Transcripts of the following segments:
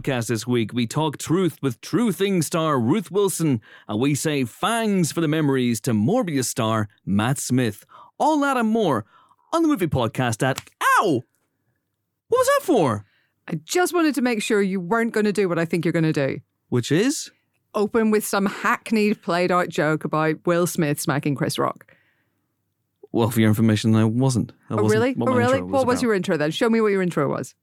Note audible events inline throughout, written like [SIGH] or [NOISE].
podcast this week, we talk truth with True Thing star Ruth Wilson, and we say fangs for the memories to Morbius star Matt Smith. All that and more on the movie podcast at Ow! What was that for? I just wanted to make sure you weren't going to do what I think you're going to do. Which is? Open with some hackneyed, played out joke about Will Smith smacking Chris Rock. Well, for your information, I wasn't. I Oh, wasn't really? what Oh, really? intro What was your intro then? Show me what your intro was.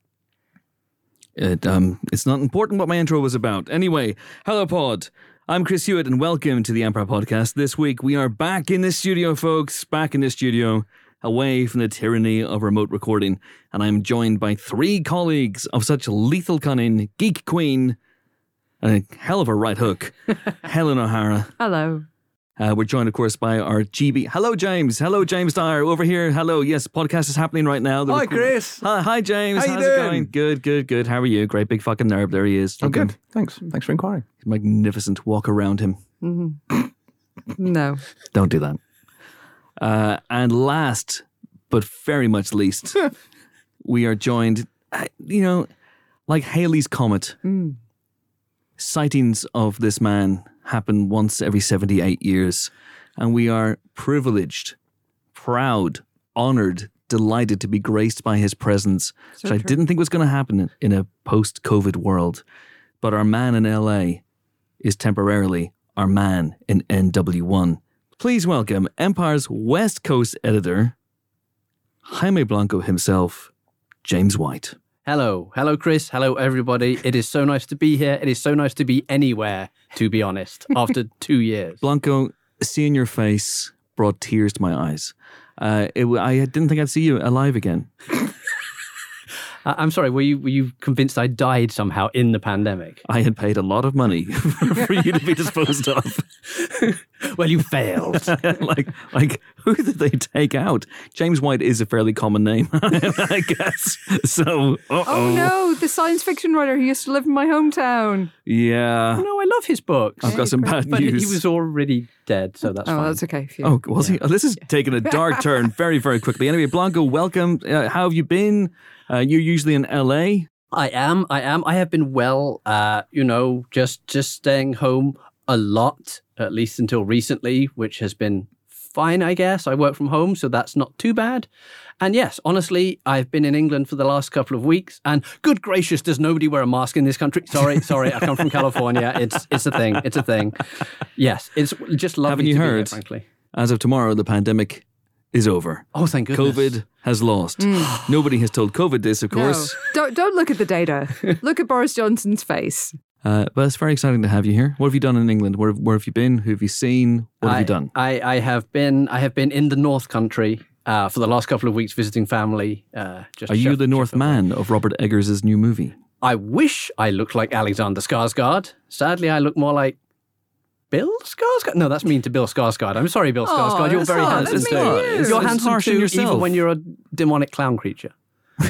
It, um, it's not important what my intro was about. Anyway, hello, Pod. I'm Chris Hewitt, and welcome to the Empire Podcast. This week, we are back in the studio, folks. Back in the studio, away from the tyranny of remote recording. And I'm joined by three colleagues of such lethal cunning, geek queen, and a hell of a right hook, [LAUGHS] Helen O'Hara. Hello. Uh, we're joined, of course, by our GB. Hello, James. Hello, James Dyer. Over here. Hello. Yes, podcast is happening right now. The Hi, record- Chris. Hi, hi, James. How you How's it going? Good, good, good. How are you? Great big fucking nerd. There he is. I'm good. Thanks. Thanks for inquiring. Magnificent. Walk around him. No. [LAUGHS] Don't do that. Uh, and last, but very much least, [LAUGHS] we are joined, uh, you know, like Halley's Comet. Sightings of this man happen once every 78 years. And we are privileged, proud, honored, delighted to be graced by his presence, So which I didn't think was going to happen in- in a post COVID world. But our man in LA is temporarily our man in NW1. Please welcome Empire's West Coast editor, Jaime Blanco himself, James White. Hello. Hello, Chris. Hello, everybody. It is so nice to be here. It is so nice to be anywhere, to be honest, [LAUGHS] after two years. Blanco, seeing your face brought tears to my eyes. Uh, it, I didn't think I'd see you alive again. I- I'm sorry, were you, were you convinced I died somehow in the pandemic? I had paid a lot of money [LAUGHS] for you to be disposed of. [LAUGHS] Well, you failed. [LAUGHS] like, like, who did they take out? James White is a fairly common name, I guess. So, uh-oh. Oh no, the science fiction writer who used to live in my hometown. Yeah. no, I love his books. I've got some bad but news. he was already dead, so that's Oh, fine. that's okay. Phew. Oh, was he? Oh, this is taking a dark turn very, very quickly. Anyway, Blanco, welcome. Uh, how have you been? Uh, you're usually in LA. I am. I am. I have been well. Uh, you know, just just staying home a lot, at least until recently, which has been fine. I guess I work from home, so that's not too bad. And yes, honestly, I've been in England for the last couple of weeks, and good gracious, does nobody wear a mask in this country? Sorry, [LAUGHS] sorry, I come from California. It's it's a thing. It's a thing. Yes, it's just lovely. Haven't you to be here, heard? frankly. As of tomorrow, the pandemic is over. Oh, thank goodness. COVID has lost. [GASPS] Nobody has told COVID this, of No. course. Don't don't look at the data. [LAUGHS] look at Boris Johnson's face. Uh, but it's very exciting to have you here. What have you done in England? Where, where have you been? Who have you seen? What have you done? I, I have been I have been in the North Country uh, for the last couple of weeks visiting family. Uh, just Are you the Northman of Robert Eggers' new movie? I wish I looked like Alexander Skarsgård. Sadly, I look more like Bill Skarsgård. No, that's mean to Bill Skarsgård. I'm sorry, Bill Oh, Skarsgård. You're that's very not- handsome that's too. mean to you. You're It's handsome harsh on too, yourself. even when you're a demonic clown creature. [LAUGHS]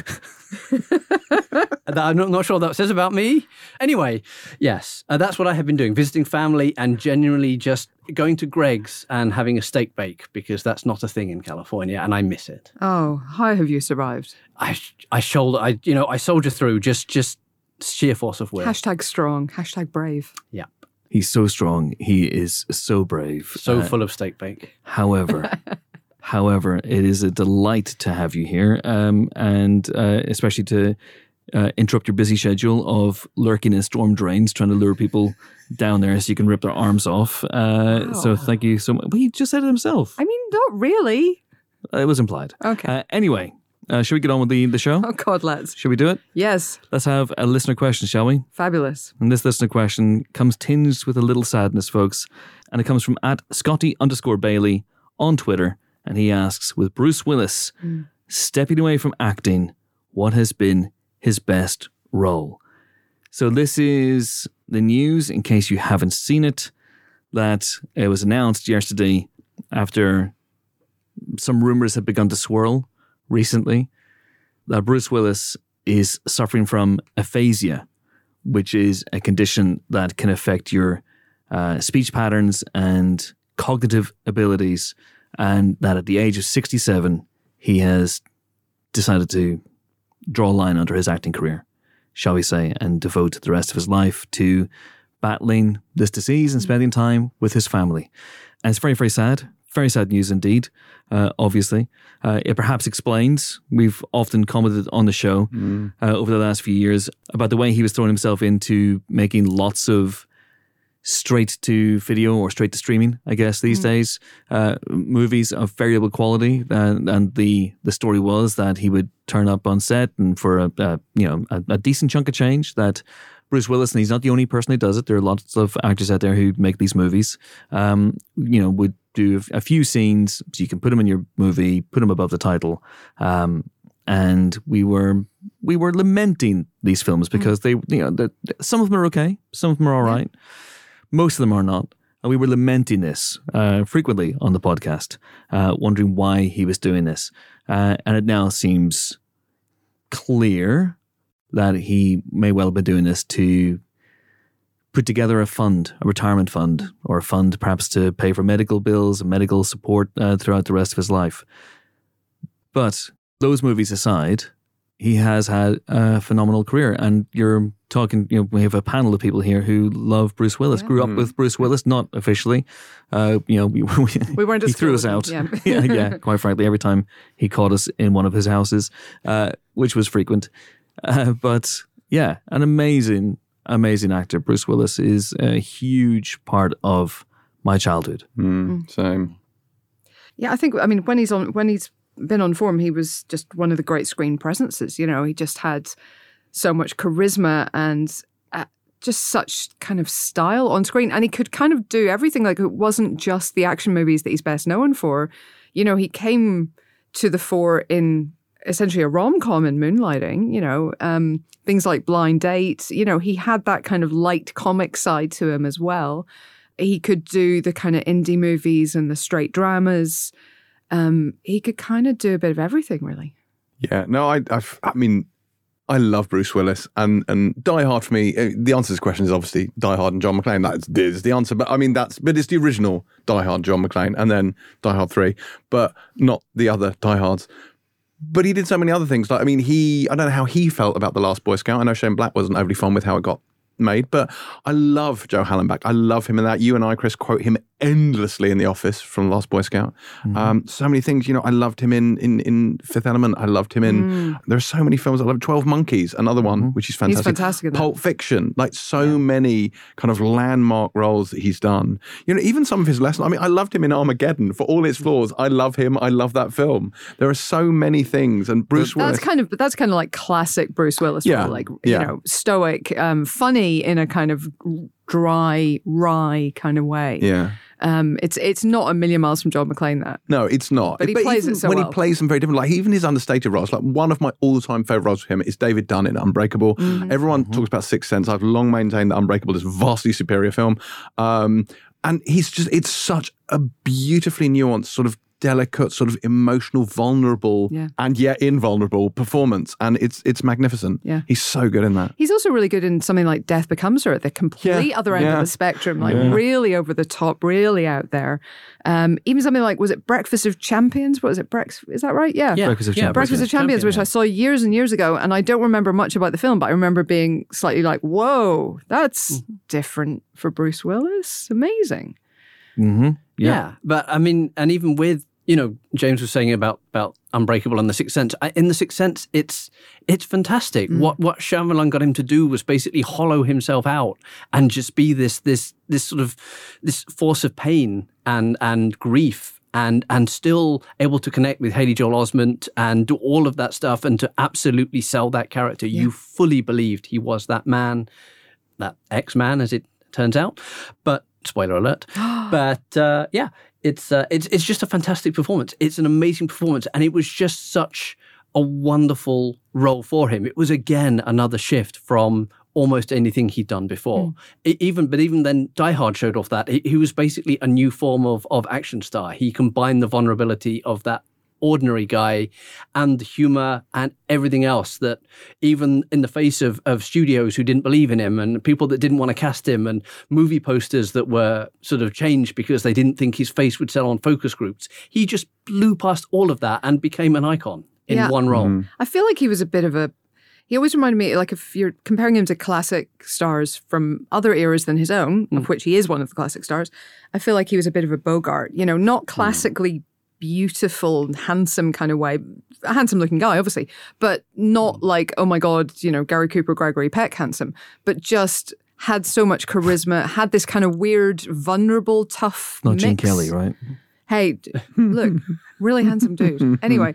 That I'm not, not sure that says about me. Anyway, yes, uh, that's what I have been doing: visiting family and genuinely just going to Greggs and having a steak bake because that's not a thing in California, and I miss it. Oh, how have you survived? I I shoulder, I you know, I soldier through just just sheer force of will. Hashtag strong. Hashtag brave. yeah, He's so strong. He is so brave. so Uh, full of steak bake. However, [LAUGHS] however, it is a delight to have you here, um, and uh, especially to uh, interrupt your busy schedule of lurking in storm drains, trying to lure people down there so you can rip their arms off. Uh, So thank you so much. Well, he just said it himself. I mean, not really. it was implied. Okay. Uh, anyway, uh, should we get on with the, the show? oh God, let's. Should we do it? Yes, Let's have a listener question, shall we? fabulous. And this listener question comes tinged with a little sadness, folks. And it comes from at Scotty underscore Bailey on Twitter. And he asks, with Bruce Willis stepping away from acting, what has been his best role? So this is the news, in case you haven't seen it, that it was announced yesterday after some rumors had begun to swirl recently that Bruce Willis is suffering from aphasia, which is a condition that can affect your uh, speech patterns and cognitive abilities. And that at the age of 67, he has decided to draw a line under his acting career. shall we say, and devote the rest of his life to battling this disease and spending time with his family. And it's very, very sad. Very sad news indeed, uh, obviously. Uh, it perhaps explains, we've often commented on the show uh, over the last few years about the way he was throwing himself into making lots of straight to video or straight to streaming, I guess, these days. Uh, movies of variable quality. And, and the, the story was that he would turn up on set and for a, a you know a, a decent chunk of change that Bruce Willis, and he's not the only person who does it. There are lots of actors out there who make these movies. Um, you know, would do a few scenes so you can put them in your movie, put them above the title. Um, and we were we were lamenting these films because they, you know, some of them are okay, some of them are all right, most of them are not. And we were lamenting this uh, frequently on the podcast, uh, wondering why he was doing this. Uh, and it now seems clear that he may well have been doing this to put together a fund, a retirement fund, or a fund perhaps to pay for medical bills and medical support uh, throughout the rest of his life. But those movies aside, he has had a phenomenal career. And you're talking, you know, we have a panel of people here who love Bruce Willis, grew up with Bruce Willis, not officially. Uh, you know, [LAUGHS] we, we, We weren't he threw us out. with him, [LAUGHS] yeah, yeah, quite frankly, every time he caught us in one of his houses, uh, which was frequent. Uh, but yeah, an amazing, amazing actor. Bruce Willis is a huge part of my childhood. Mm, same. Yeah, I think I mean when he's on when he's been on form, he was just one of the great screen presences. You know, he just had so much charisma and uh, just such kind of style on screen, and he could kind of do everything. Like it wasn't just the action movies that he's best known for. You know, he came to the fore in essentially a rom com in Moonlighting. You know, um, things like Blind Date. You know, he had that kind of light comic side to him as well. He could do the kind of indie movies and the straight dramas um, he could kind of do a bit of everything, really. Yeah, no, I, I, I mean, I love Bruce Willis, and and Die Hard for me. uh, The answer to this question is obviously Die Hard and John McClane. That is, is the answer, but I mean that's but it's the original Die Hard, John McClane, and then Die Hard three, but not the other Die Hards. But he did so many other things. Like I mean, he I don't know how he felt about the Last Boy Scout. I know Shane Black wasn't overly fond with how it got made, but I love Joe Hallenbeck. I love him in that. You and I, Chris, quote him endlessly in The Office from Last Boy Scout. Um, so many things. You know, I loved him in in in Fifth Element. I loved him in. There are so many films. I love Twelve Monkeys, another one which is fantastic. fantastic in that. Pulp Fiction, like so many kind of landmark roles that he's done. You know, even some of his lessons. I mean, I loved him in Armageddon for all its flaws. I love him. I love that film. There are so many things, and Bruce Willis. That's kind of, that's kind of like classic Bruce Willis. Yeah, like yeah. you know, stoic, um, funny in a kind of dry, wry kind of way. yeah. Um, it's it's not a million miles from John McClane. That No, it's not. But he plays even it so when well. he plays them very different, like even his understated roles, like one of my all-time favorite roles for him is David Dunn in Unbreakable. Mm-hmm. Everyone talks about Sixth Sense. I've long maintained that Unbreakable is a vastly superior film, um, and he's just—it's such a beautifully nuanced, sort of delicate, sort of emotional, vulnerable, Yeah. and yet invulnerable performance, and it's it's magnificent. Yeah. he's so good in that. He's also really good in something like Death Becomes Her at the complete Yeah, other end yeah. of the spectrum, like really over the top, really out there. Um, even something like was it Breakfast of Champions? What was it? Brex? Is that right? Yeah. Yeah, Breakfast of yeah, Champions. Breakfast of Champions, which. I saw years and years ago, and I don't remember much about the film, but I remember being slightly like, "Whoa, that's different for Bruce Willis. Amazing." Mm-hmm. Yeah. but I mean, and even with you know, James was saying about about Unbreakable and The Sixth Sense. I, in The Sixth Sense, it's it's fantastic. Mm. What what Shyamalan got him to do was basically hollow himself out and just be this this this sort of this force of pain and and grief. And and still able to connect with Haley Joel Osment and do all of that stuff and to absolutely sell that character. You fully believed he was that man, that X man, as it turns out. But spoiler alert. [GASPS] but uh, yeah, it's uh, it's it's just a fantastic performance. It's an amazing performance, and it was just such a wonderful role for him. It was again another shift from almost anything he'd done before. E- even but even then, Die Hard showed off that he, he was basically a new form of of action star. He combined the vulnerability of that ordinary guy and the humor and everything else that even in the face of, of studios who didn't believe in him and people that didn't want to cast him and movie posters that were sort of changed because they didn't think his face would sell on focus groups he just blew past all of that and became an icon in Yeah. one role I feel like he was a bit of a He always reminded me, like, if you're comparing him to classic stars from other eras than his own, Mm. of which he is one of the classic stars, I feel like he was a bit of a Bogart, you know, not Mm. Beautiful, and handsome kind of way. A handsome looking guy, obviously, but not Mm. like, oh my God, you know, Gary Cooper, Gregory Peck handsome, but just had so much charisma, had this kind of weird, vulnerable, tough. Not Gene. Kelly, right? Hey, look, really handsome dude. [LAUGHS] Anyway,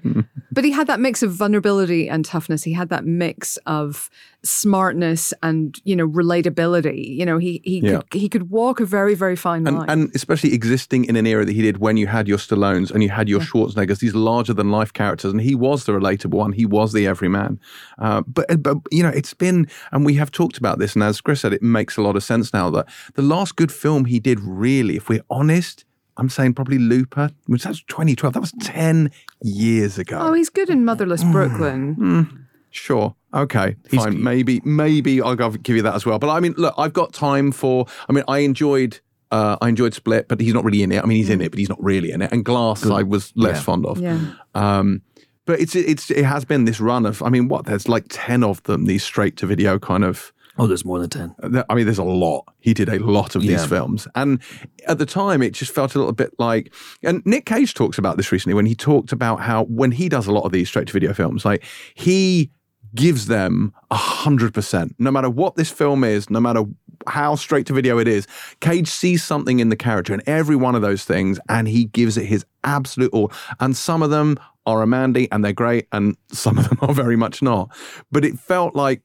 but he had that mix of vulnerability and toughness. He had that mix of smartness and you know relatability. You know, he he Yeah. could he could walk a very very fine line. and, and especially existing in an era that he did when you had your Stallones and you had your Schwarzeneggers, these larger than life characters, and he was the relatable one. He was the everyman. Uh, but but you know, it's been, and we have talked about this, and as Chris said, it makes a lot of sense now that the last good film he did, really, if we're honest. I'm saying probably Looper, which that's 2012. That was 10 years ago. oh, he's good in Motherless Mm. Brooklyn. Sure. Okay. Fine. Maybe. Maybe I'll give you that as well. But I mean, look, I've got time for. I mean, I enjoyed. Uh, I enjoyed Split, but he's not really in it. I mean, he's in it, but he's not really in it. And Glass, I was less Yeah. fond of. Yeah. Um, but it's it's it has been this run of. I mean, what? There's like ten of them. These straight to video kind of. Oh, there's more than 10. Uh, I mean, there's a lot. He did a lot of these films. And at the time, it just felt a little bit like, and Nick Cage talks about this recently when he talked about how when he does a lot of these straight to video films, like he gives them a hundred percent, no matter what this film is, no matter how straight to video it is. Cage sees something in the character in every one of those things, and he gives it his absolute all. And some of them are a Mandy and they're great, and [LAUGHS] some of them are very much not. But it felt like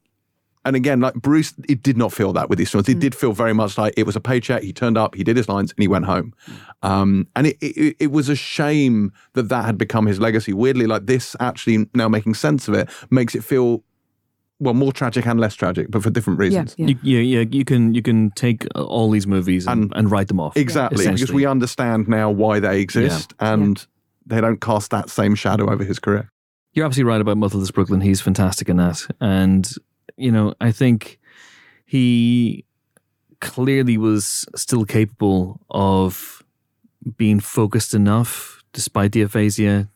and again, like Bruce, it did not feel that with these films. It did feel very much like it was a paycheck. He turned up, he did his lines, and he went home. Um, and it, it, it was a shame that that had become his legacy. Weirdly, like this, actually now making sense of it makes it feel well more tragic and less tragic, but for different reasons. yeah. You, you, you, you can you can take uh, all these movies and, And- and, write them off. Exactly, because we understand now why they exist, and they don't cast that same shadow over his career. You're absolutely right about Motherless Brooklyn. He's fantastic in that. And, you know, I think he clearly was still capable of being focused enough, despite the aphasia,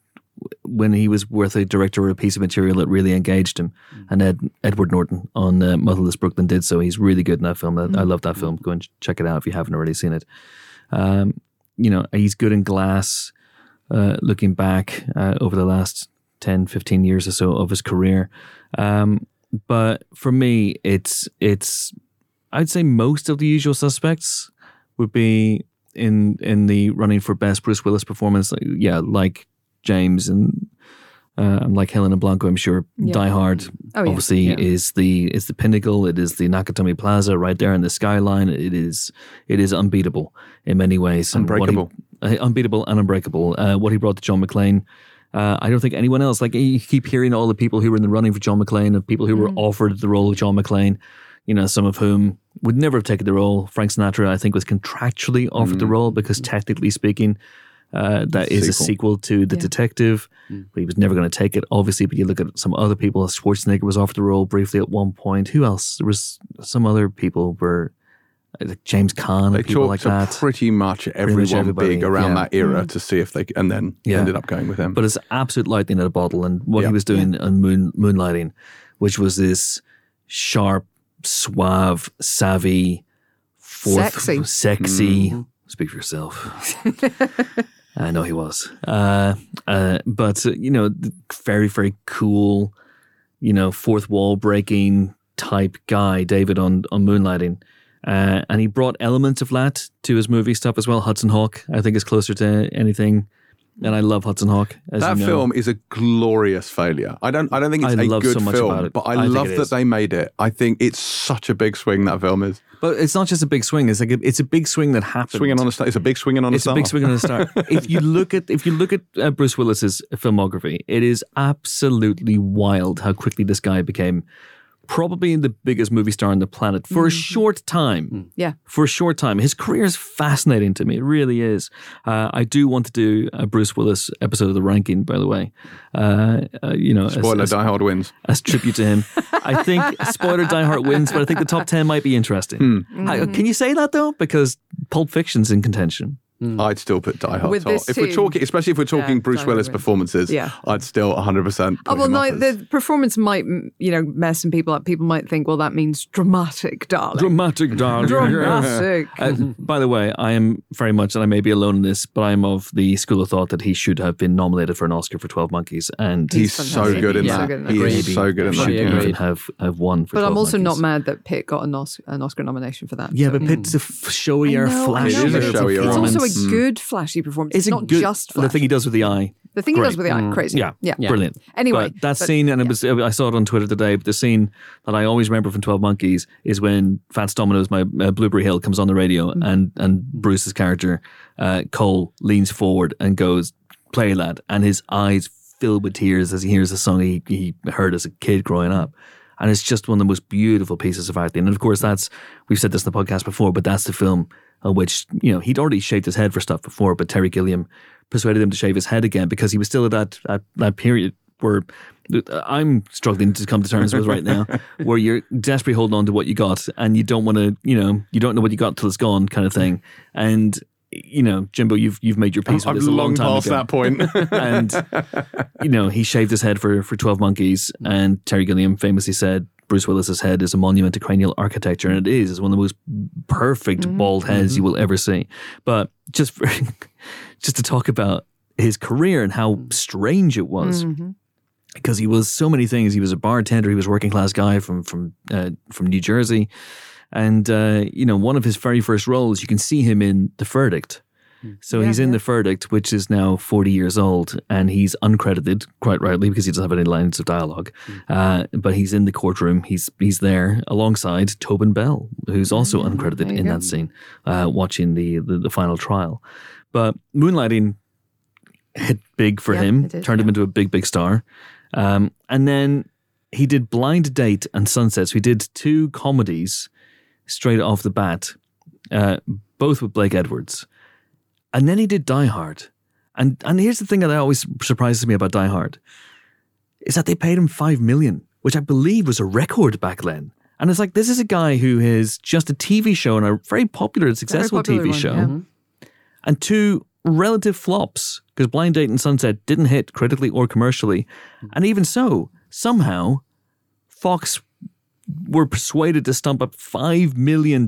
when he was worth a director or a piece of material that really engaged him. And Ed, Edward Norton on uh, Motherless Brooklyn did so. He's really good in that film. I, I love that film. Go and check it out if you haven't already seen it. Um, you know, he's good in Glass. Uh, looking back uh, over the last 10, 15 years or so of his career. Um, but for me, it's it's I'd say most of the usual suspects would be in in the running for best Bruce Willis performance. Like, yeah, like James and uh, and like Helena Blanco. I'm sure Yeah. Die Hard Oh, obviously Yeah. is the is the pinnacle. It is the Nakatomi Plaza right there in the skyline. It is it is unbeatable in many ways. And what he- Unbreakable. uh, unbeatable and unbreakable. Uh, what he brought to John McClane. Uh, I don't think anyone else. Like you keep hearing all the people who were in the running for John McClane, and people who were offered the role of John McClane. You know, some of whom would never have taken the role. Frank Sinatra, I think, was contractually offered the role because, technically speaking, uh, that is a Sequel. sequel to The Yeah. Detective. But he was never going to take it, obviously. But you look at some other people. Schwarzenegger was offered the role briefly at one point. Who else? There was some other people were like James Caan They and people talked like to that. pretty much everyone everybody, big around yeah. that era to see if they, and then Yeah. ended up going with him. but it's absolute lightning in a bottle. And what Yeah. he was doing on moon, Moonlighting, which was this sharp, suave, savvy, fourth, Sexy. sexy. Mm-hmm. Speak for yourself. [LAUGHS] I know he was, uh, uh, but uh, you know, very, very cool. You know, fourth wall breaking type guy, David on on Moonlighting. Uh, and he brought elements of that to his movie stuff as well. Hudson Hawk, I think, is closer to anything. And I love Hudson Hawk. As that you know. film is a glorious failure. I don't. I don't think it's I a love good so much film, about it. but I, I love that is. they made it. I think it's such a big swing that film is But it's not just a big swing. It's like a, it's a big swing that happened. swinging on a. sta- It's a big swinging on It's a a star. big swing on the start. if you look at if you look at uh, Bruce Willis's filmography, it is absolutely wild how quickly this guy became probably the biggest movie star on the planet for a short time. Yeah. For a short time, his career is fascinating to me. It really is. Uh, I do want to do a Bruce Willis episode of the ranking, by the way. Uh, uh, you know, Spoiler: as, Die Hard wins. as tribute to him. [LAUGHS] I think spoiler Die Hard wins, but I think the top ten might be interesting. Hmm. I- can you say that though? Because Pulp Fiction's in contention. I'd still put Die Hard With top. this If we're talking, especially if we're talking Yeah, Bruce Willis performances, Yeah. I'd still 100%. Oh well, him no, up as- the performance might, mm, you know, mess some people up. People might think, well, that means dramatic, darling. Dramatic, darling. Dramatic. [LAUGHS] Uh, by the way, I am very much, and I may be alone in this, but I am of the school of thought that he should have been nominated for an Oscar for Twelve Monkeys, and He's He's so good in that. He's so that. good in that. He is so good in that. should agreed. even have have won for. But 12 I'm also Monkeys. not mad that Pitt got an Oscar, an Oscar nomination for that. Yeah, So- but Pitt's a f- showier, I know, flashier It is a showier it's performance. also a good flashy performance. It's It's not good, just the thing he does with the eye. The thing he does with the eye, crazy. Yeah, yeah, brilliant. Anyway, but that but- scene, and it was I saw it on Twitter today. But the scene that I always remember from Twelve Monkeys is when Fats Domino's "My uh, Blueberry Hill" comes on the radio, Mm-hmm. and and Bruce's character uh, Cole leans forward and goes, "Play lad," and his eyes fill with tears as he hears the song he he heard as a kid growing up. And it's just one of the most beautiful pieces of acting. And of course, that's we've said this in the podcast before, but that's the film on which you know he'd already shaved his head for stuff before, but Terry Gilliam persuaded him to shave his head again because he was still at that that, that period where uh, I'm struggling to come to terms with right now, [LAUGHS] where you're desperately holding on to what you got and you don't want to, you know, you don't know what you got till it's gone, kind of thing. And you know, Jimbo, you've you've made your peace with this a long long time past ago that point. [LAUGHS] and you know he shaved his head for for 12 monkeys and terry gilliam famously said bruce willis's head is a monument to cranial architecture and it is. It's one of the most perfect bald heads you will ever see. But just for, [LAUGHS] just to talk about his career and how strange it was because he was so many things. He was a bartender he was a working class guy from from uh, from new jersey. And uh, you know one of his very first roles you can see him in the verdict so Yeah, he's in yeah. the verdict, which is now 40 years old, and he's uncredited, quite rightly, because he doesn't have any lines of dialogue. Uh, but he's in the courtroom. He's he's there alongside Tobin Bell, who's also uncredited in go. that scene, uh, watching the, the the final trial. But Moonlighting hit big for Yeah, him, did, turned him into a big big star, um, and then he did Blind Date and Sunset. So he did two comedies straight off the bat, uh, both with Blake Edwards. And then he did Die Hard. And and here's the thing that always surprises me about Die Hard is that they paid him five million, which I believe was a record back then. And it's like this is a guy who is just a TV show and a very popular and successful popular TV one, show, yeah. Mm-hmm. and two relative flops because Blind Date and Sunset didn't hit critically or commercially, mm. and even so, somehow Fox were persuaded to stump up $5 million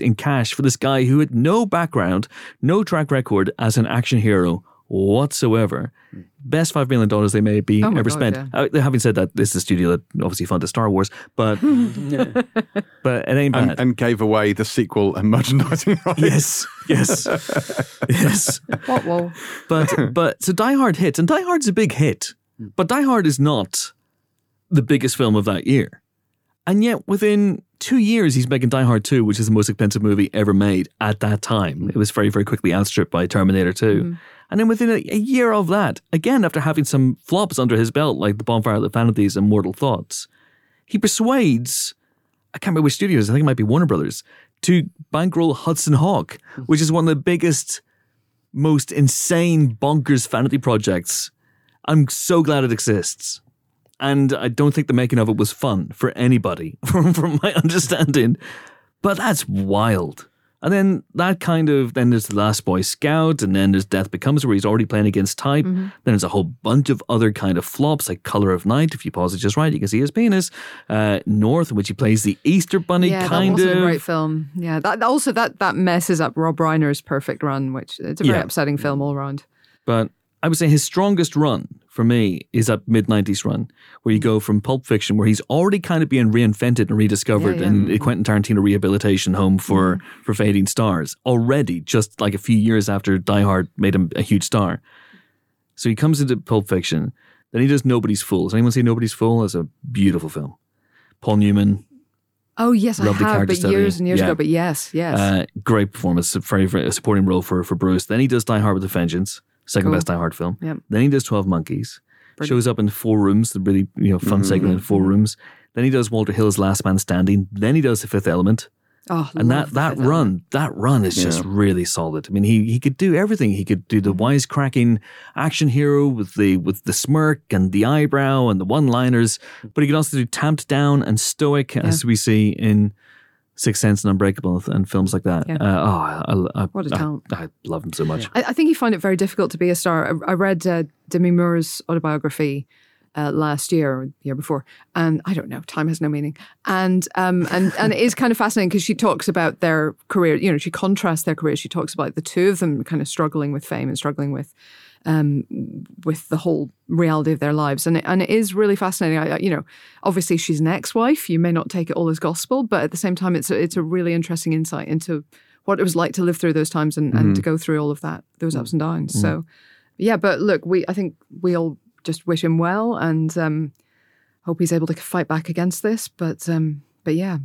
in cash for this guy who had no background, no track record as an action hero whatsoever. Best $5 million they may be Oh ever God, spent. yeah. Uh, having said that, this is a studio that obviously funded Star Wars, but [LAUGHS] [LAUGHS] but it ain't bad. and, and gave away the sequel and merchandising rights. yes, yes, [LAUGHS] yes. What? Well, But but so Die Hard hits, and Die Hard's a big hit, but Die Hard is not the biggest film of that year. And yet, within two years, he's making Die Hard 2, which is the most expensive movie ever made at that time. It was very, very quickly outstripped by Terminator 2. Mm-hmm. And then within a, a year of that, again, after having some flops under his belt, like The Bonfire of the Vanities and Mortal Thoughts, he persuades, I can't remember which studios, I think it might be Warner Brothers, to bankroll Hudson Hawk, mm-hmm. which is one of the biggest, most insane, bonkers vanity projects. I'm so glad it exists and I don't think the making of it was fun for anybody, [LAUGHS] from, from my understanding. But that's wild. And then that kind of then there's the Last Boy Scout, and then there's Death Becomes, where he's already playing against type. Then there's a whole bunch of other kind of flops, like Color of Night. If you pause it just right, you can see his penis. Uh, North, in which he plays the Easter Bunny, yeah, kind that of. a great film. Yeah, that also that that messes up Rob Reiner's perfect run, which it's a very Yeah. upsetting film all around. But I would say his strongest run for me is that mid 90s run where you go from Pulp Fiction, where he's already kind of being reinvented and rediscovered, Yeah, yeah. and Quentin Tarantino rehabilitation home for, for fading stars already, just like a few years after Die Hard made him a huge star. So he comes into Pulp Fiction, then he does Nobody's Fool. Does anyone see Nobody's Fool? It's a beautiful film. Paul Newman, Oh yes, I have, but study. years and years Yeah. ago. But yes, yes. uh, great performance, a very, very supporting role for, for Bruce. Then he does Die Hard with a Vengeance, second Cool. best Die Hard film. Yep. Then he does 12 Monkeys. Brilliant. Shows up in four rooms, the really you know fun segment in four rooms. Then he does Walter Hill's Last Man Standing. Then he does The Fifth Element, oh, and that that Fifth Element. run, that run is just really solid. I mean, he he could do everything. He could do the Mm-hmm. wisecracking action hero with the with the smirk and the eyebrow and the one liners, but he could also do tamped down and stoic, as we see in Sixth Sense and Unbreakable and films like that. Yeah. Uh, oh, I, I, What a I- talent. I, love him so much. I, I think you find it very difficult to be a star. I, I read uh, Demi Moore's autobiography uh, last year or the year before, and I don't know, time has no meaning. And um, and and it is kind of fascinating because she talks about their career. You know, she contrasts their careers. She talks about the two of them kind of struggling with fame and struggling with. Um, with the whole reality of their lives, and it, and it is really fascinating. I, you know, obviously she's an ex-wife. You may not take it all as gospel, but at the same time, it's a, it's a really interesting insight into what it was like to live through those times and, and to go through all of that, those ups and downs. So, yeah, but look, we I think we all just wish him well and um, hope he's able to fight back against this. But um, but yeah,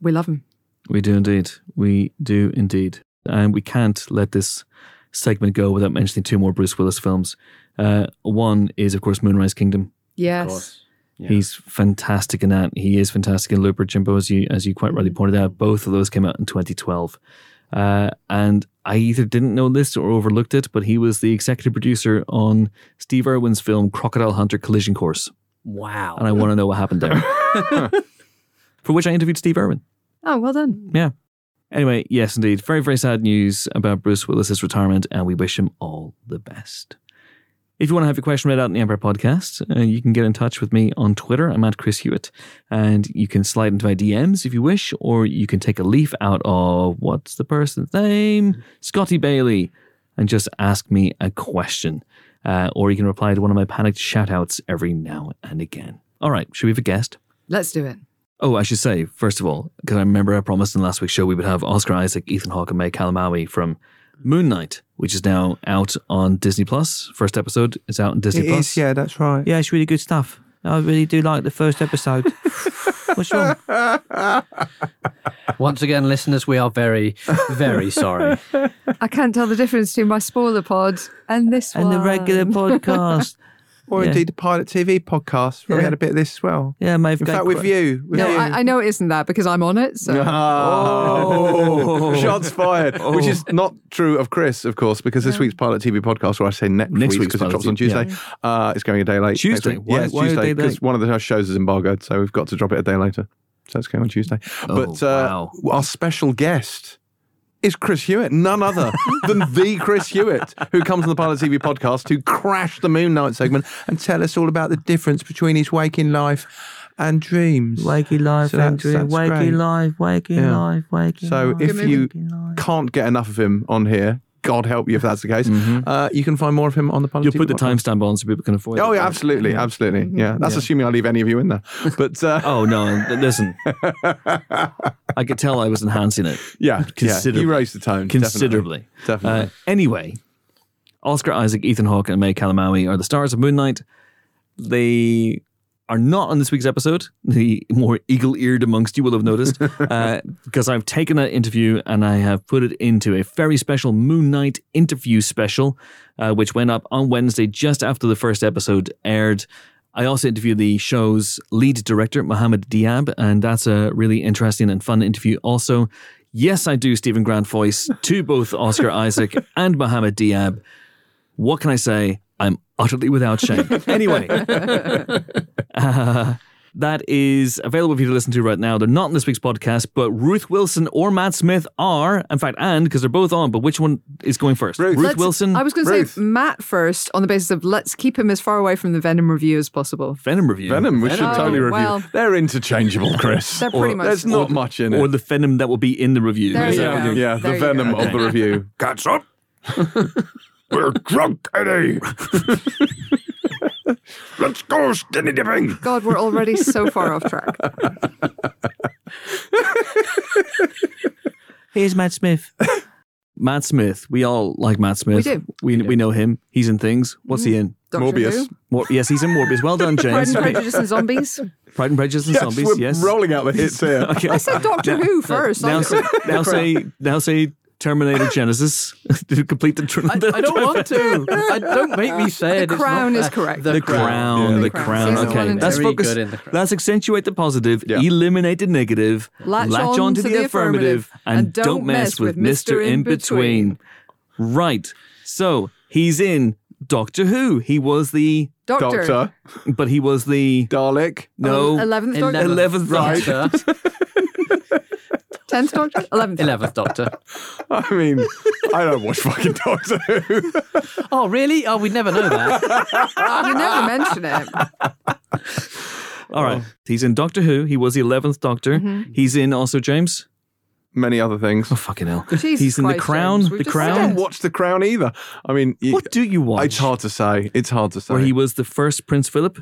we love him. We do indeed. We do indeed. And we can't let this segment go without mentioning two more Bruce Willis films. Uh, one is, of course, Moonrise Kingdom. Yes. He's fantastic in that. He is fantastic in Looper Jimbo, as you as you quite rightly pointed out. Both of those came out in 2012. Uh, and I either didn't know this or overlooked it, but he was the executive producer on Steve Irwin's film Crocodile Hunter Collision Course. Wow. And I want to know what happened there. [LAUGHS] [LAUGHS] For which I interviewed Steve Irwin. Oh, well done. Yeah. Anyway, yes, indeed. Very, very sad news about Bruce Willis's retirement, and we wish him all the best. If you want to have your question read out in the Empire podcast, uh, you can get in touch with me on Twitter. I'm at Chris Hewitt. And you can slide into my DMs if you wish, or you can take a leaf out of what's the person's name? Scotty Bailey, and just ask me a question. Uh, or you can reply to one of my panicked shout outs every now and again. All right, should we have a guest? Let's do it. Oh, I should say, first of all, because I remember I promised in last week's show we would have Oscar Isaac, Ethan Hawke, and May Calamawy from Moon Knight, which is now out on Disney Plus. First episode is out on Disney It Plus. is, yeah, that's right. Yeah, it's really good stuff. I really do like the first episode. [LAUGHS] What's wrong? Once again, listeners, we are very, very sorry. [LAUGHS] I can't tell the difference between my spoiler pod and this one. And one. the regular podcast. [LAUGHS] Or Yeah. indeed the Pilot TV podcast, where we had a bit of this as well. Yeah, mate. In fact, with you. With No, you. I, I know it isn't that because I'm on it. So Oh, [LAUGHS] shots fired. Which is not true of Chris, of course, because this week's Pilot TV podcast, or I say next, Next week because it drops on TV, Tuesday, uh, it's going a day late. Tuesday? week. Why- yeah, why Tuesday because one of the shows is embargoed, so we've got to drop it a day later. So it's going on Tuesday. Oh, but uh, our special guest is Chris Hewitt, none other [LAUGHS] than the Chris Hewitt, who comes on the Pilot TV podcast to crash the Moon Knight segment and tell us all about the difference between his waking life and dreams. Waking life, So and that's- dream. Waking great. life, waking Yeah. life, waking So life. So if you can't get enough of him on here, God help you if that's the case, uh, you can find more of him on the You'll put the timestamp on so people can avoid Oh it. yeah, absolutely, absolutely. Yeah, that's assuming I leave any of you in there. [LAUGHS] But uh, Oh, no. Listen. [LAUGHS] I could tell I was enhancing it yeah, yeah, considerably. you raised the tone considerably. Definitely, Uh, anyway, Oscar Isaac, Ethan Hawke, and May Calamawy are the stars of Moon Knight. They are not on this week's episode. The more eagle-eared amongst you will have noticed, [LAUGHS] uh, because I've taken that interview and I have put it into a very special Moon Knight interview special, uh, which went up on Wednesday just after the first episode aired. I also interviewed the show's lead director, Mohamed Diab, and that's a really interesting and fun interview. Also, yes, I do Steven Grant voice to both Oscar Isaac [LAUGHS] and Mohamed Diab. What can I say? I'm utterly without shame. [LAUGHS] Anyway, uh, that is available for you to listen to right now. They're not in this week's podcast, but Ruth Wilson or Matt Smith are, in fact, and because they're both on. But which one is going first? Ruth. Ruth Wilson, I was going to Ruth. say Matt first on the basis of let's keep him as far away from the Venom review as possible. Venom review, Venom, we should Venom. totally Oh, review. well. They're interchangeable, Chris. They're pretty much There's not same. much in it. or the Venom that will be in the review. There Is you that go. what yeah, There the you venom go. of the review. Catch up. [LAUGHS] We're drunk, Eddie. Let's go skinny dipping. God, we're already so far off track. Here's Matt Smith. Matt Smith. We all like Matt Smith. We do. We, we know him. He's in things. What's he mm-hmm. in? Doctor Morbius. Who, Mor- yes, he's in Morbius. Well done, [LAUGHS] Pride James. and Prejudice and Zombies. Pride and Prejudice and Yes, Zombies. we're yes. rolling out the hits here. [LAUGHS] Okay. I said Doctor Who first. now, I- say, now say now say Terminator [LAUGHS] Genisys [LAUGHS] to complete the. Tr- I, I don't want to. I, don't make me say The it. It's Crown not- is correct. The, the crown, Yeah, the The crown. Crown. Okay, let's focus. Good in The Crown. Let's accentuate the positive, Yeah. eliminate the negative, Latch latch on on to the affirmative, and don't mess with Mister In Between. Right. So he's in Doctor Who. He was the, Doctor. Doctor, but he was the Dalek. no Eleventh Doctor. Eleventh Doctor. [LAUGHS] Tenth Doctor, [LAUGHS] eleventh. Eleventh Doctor. I mean, I don't watch fucking Doctor Who. [LAUGHS] Oh, really? Oh, we'd never know that. [LAUGHS] You never mention it. All right. He's in Doctor Who. He was the 11th Doctor. Mm-hmm. He's in also James. Many other things. Oh, fucking hell. Jesus He's in The Crown. The just I Crown. said don't watch The Crown either. I mean, you- What do you watch? It's hard to say. It's hard to say. Where he was the first Prince Philip.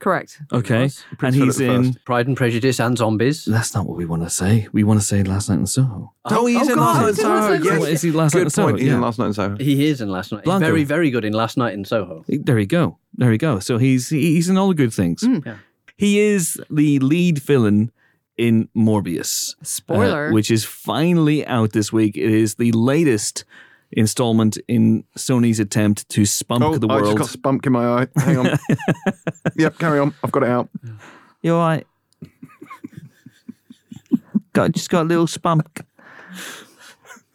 Correct. Okay. was. And Prince he's Philip in. Pride and Prejudice and Zombies. That's not what we want to say. We want to say Last Night in Soho. Oh, he's Oh, in God, Last Night in it's Soho. Last Yes. Soho. What is he Last Night in Good Soho? point. He's in Yeah. Last Night in Soho. He is in Last Night. He's Blanco. very, very good in Last Night in Soho. There you go. There you go. So he's he's in all the good things. Yeah. He is the lead villain in Morbius. uh, Spoiler. which is finally out this week. It is the latest installment in Sony's attempt to spunk Oh, the I just world. got spunk in my eye. Hang on. [LAUGHS] yep, carry on. I've got it out. You all right? got just got a little spunk.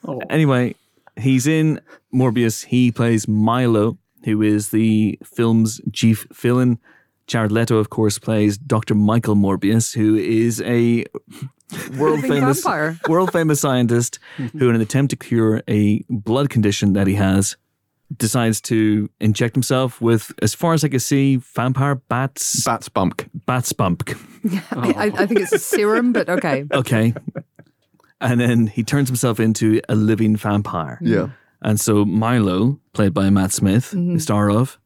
Oh. Anyway, he's in Morbius. He plays Milo, who is the film's chief villain. Jared Leto, of course, plays Dr. Michael Morbius, who is a world Living famous vampire. [LAUGHS] world famous scientist who, in an attempt to cure a blood condition that he has, decides to inject himself with, as far as I can see, vampire bats, Bats bump. Bats bump. [LAUGHS] I, I- I think it's a serum, but okay. Okay. and then he turns himself into a living vampire. Yeah. And so Milo, played by Matt Smith, mm-hmm. the star of,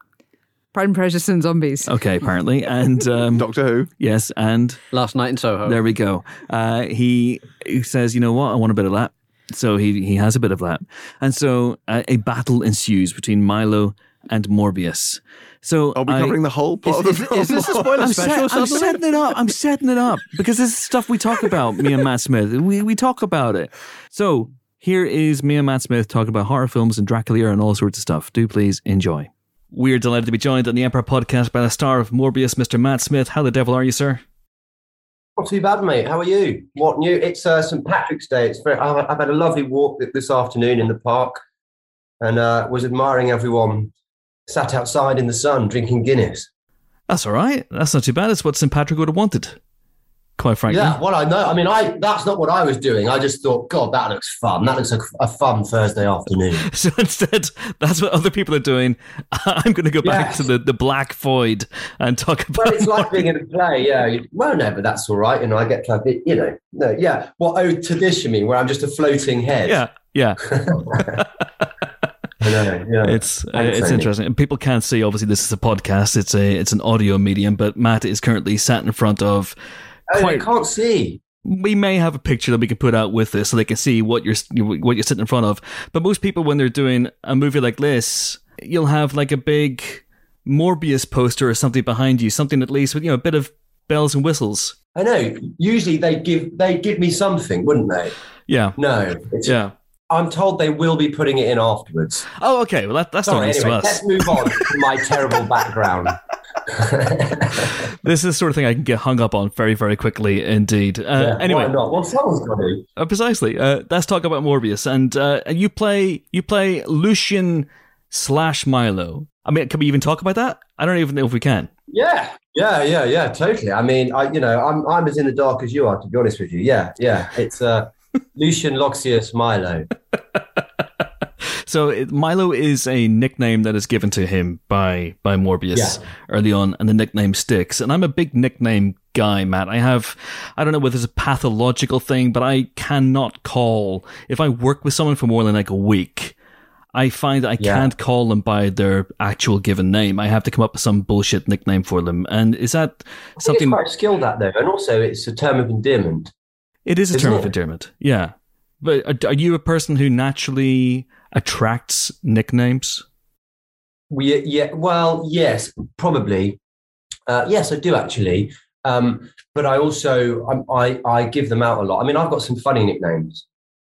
Pride and Prejudice and Zombies. okay, apparently, and um, Doctor Who. yes, and Last Night in Soho. there we go. Uh, he, he says, you know what, I want a bit of that. So he he has a bit of that, and so uh, a battle ensues between Milo and Morbius. So Are we I- covering the whole plot of the is, film? is this a spoiler I'm, special? set- I'm suddenly? setting it up. I'm setting it up because this is stuff we talk about. Me and Matt Smith. We we talk about it. So here is me and Matt Smith talking about horror films and Dracula and all sorts of stuff. Do please enjoy. We're delighted to be joined on the Empire podcast by the star of Morbius, Mr. Matt Smith. How the devil are you, sir? Not too bad, mate. How are you? What new? It's uh, St Patrick's Day. It's very. I've, I've had a lovely walk this afternoon in the park, and uh, was admiring everyone sat outside in the sun drinking Guinness. That's all right. That's not too bad. It's what St. Patrick would have wanted. Quite frankly. Yeah, well, I know. I mean, I that's not what I was doing. I just thought, God, that looks fun. That looks like a fun Thursday afternoon. [LAUGHS] So instead, that's what other people are doing. [LAUGHS] I'm going to go back Yes. to the, the black void and talk about. Well, it's like being in a play, yeah. Well, no, but that's all right. You know, I get to have you know, no, yeah. What ode to this, you mean, where I'm just a floating head? yeah, yeah. [LAUGHS] I know, yeah. It's uh, it's interesting. And people can't see. Obviously, this is a podcast. It's a it's an audio medium. But Matt is currently sat in front of. Oh, quite- I can't see. We may have a picture that we can put out with this, so they can see what you're what you're sitting in front of. But most people, when they're doing a movie like this, you'll have like a big Morbius poster or something behind you, something at least with you know a bit of bells and whistles. I know. Usually they give they give me something, wouldn't they? Yeah, No, yeah. I'm told they will be putting it in afterwards. Oh, okay. Well, that, that's not Sorry, news anyway, to us. let's move on to my terrible [LAUGHS] background. This is the sort of thing I can get hung up on very, very quickly indeed. Uh, Yeah, anyway, why not? Well, someone's got to. Uh, precisely. Uh, let's talk about Morbius, and uh, and you play you play Lucian slash Milo. I mean, can we even talk about that? I don't even know if we can. Yeah, yeah, yeah, yeah, totally. I mean, I, you know, I'm I'm as in the dark as you are, to be honest with you. Yeah, yeah. It's uh, Lucian Loxias Milo. [LAUGHS] So it, Milo is a nickname that is given to him by by Morbius Yeah. early on, and the nickname sticks. And I'm a big nickname guy, Matt. I have I don't know whether it's a pathological thing, but I cannot call if I work with someone for more than like a week. I find that I Yeah. can't call them by their actual given name. I have to come up with some bullshit nickname for them. And is that something? it's quite skilled at though, and also it's a term of endearment. It is a Isn't term of endearment. Yeah. But are, you a person who naturally attracts nicknames? We, yeah, well, yes, probably. Uh, yes, I do actually. Um, but I also um, I I give them out a lot. I mean, I've got some funny nicknames,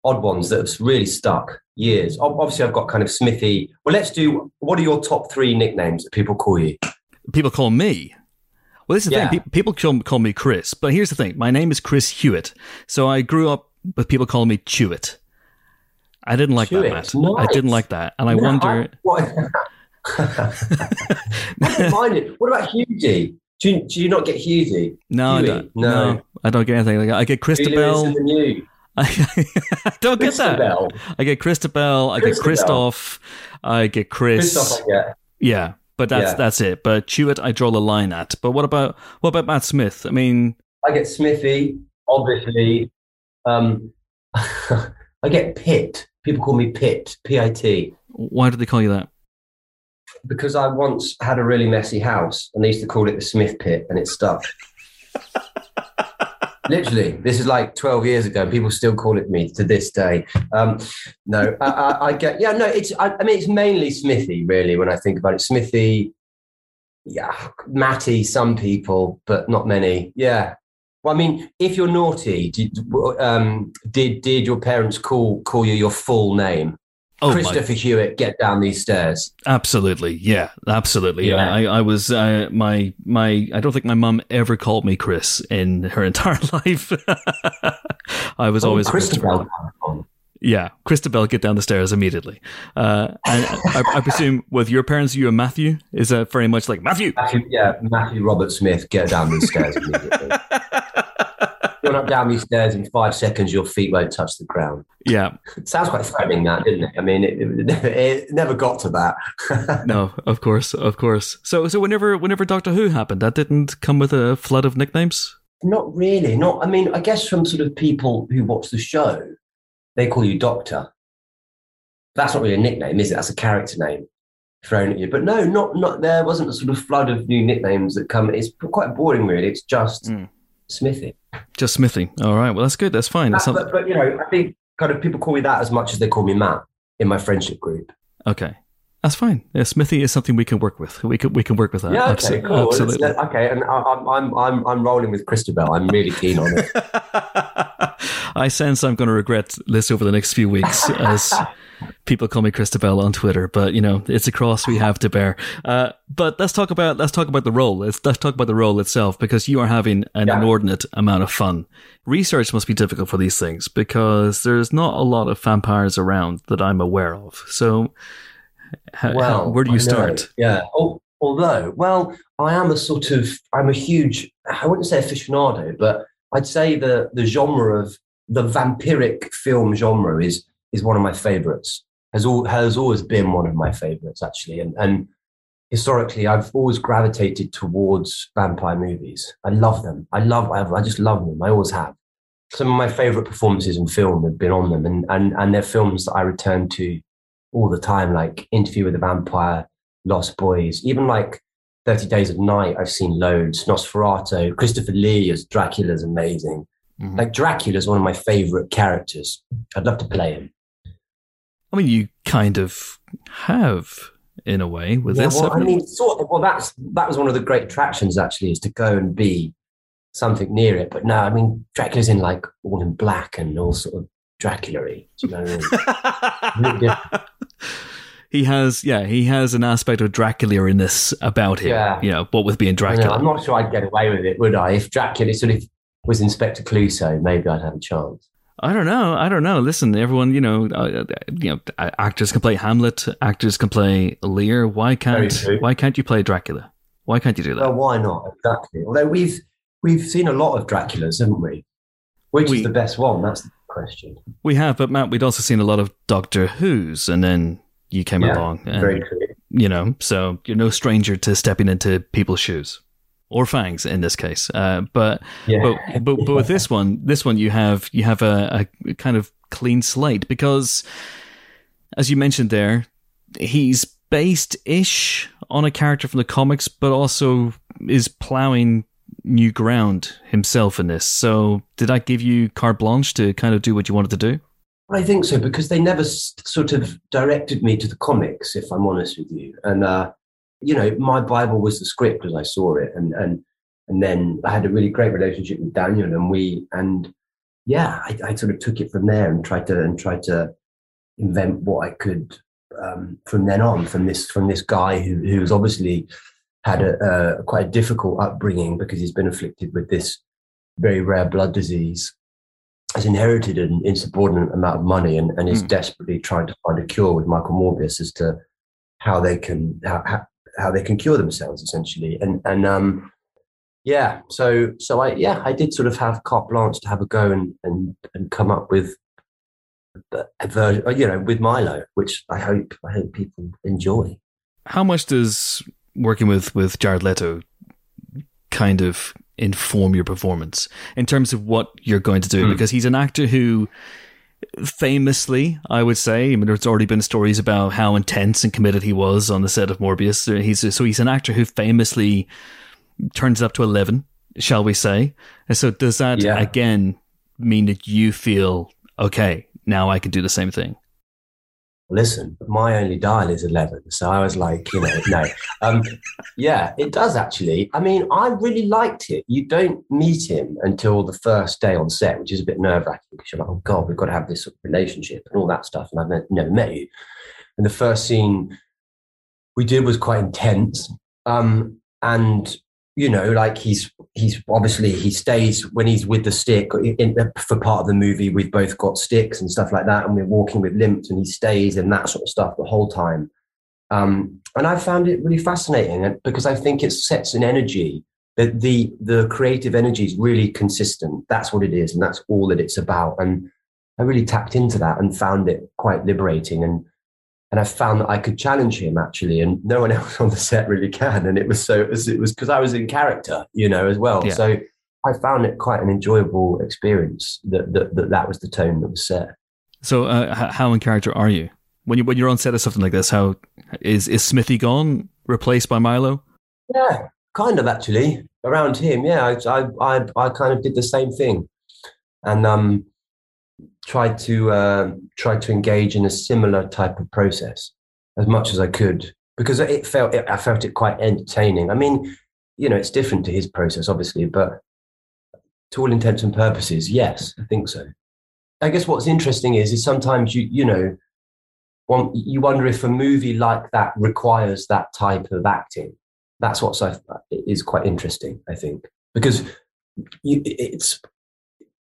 odd ones that have really stuck years. Obviously, I've got kind of Smithy. Well, let's do. What are your top three nicknames that people call you? People call me. Well, this is the Yeah. thing. Pe- People call, call me Chris, but here's the thing. My name is Chris Hewitt, so I grew up with people calling me Chewit. I didn't like that, Matt. I didn't like that, and I No, wonder. [LAUGHS] what, I don't mind it. What about Hughie? Do you, do you not get Hughie? no, I don't, No. no, I don't get anything like that. I get Christabel. [LAUGHS] I don't get that. Christabel. I get Christabel. I get. Christoph. I get Chris. Christoph, I get. Yeah, but that's Yeah. that's it. But Chewit, I draw the line at. But what about what about Matt Smith? I mean, I get Smithy, obviously. Um, [LAUGHS] I get Pitt. People call me Pitt, P I T, why do they call you that? because I once had a really messy house and they used to call it the Smith Pit and it stuck. [LAUGHS] Literally, this is like 12 years ago. People still call it me to this day. Um, no, I, I, I get, yeah, no, it's, I, I mean, it's mainly Smithy, really, when I think about it. Smithy, yeah, Matty, some people, but not many. Yeah. Well, I mean, if you're naughty, did, um, did, did your parents call, call you your full name? Oh, my, Christopher Hewitt, get down these stairs. absolutely, yeah, absolutely. Yeah. I, I was uh, my my. I don't think my mum ever called me Chris in her [LAUGHS] entire life. I was Oh, always Christabel. Yeah, Christabel, get down the stairs immediately. Uh, and I, I presume with your parents, you and Matthew is that very much like Matthew. Matthew, yeah, Matthew Robert Smith, get down these stairs immediately. [LAUGHS] You're not down these stairs in five seconds, your feet won't touch the ground. Yeah, It [LAUGHS] sounds quite threatening, that, didn't it? I mean, it, it, it never got to that. [LAUGHS] no, of course, of course. So, so whenever, whenever Doctor Who happened, that didn't come with a flood of nicknames. not really. Not. I mean, I guess from sort of people who watch the show, they call you Doctor. That's not really a nickname, is it? That's a character name thrown at you. But no, not not. There wasn't a sort of flood of new nicknames that come. It's quite boring, really. It's just Mm. Smithy. Just Smithy. All right, well, that's good. That's fine. That's That- but, but you know, I think kind of people call me that as much as they call me Matt in my friendship group. okay, that's fine. Yeah, Smithy is something we can work with. We can we can work with that. yeah, okay, Abso- cool. Absolutely. okay, and I, I'm I'm I'm I'm rolling with Christabel. I'm really keen on it. [LAUGHS] I sense I'm going to regret this over the next few weeks [LAUGHS] as people call me Christabel on Twitter, but you know it's a cross we have to bear. Uh, but let's talk about let's talk about the role. Let's let's talk about the role itself because you are having an Yeah. inordinate amount of fun. Research must be difficult for these things because there's not a lot of vampires around that I'm aware of. So, h- Well, where do you start? Yeah. Al- Although, well, I am a sort of, I'm a huge, I wouldn't say aficionado, but I'd say the the genre of the vampiric film genre is is one of my favorites. Has all has always been one of my favorites actually, and and historically I've always gravitated towards vampire movies. I love them. I love. I, I just love them. I always have. Some of my favorite performances in film have been on them, and and and they're films that I return to all the time, like Interview with the Vampire, Lost Boys, even like 30 Days of Night, I've seen loads. Nosferatu, Christopher Lee as Dracula is amazing. Mhm. Like Dracula's one of my favorite characters. I'd love to play him. I mean, you kind of have in a way with Yeah, this. well, I mean, sort of. Well, that's that was one of the great attractions actually, is to go and be something near it. But no, I mean, Dracula's in like all in black and all sort of Dracula-y. Do you know what I mean? Really [LAUGHS] he has, yeah, he has an aspect of Dracula in this about him. Yeah. You know, what with being I know, Dracula. I'm not sure I'd get away with it, would I? If Dracula is sort of was Inspector Clouseau, maybe I'd have a chance. I don't know. I don't know. Listen, everyone, you know, uh, uh, you know, actors can play Hamlet. Actors can play Lear. Why can't. Why can't you play Dracula? Why can't you do that? Well, why not? Exactly. Although we've we've seen a lot of Draculas, haven't we? Which We- is the best one? That's the question. we have, but Matt, we'd also seen a lot of Doctor Who's, and then you came Yeah, along, and Very true. you know, so you're no stranger to stepping into people's shoes or fangs in this case. Uh, but Yeah. but, but but with this one, this one you have you have a, a kind of clean slate because, as you mentioned there, he's based ish on a character from the comics, but also is plowing new ground himself in this. So did that give you carte blanche to kind of do what you wanted to do? I think so because they never sort of directed me to the comics, if I'm honest with you. And uh, you know, my Bible was the script as I saw it, and and and then I had a really great relationship with Daniel, and we and yeah, I, I sort of took it from there and tried to and tried to invent what I could um, from then on from this from this guy who who's obviously had a, a quite a difficult upbringing because he's been afflicted with this very rare blood disease has inherited an insubordinate amount of money and, and is Mm. desperately trying to find a cure with Michael Morbius as to how they can how, how, how they can cure themselves essentially and and um yeah, so so I yeah I did sort of have carte blanche to have a go and and and come up with a version, you know, with Milo, which I hope I hope people enjoy. How much does working with with Jared Leto kind of inform your performance in terms of what you're going to do? Hmm. Because he's an actor who famously, I would say, I mean, there's already been stories about how intense and committed he was on the set of Morbius. He's so he's an actor who famously turns up to eleven, shall we say? And so does that Yeah. again mean that you feel okay? Now I can do the same thing. Listen, my only dial is 11. So I was like, you know, no. Um, yeah, it does actually. I mean, I really liked it. You don't meet him until the first day on set, which is a bit nerve wracking because you're like, oh God, we've got to have this sort of relationship and all that stuff. And I've never met you. And the first scene we did was quite intense. Um, and you know, like he's he's obviously he stays when he's with the stick in, for part of the movie. We've both got sticks and stuff like that, and we're walking with limps, and he stays and that sort of stuff the whole time. Um, and I found it really fascinating because I think it sets an energy that the the creative energy is really consistent. That's what it is, and that's all that it's about. And I really tapped into that and found it quite liberating. And and I found that I could challenge him actually, and no one [LAUGHS] else on the set really can. And it was so it was because I was in character, you know, as well. Yeah. So I found it quite an enjoyable experience. That that that, that was the tone that was set. So, uh, how in character are you when you when you're on set of something like this? How is is Smithy gone, replaced by Milo? Yeah, kind of actually around him. Yeah, I I I, I kind of did the same thing, and um, tried to uh, tried to engage in a similar type of process as much as I could because it felt it, I felt it quite entertaining. I mean, you know, it's different to his process, obviously, but to all intents and purposes, yes, I think so. I guess what's interesting is is sometimes you you know. One, you wonder if a movie like that requires that type of acting that's what is is quite interesting i think because you, it's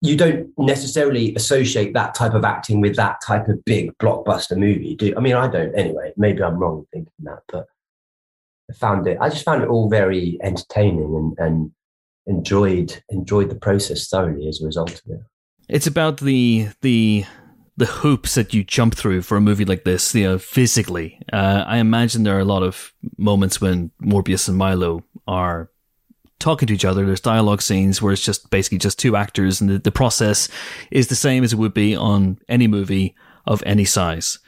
you don't necessarily associate that type of acting with that type of big blockbuster movie do i mean i don't anyway. Maybe i'm wrong thinking that but i found it i just found it all very entertaining and, and enjoyed enjoyed the process thoroughly as a result of it. It's about the the the hoops that you jump through for a movie like this, you know, physically. Uh, I imagine there are a lot of moments when Morbius and Milo are talking to each other. There's dialogue scenes where it's just basically just two actors, and the, the process is the same as it would be on any movie of any size.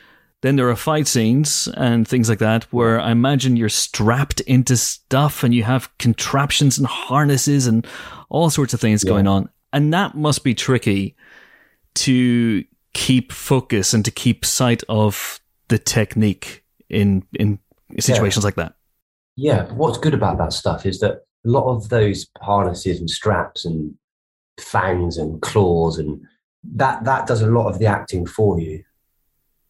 Then there are fight scenes and things like that where I imagine you're strapped into stuff and you have contraptions and harnesses and all sorts of things going on. And that must be tricky to keep focus and to keep sight of the technique in in situations like that. Yeah, what's good about that stuff is that a lot of those harnesses and straps and fangs and claws and that that does a lot of the acting for you.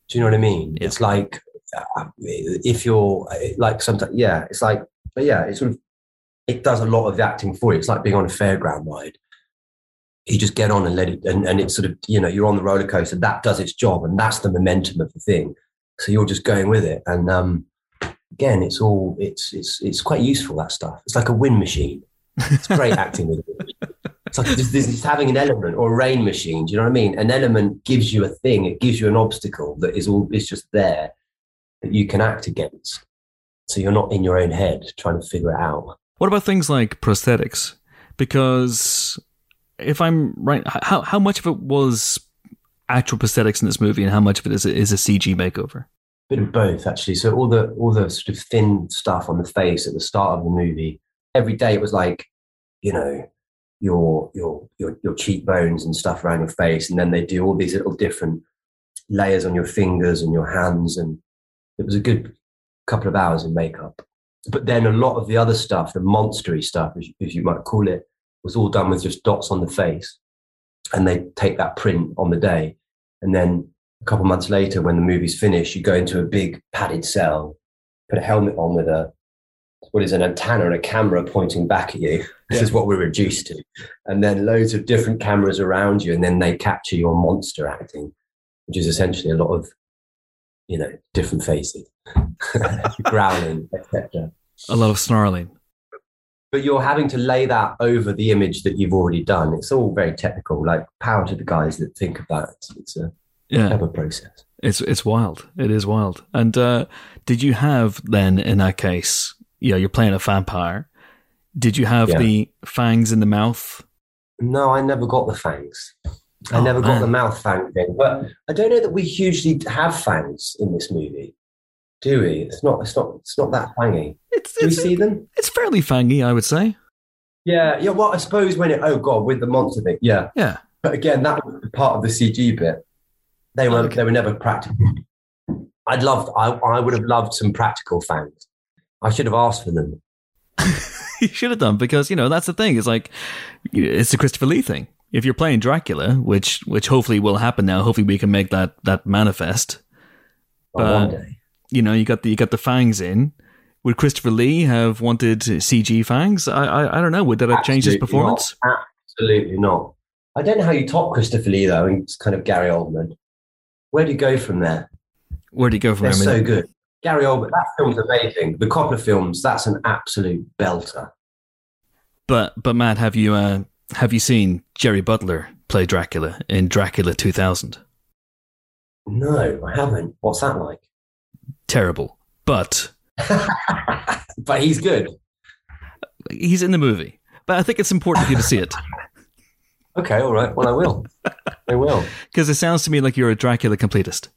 Do you know what I mean? Yeah. It's like uh, if you're uh, like sometimes, yeah, it's like, but yeah, it's sort of it does a lot of the acting for you. It's like being on a fairground ride. You just get on and let it, and, and it's sort of you know you're on the roller coaster. That does its job, and that's the momentum of the thing. So you're just going with it, and um, again, it's all it's it's it's quite useful that stuff. It's like a wind machine. It's great [LAUGHS] acting with it. It's like this, is having an element or a rain machine. Do you know what I mean? An element gives you a thing. It gives you an obstacle that is all is just there that you can act against. So you're not in your own head trying to figure it out. What about things like prosthetics? Because if I'm right, how how much of it was actual prosthetics in this movie, and how much of it is is a CG makeover? Bit of both actually. So all the all the sort of thin stuff on the face at the start of the movie, every day it was like, you know, your your your your cheekbones and stuff around your face, and then they do all these little different layers on your fingers and your hands, and it was a good couple of hours in makeup. But then a lot of the other stuff, the monstery stuff, as as you might call it, was all done with just dots on the face, and they take that print on the day, and then a couple months later, when the movie's finished, you go into a big padded cell, put a helmet on with a what is an antenna and a camera pointing back at you. This is what we're reduced to, and then loads of different cameras around you, and then they capture your monster acting, which is essentially a lot of, you know, different faces, [LAUGHS] growling, etc. A lot of snarling. but you're having to lay that over the image that you've already done. It's all very technical. Like power to the guys that think of that. It's, it's a Yeah. clever process. It's it's wild. It is wild. And uh, did you have then in that case, yeah, you're playing a vampire. Did you have Yeah. the fangs in the mouth? No, I never got the fangs. I Oh, never got the mouth fang thing. But I don't know that we hugely have fangs in this movie, do we? It's not. It's not. It's not that fangy. It's Do we see them? it's fairly fangy, I would say. Yeah. Yeah. Well, I suppose when it. Oh God, with the monster thing. Yeah. Yeah. But again, that was part of the CG bit. They were. Okay. They were never practical. I'd loved. I. I would have loved some practical fangs. I should have asked for them. [LAUGHS] you should have done because you know that's the thing. It's like it's the Christopher Lee thing. If you're playing Dracula, which which hopefully will happen now, hopefully we can make that that manifest. Oh, one day. You know, you got the you got the fangs in. Would Christopher Lee have wanted CG fangs? I I, I don't know. Would that have changed his performance? Not. Absolutely not. I don't know how you top Christopher Lee though, and it's kind of Gary Oldman. Where do you go from there? Where would you go from They're there? So good. Gary Oldman, that film's amazing. The Coppola films, that's an absolute belter. But but Matt, have you uh, have you seen Gerry Butler play Dracula in Dracula 2000? No, I haven't. What's that like? Terrible, but [LAUGHS] but he's good. he's in the movie. But I think it's important for you to see it [LAUGHS] Okay, all right. Well, I will. I will. [LAUGHS] because it sounds to me like you're a Dracula completist.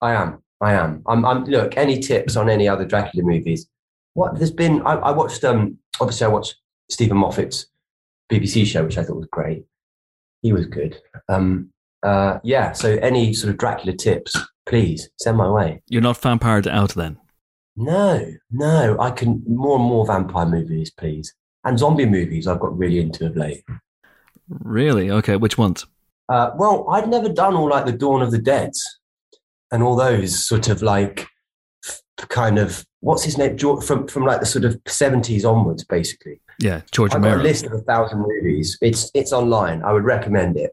I am. I am. I'm, I'm. Look, any tips on any other Dracula movies? What there's been? I, I watched. Um, obviously, I watched Steven Moffat's BBC show, which I thought was great. He was good. Um, uh, yeah. So, any sort of Dracula tips, please send my way. You're not vampired out then. No, no. I can more and more vampire movies, please, and zombie movies. I've got really into of late. Really? Okay, which ones? Uh, well, I'd never done all like the Dawn of the Dead and all those sort of like kind of what's his name from from like the sort of seventies onwards, basically. Yeah, George I've got a list of a thousand movies. It's it's online. I would recommend it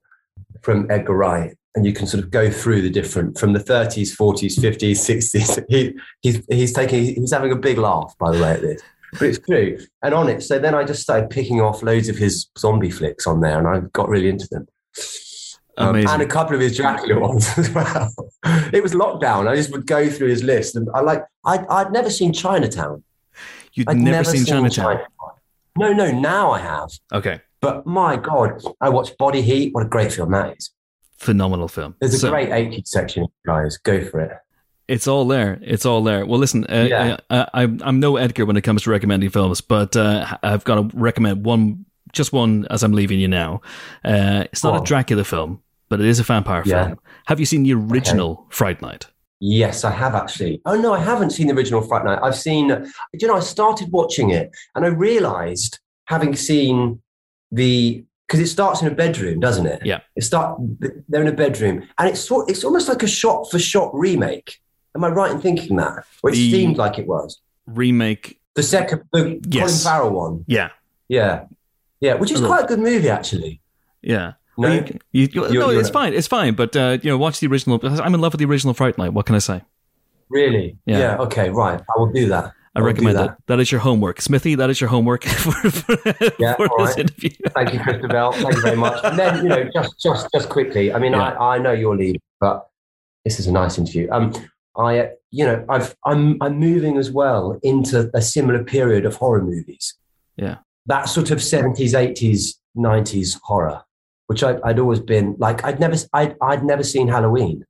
from Edgar Wright, and you can sort of go through the different from the thirties, forties, fifties, sixties. [LAUGHS] He he's he's taking he's having a big laugh by the way at this. But it's true. And on it, so then I just started picking off loads of his zombie flicks on there, and I got really into them. Um, and a couple of his Dracula ones [LAUGHS] as well. It was lockdown. I just would go through his list, and I like I'd, I'd never seen Chinatown. You'd I'd never, seen Chinatown. No, no, now I have. Okay, But my God, I watched Body Heat. What a great film that is. phenomenal film. There's a So, great 80s section, guys. Go for it. It's all there. It's all there. Well, listen, uh, Yeah. uh, I, I'm no Edgar when it comes to recommending films, but uh, I've got to recommend one, just one, as I'm leaving you now. Uh, it's not Go a. Dracula film, but it is a vampire Yeah. film. Have you seen the original Fright Night? Yes, I have actually. Oh, no, I haven't seen the original Fright Night. I've seen, you know, I started watching it and I realized, having seen the, because it starts in a bedroom, doesn't it? Yeah. It start, they're in a bedroom and it's sort, it's almost like a shot for shot remake. Am I right in thinking that? Or it The- seemed like it was. Remake. The second, the Yes. Colin Farrell one. Yeah. Yeah. Yeah, which is quite a good movie, actually. Yeah. No? You- you- you- no, it's fine. It's fine. But, uh, you know, watch the original. I'm in love with the original Fright Night. What can I say? Really? Yeah. yeah Okay. Right. I will do that. I do recommend that. that. That is your homework. Smithy, that is your homework [LAUGHS] for, for, Yeah, for all this right. interview. [LAUGHS] Thank you, Christabel. Thank you very much. And then, you know, just just just quickly. I mean, Yeah. I, I know you're leaving, but this is a nice interview. Um, I, you know, I've I'm I'm moving as well into a similar period of horror movies. Yeah. That sort of seventies, eighties, nineties horror, which I'd, I'd always been like. I'd never I'd I'd never seen Halloween.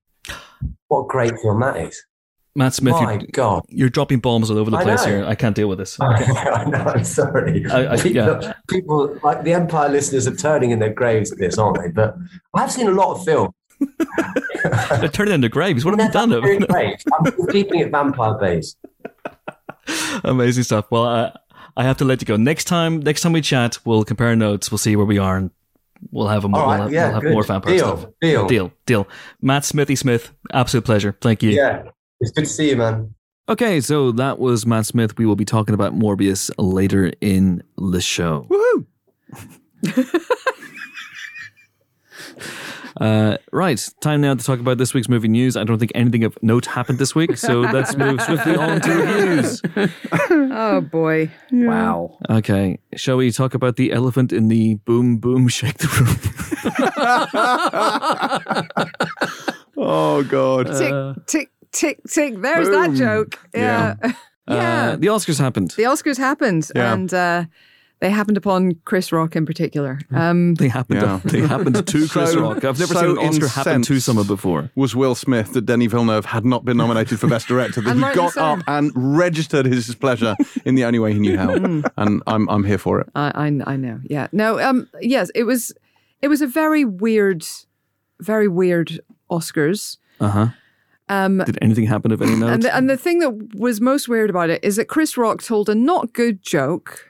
What a great film that is! Matt Smith, My you're, God. you're dropping bombs all over the I place know. here. I can't deal with this. [LAUGHS] I know, I'm sorry. I- I- people, yeah. people, like the Empire listeners are turning in their graves at this, aren't they? But I've seen a lot of film. They're turning into graves. What have you done? I'm keeping it vampire based. [LAUGHS] Amazing stuff. Well, I, I have to let you go. Next time, next time we chat, we'll compare notes. We'll see where we are, and we'll have a more, right, we'll have, yeah, we'll have good. more vampire Deal, stuff. deal. deal, deal. Matt Smithy Smith, absolute pleasure. Thank you. Yeah, it's good to see you, man. Okay, so that was Matt Smith. We will be talking about Morbius later in the show. Woohoo! [LAUGHS] Uh, right, time now to talk about this week's movie news. I don't think anything of note happened this week, so [LAUGHS] let's move swiftly on to reviews. Oh boy. Wow. Okay, shall we talk about the elephant in the boom boom shake the room? [LAUGHS] Oh God. Tick, tick, tick, tick. There's that joke. Yeah. Yeah. [LAUGHS] Uh, the Oscars happened. the Oscars happened, Yeah. and uh, they happened upon Chris Rock in particular. Um, They happened. Yeah. To, they happened to [LAUGHS] Chris So- Rock. I've never so seen an Oscar happen to incensed. someone before. was Will Smith that Denis Villeneuve had not been nominated for Best Director. That he got so. up and registered his displeasure in the only way he knew how, and I'm I'm here for it. I, I I know. Yeah. No. Um. Yes. It was. It was a very weird, very weird Oscars. Uh huh. Um. Did anything happen of any note? And the, and the thing that was most weird about it is that Chris Rock told a not good joke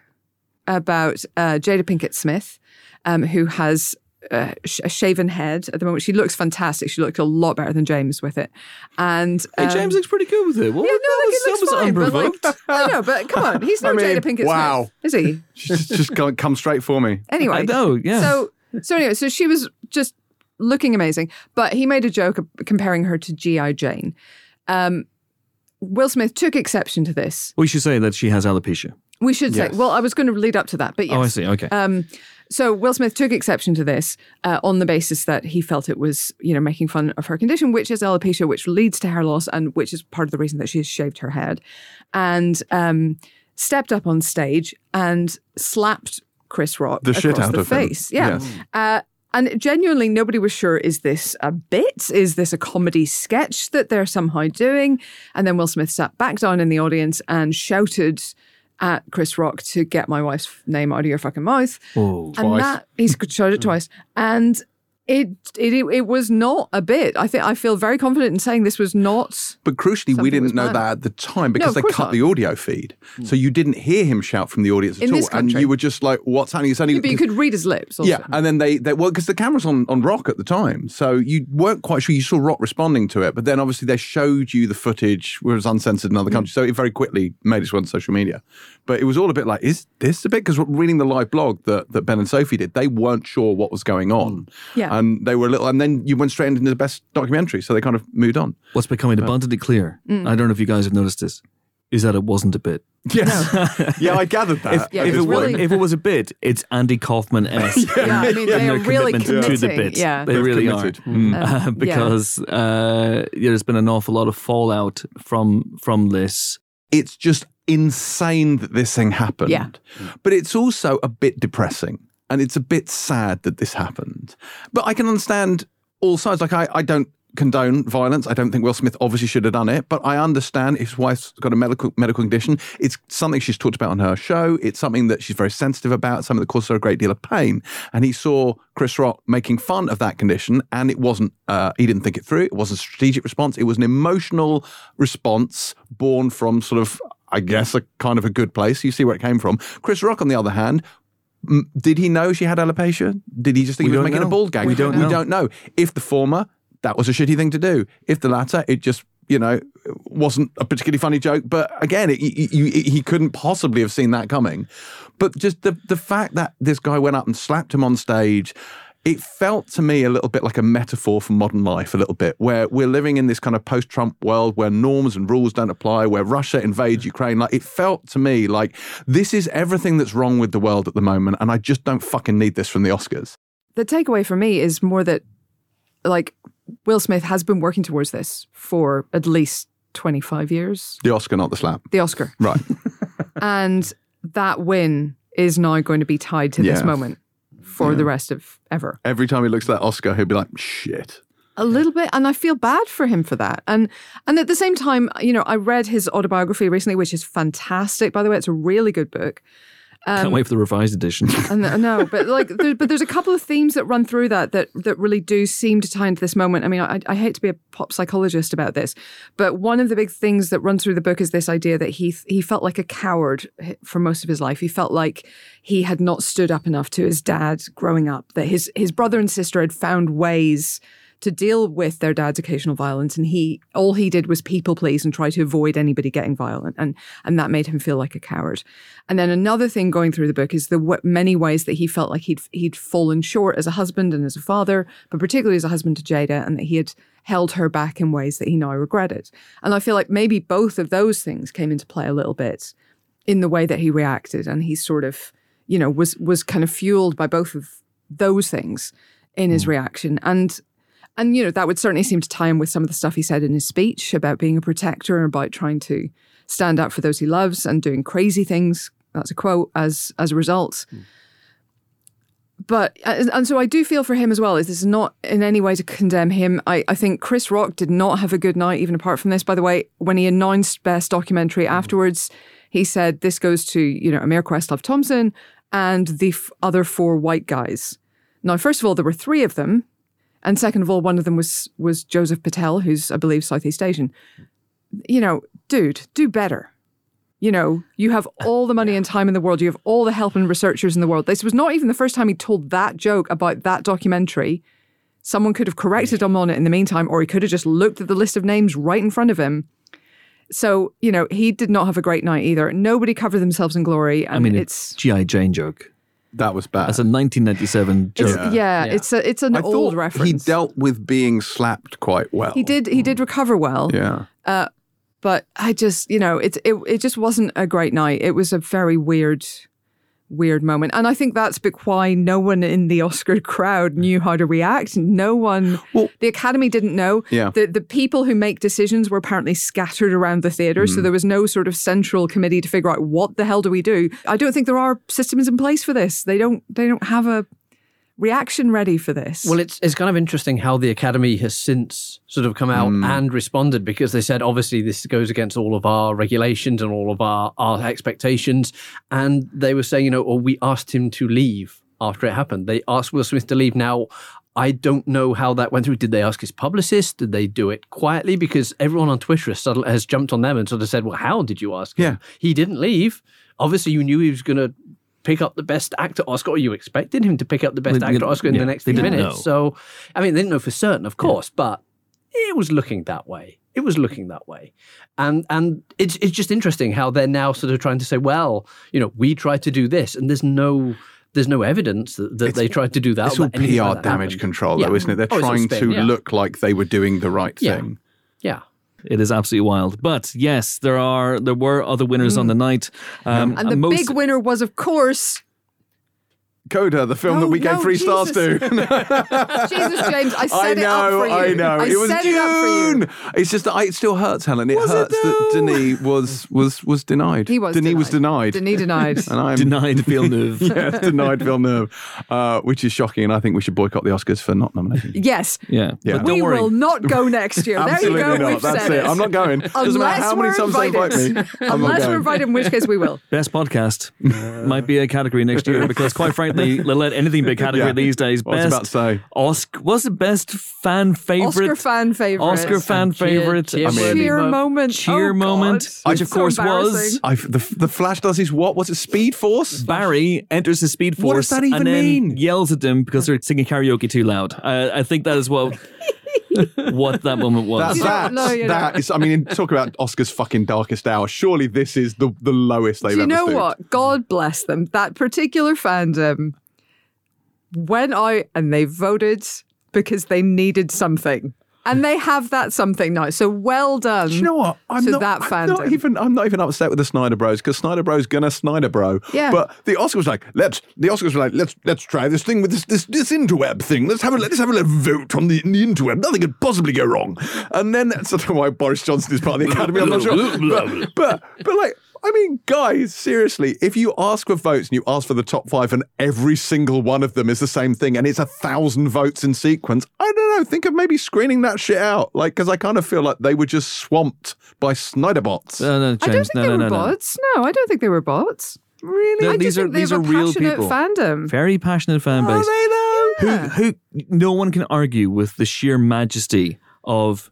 about uh, Jada Pinkett Smith, um, who has uh, sh- a shaven head at the moment. She looks fantastic. She looked a lot better than James with it. And hey, um, James looks pretty good with it. What, yeah, no, that like, was, looks was fine, but, like, unprovoked. I know, but come on, he's [LAUGHS] not I mean, Jada Pinkett wow. Smith, is he? [LAUGHS] Just just come, come straight for me. Anyway, I know, yeah. So so anyway, so she was just looking amazing, but he made a joke comparing her to GI Jane. Um, Will Smith took exception to this. we should say that she has alopecia. We should say. Well, I was going to lead up to that, but yes. Oh, I see. Okay. Um, so Will Smith took exception to this uh, on the basis that he felt it was, you know, making fun of her condition, which is alopecia, which leads to hair loss, and which is part of the reason that she has shaved her head, and um, stepped up on stage and slapped Chris Rock The shit across out the of him. face. Yeah. Yes. Uh, and genuinely, nobody was sure is this a bit? Is this a comedy sketch that they're somehow doing? And then Will Smith sat back down in the audience and shouted at Chris Rock to get my wife's name out of your fucking mouth. oh. And that he's showed it mm. twice. And it, it it was not a bit. I think I feel very confident in saying this was not. But crucially, we didn't know that at the time because of they cut not. the audio feed, mm. so you didn't hear him shout from the audience at In all, and you were just like, "What's happening?" It's only But you could read his lips. Also. Yeah, and then they, they well, because the camera's on, on Rock at the time, so you weren't quite sure. You saw Rock responding to it, but then obviously they showed you the footage, where it was uncensored in other mm. countries, so it very quickly made its way on social media. But it was all a bit like, is this a bit? Because reading the live blog that, that Ben and Sophie did, they weren't sure what was going on, mm. Yeah. And they were a little. And then you went straight into the best documentary, so they kind of moved on. What's becoming abundantly clear, Mm. I don't know if you guys have noticed this, is that it wasn't a bit. Yes, [LAUGHS] yeah, I gathered that. If, Yeah, if, it's it was, if it was a bit, it's Andy Kaufman esque. [LAUGHS] Yeah, I mean, they are really commitment to the committing. bit. Yeah. They They've really committed. are. Mm. Uh, yeah. because uh, there's been an awful lot of fallout from from this. it's just insane that this thing happened. Yeah. But it's also a bit depressing and it's a bit sad that this happened. But I can understand all sides. Like, I, I don't condone violence. I don't think Will Smith obviously should have done it, but I understand his wife's got a medical medical condition. It's something she's talked about on her show. It's something that she's very sensitive about, something that causes her a great deal of pain. And he saw Chris Rock making fun of that condition, and it wasn't, uh, he didn't think it through. It wasn't a strategic response. It was an emotional response born from sort of, I guess, a kind of a good place. You see where it came from. Chris Rock, on the other hand, did he know she had alopecia? Did he just think We he was making a know. bald gag? We don't we know. don't know. If the former, that was a shitty thing to do. If the latter, it just you know wasn't a particularly funny joke. But again, it, he couldn't possibly have seen that coming. But just the the fact that this guy went up and slapped him on stage. It felt to me a little bit like a metaphor for modern life, a little bit, where we're living in this kind of post Trump world where norms and rules don't apply, where Russia invades Ukraine. Like, it felt to me like this is everything that's wrong with the world at the moment. And I just don't fucking need this from the Oscars. the takeaway for me is more that like Will Smith has been working towards this for at least 25 years The Oscar, not the slap. the Oscar Right. [LAUGHS] and that win is now going to be tied to this moment for the mm. rest of ever. Every time he looks at that Oscar, he'll be like, shit. a little bit and i feel bad for him for that. And and at the same time you know i read his autobiography recently which is fantastic by the way. It's a really good book Can't um, wait for the revised edition. And th- no, but like, there, but there's a couple of themes that run through that that that really do seem to tie into this moment. I mean, I, I hate to be a pop psychologist about this, but one of the big things that runs through the book is this idea that he he felt like a coward eh, for most of his life. He felt like he had not stood up enough to his dad growing up. That his his brother and sister had found ways to deal with their dad's occasional violence, and he all he did was people please and try to avoid anybody getting violent, and and that made him feel like a coward. And then another thing going through the book is the w- many ways that he felt like he'd he'd fallen short as a husband and as a father, but particularly as a husband to Jada, and that he had held her back in ways that he now regretted. And I feel like maybe both of those things came into play a little bit in the way that he reacted, and he sort of you know was was kind of fueled by both of those things in his hmm. reaction and and you know that would certainly seem to tie in with some of the stuff he said in his speech about being a protector and about trying to stand up for those he loves and doing crazy things that's a quote as as a result hmm. but and so I do feel for him as well. Is this is not in any way to condemn him? I, I think Chris Rock did not have a good night, even apart from this. By the way, when he announced Best Documentary hmm. afterwards, he said this goes to you know Ahmir Questlove Thompson and the f- other four white guys. Now, first of all, there were three of them, and second of all, one of them was was Joseph Patel, who's I believe Southeast Asian. You know, dude, do better. You know, you have all the money and time in the world. You have all the help and researchers in the world. This was not even the first time he told that joke about that documentary. Someone could have corrected him on it in the meantime, or he could have just looked at the list of names right in front of him. So, you know, he did not have a great night either. Nobody covered themselves in glory. And I mean, it's, it's GI Jane joke. That was bad. That's a 1997 [LAUGHS] joke. it's yeah, Yeah. it's a it's an I old reference. he dealt with being slapped quite well. He did he did hmm. recover well. Yeah. Uh, but I just, you know, it, it it just wasn't a great night. It was a very weird, weird moment, and I think that's why no one in the Oscar crowd knew how to react. No one, Well- the Academy didn't know. Yeah. the the people who make decisions were apparently scattered around the theater, Mm. so there was no sort of central committee to figure out what the hell do we do. I don't think there are systems in place for this. They don't they don't have a reaction ready for this. Well, it's it's kind of interesting how the Academy has since sort of come out hmm. and responded because they said obviously this goes against all of our regulations and all of our, our expectations. And they were saying, you know, or we asked him to leave after it happened. They asked Will Smith to leave. Now, I don't know how that went through. Did they ask his publicist? Did they do it quietly? Because everyone on Twitter has, suddenly- has jumped on them and sort of said, well, how did you ask him? Yeah. He didn't leave. Obviously, you knew he was going to pick up the best actor oh, Oscar, or you expected him to pick up the best They- actor Oscar in yeah, the next few minutes. know. So, I mean, they didn't know for certain, of course, but it was looking that way. It was looking that way, and and it's it's just interesting how they're now sort of trying to say, well, you know, we tried to do this, and there's no. There's no evidence that, that they tried to do that. It's all PR like damage happened. control, Yeah. though, isn't it? They're Oh, trying spin, to yeah. look like they were doing the right Yeah. thing. Yeah. It is absolutely wild. But yes, there are there were other winners on the night. Um, and the most- big winner was, of course, Coda, the film No, that we gave no, three stars to. [LAUGHS] Jesus James. I set I it know, up for you. I know. I it was set June. it up for you. It's just that I, it still hurts, Helen. It Was it hurts that? Denis was was was denied. He was Denis was denied. Denis denied. [LAUGHS] and I'm denied Villeneuve. [LAUGHS] yes, denied Villeneuve, uh, which is shocking. And I think we should boycott the Oscars for not nominating. yes. Yeah, Yeah. but don't we worry. will not go next year. Absolutely there you go. not. We've That's said it. I'm not going. Doesn't matter how many times they invite me. I'm not Unless we're going. invited, in which case we will. Best podcast might be a category next year because, quite frankly, they'll [LAUGHS] let anything be a category Yeah. these days. I was Best about to say. Oscar what's the best fan favorite. Oscar fan favorite. Oscar fan cheer- favorite. cheer I mean, cheer moment. cheer Oh, moment, God. which of So course was. I, the the Flash does his what? What's it? Speed Force. Barry enters the Speed Force What does that even and then mean? yells at them because they're singing karaoke too loud. I, I think that is what what that moment was. That's You that. don't know, you that know. is. I mean, talk about Oscar's fucking darkest hour. Surely this is the the lowest they've ever. Do you ever know stooped. what? God bless them. That particular fandom went out and they voted because they needed something. And they have that something nice. So well done. Do you know what? I'm to not, that I'm not even. I'm not even upset with the Snyder Bros because Snyder Bros gonna Snyder Bro. Yeah. But the Oscars was like, let's. The Oscars were like, let's let's try this thing with this this this interweb thing. Let's have a let's have a little vote on the, the interweb. Nothing could possibly go wrong. And then [LAUGHS] that's not why Boris Johnson is part of the Academy. I'm not sure. [LAUGHS] But but, but like. I mean, guys, seriously, if you ask for votes and you ask for the top five and every single one of them is the same thing and it's a thousand votes in sequence, I don't know. Think of maybe screening that shit out. Like, because I kind of feel like they were just swamped by Snyderbots. No, no, I don't think No, they no, were no, no. bots. No, I don't think they were bots. really? No, I these just are think they these have are real passionate people. fandom. Very passionate fan base. Yeah. Who who no one can argue with the sheer majesty of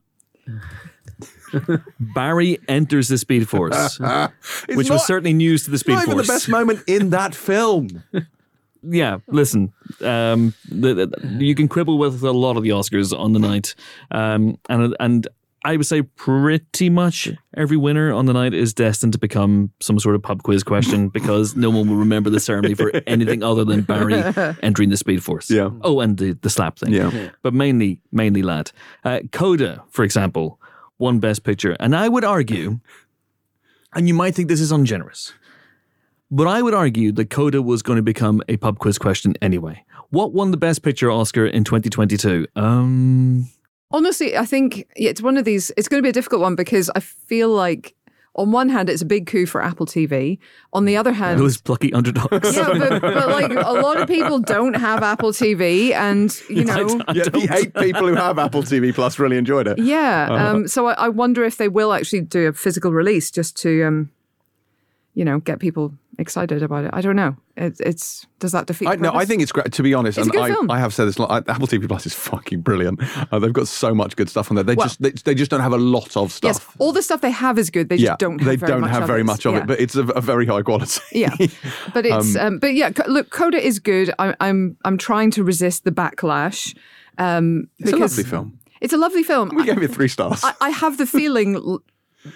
Barry enters the Speed Force, [LAUGHS] which not- was certainly news to the Speed not Force. even the best moment in that film. [LAUGHS] yeah, listen, um, the, the- you can quibble with a lot of the Oscars on the night, um, and and I would say pretty much every winner on the night is destined to become some sort of pub quiz question [LAUGHS] because no one will remember the ceremony for anything other than Barry entering the Speed Force. Yeah. Oh, and the the slap thing. Yeah. but mainly mainly lad. Uh, Coda, for example, won Best Picture, and I would argue, and you might think this is ungenerous. But I would argue that Coda was going to become a pub quiz question anyway. What won the Best Picture Oscar in 2022? Um, Honestly, I think it's one of these. It's going to be a difficult one because I feel like, on one hand, it's a big coup for Apple TV. On the other hand, those plucky underdogs. yeah, but, but [LAUGHS] like a lot of people don't have Apple TV, and you know, Yeah, the eight people who have Apple TV Plus really enjoyed it. yeah. Um, so I, I wonder if they will actually do a physical release just to, um, you know, get people excited about it. I don't know. It, it's does that defeat? I, no, I think it's great. To be honest, It's a and good I, film. I have said this. a lot, I- Apple TV Plus is fucking brilliant. Uh, they've got so much good stuff on there. They Well- just they, they just don't have a lot of stuff. Yes, all the stuff they have is good. They just don't. Have they very don't much have of very it. much of Yeah. it, but it's a, a very high quality. Yeah, but [LAUGHS] it's um, but yeah. Look, Coda is good. I, I'm I'm trying to resist the backlash. Um, it's a lovely film. It's a lovely film. We gave it three stars. I, I have the feeling.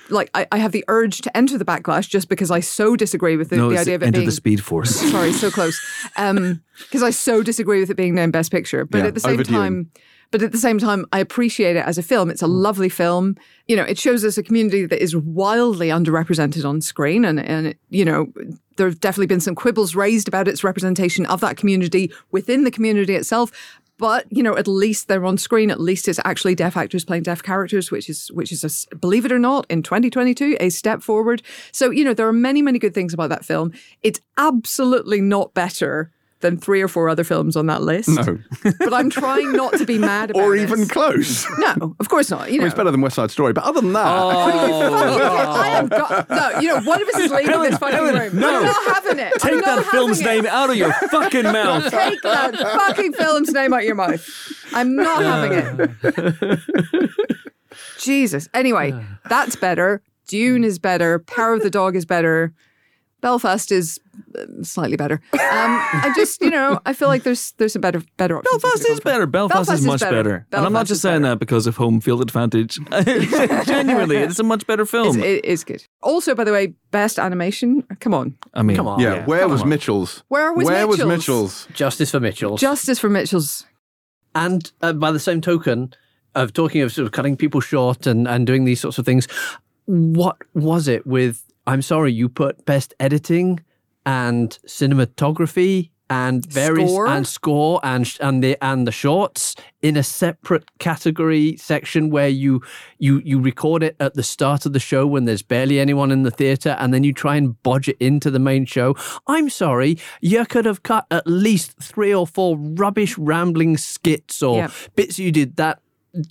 Like I, I have the urge to enter the backlash just because I so disagree with the, no, the idea of it Enter being the Speed Force. [LAUGHS] sorry, so close. Um, because I so disagree with it being named Best Picture. But Yeah, at the same time, but at the same time, I appreciate it as a film. It's a mm. lovely film. You know, it shows us a community that is wildly underrepresented on screen, and and you know, there have definitely been some quibbles raised about its representation of that community within the community itself. But you know, at least they're on screen. At least it's actually deaf actors playing deaf characters, which is which is a, believe it or not, in 2022, a step forward. So you know, there are many many good things about that film. It's absolutely not better than three or four other films on that list. no, But I'm trying not to be mad [LAUGHS] about or this. even close. No, of course not. You know, It's better than West Side Story, but other than that, Oh, I am go- no. You know, one of us is leaving this fucking room. no. I'm not having it. I'm Take not that having film's it. name out of your fucking [LAUGHS] mouth. Take that fucking film's name out of your mouth. I'm not having it. Jesus. Anyway, [SIGHS] that's better. Dune is better. Power of the Dog is better. Belfast is uh, slightly better. Um, I just, you know, I feel like there's there's a better better option. Belfast is better. Belfast, Belfast is is much better. better. and I'm not just saying better. that because of home field advantage. [LAUGHS] Genuinely, it's a much better film. it is good. Also, by the way, best animation. Come on, I mean, Come on. yeah, where come was on. Mitchell's? Where was where was Mitchell's? Mitchell's? Justice for Mitchell. justice for Mitchell's. And uh, by the same token of talking of sort of cutting people short and, and doing these sorts of things, what was it with, I'm sorry, you put best editing and cinematography and various Score? and score and sh- and the and the shorts in a separate category section where you you you record it at the start of the show when there's barely anyone in the theater and then you try and bodge it into the main show i'm sorry you could have cut at least three or four rubbish rambling skits or Yep. bits you did that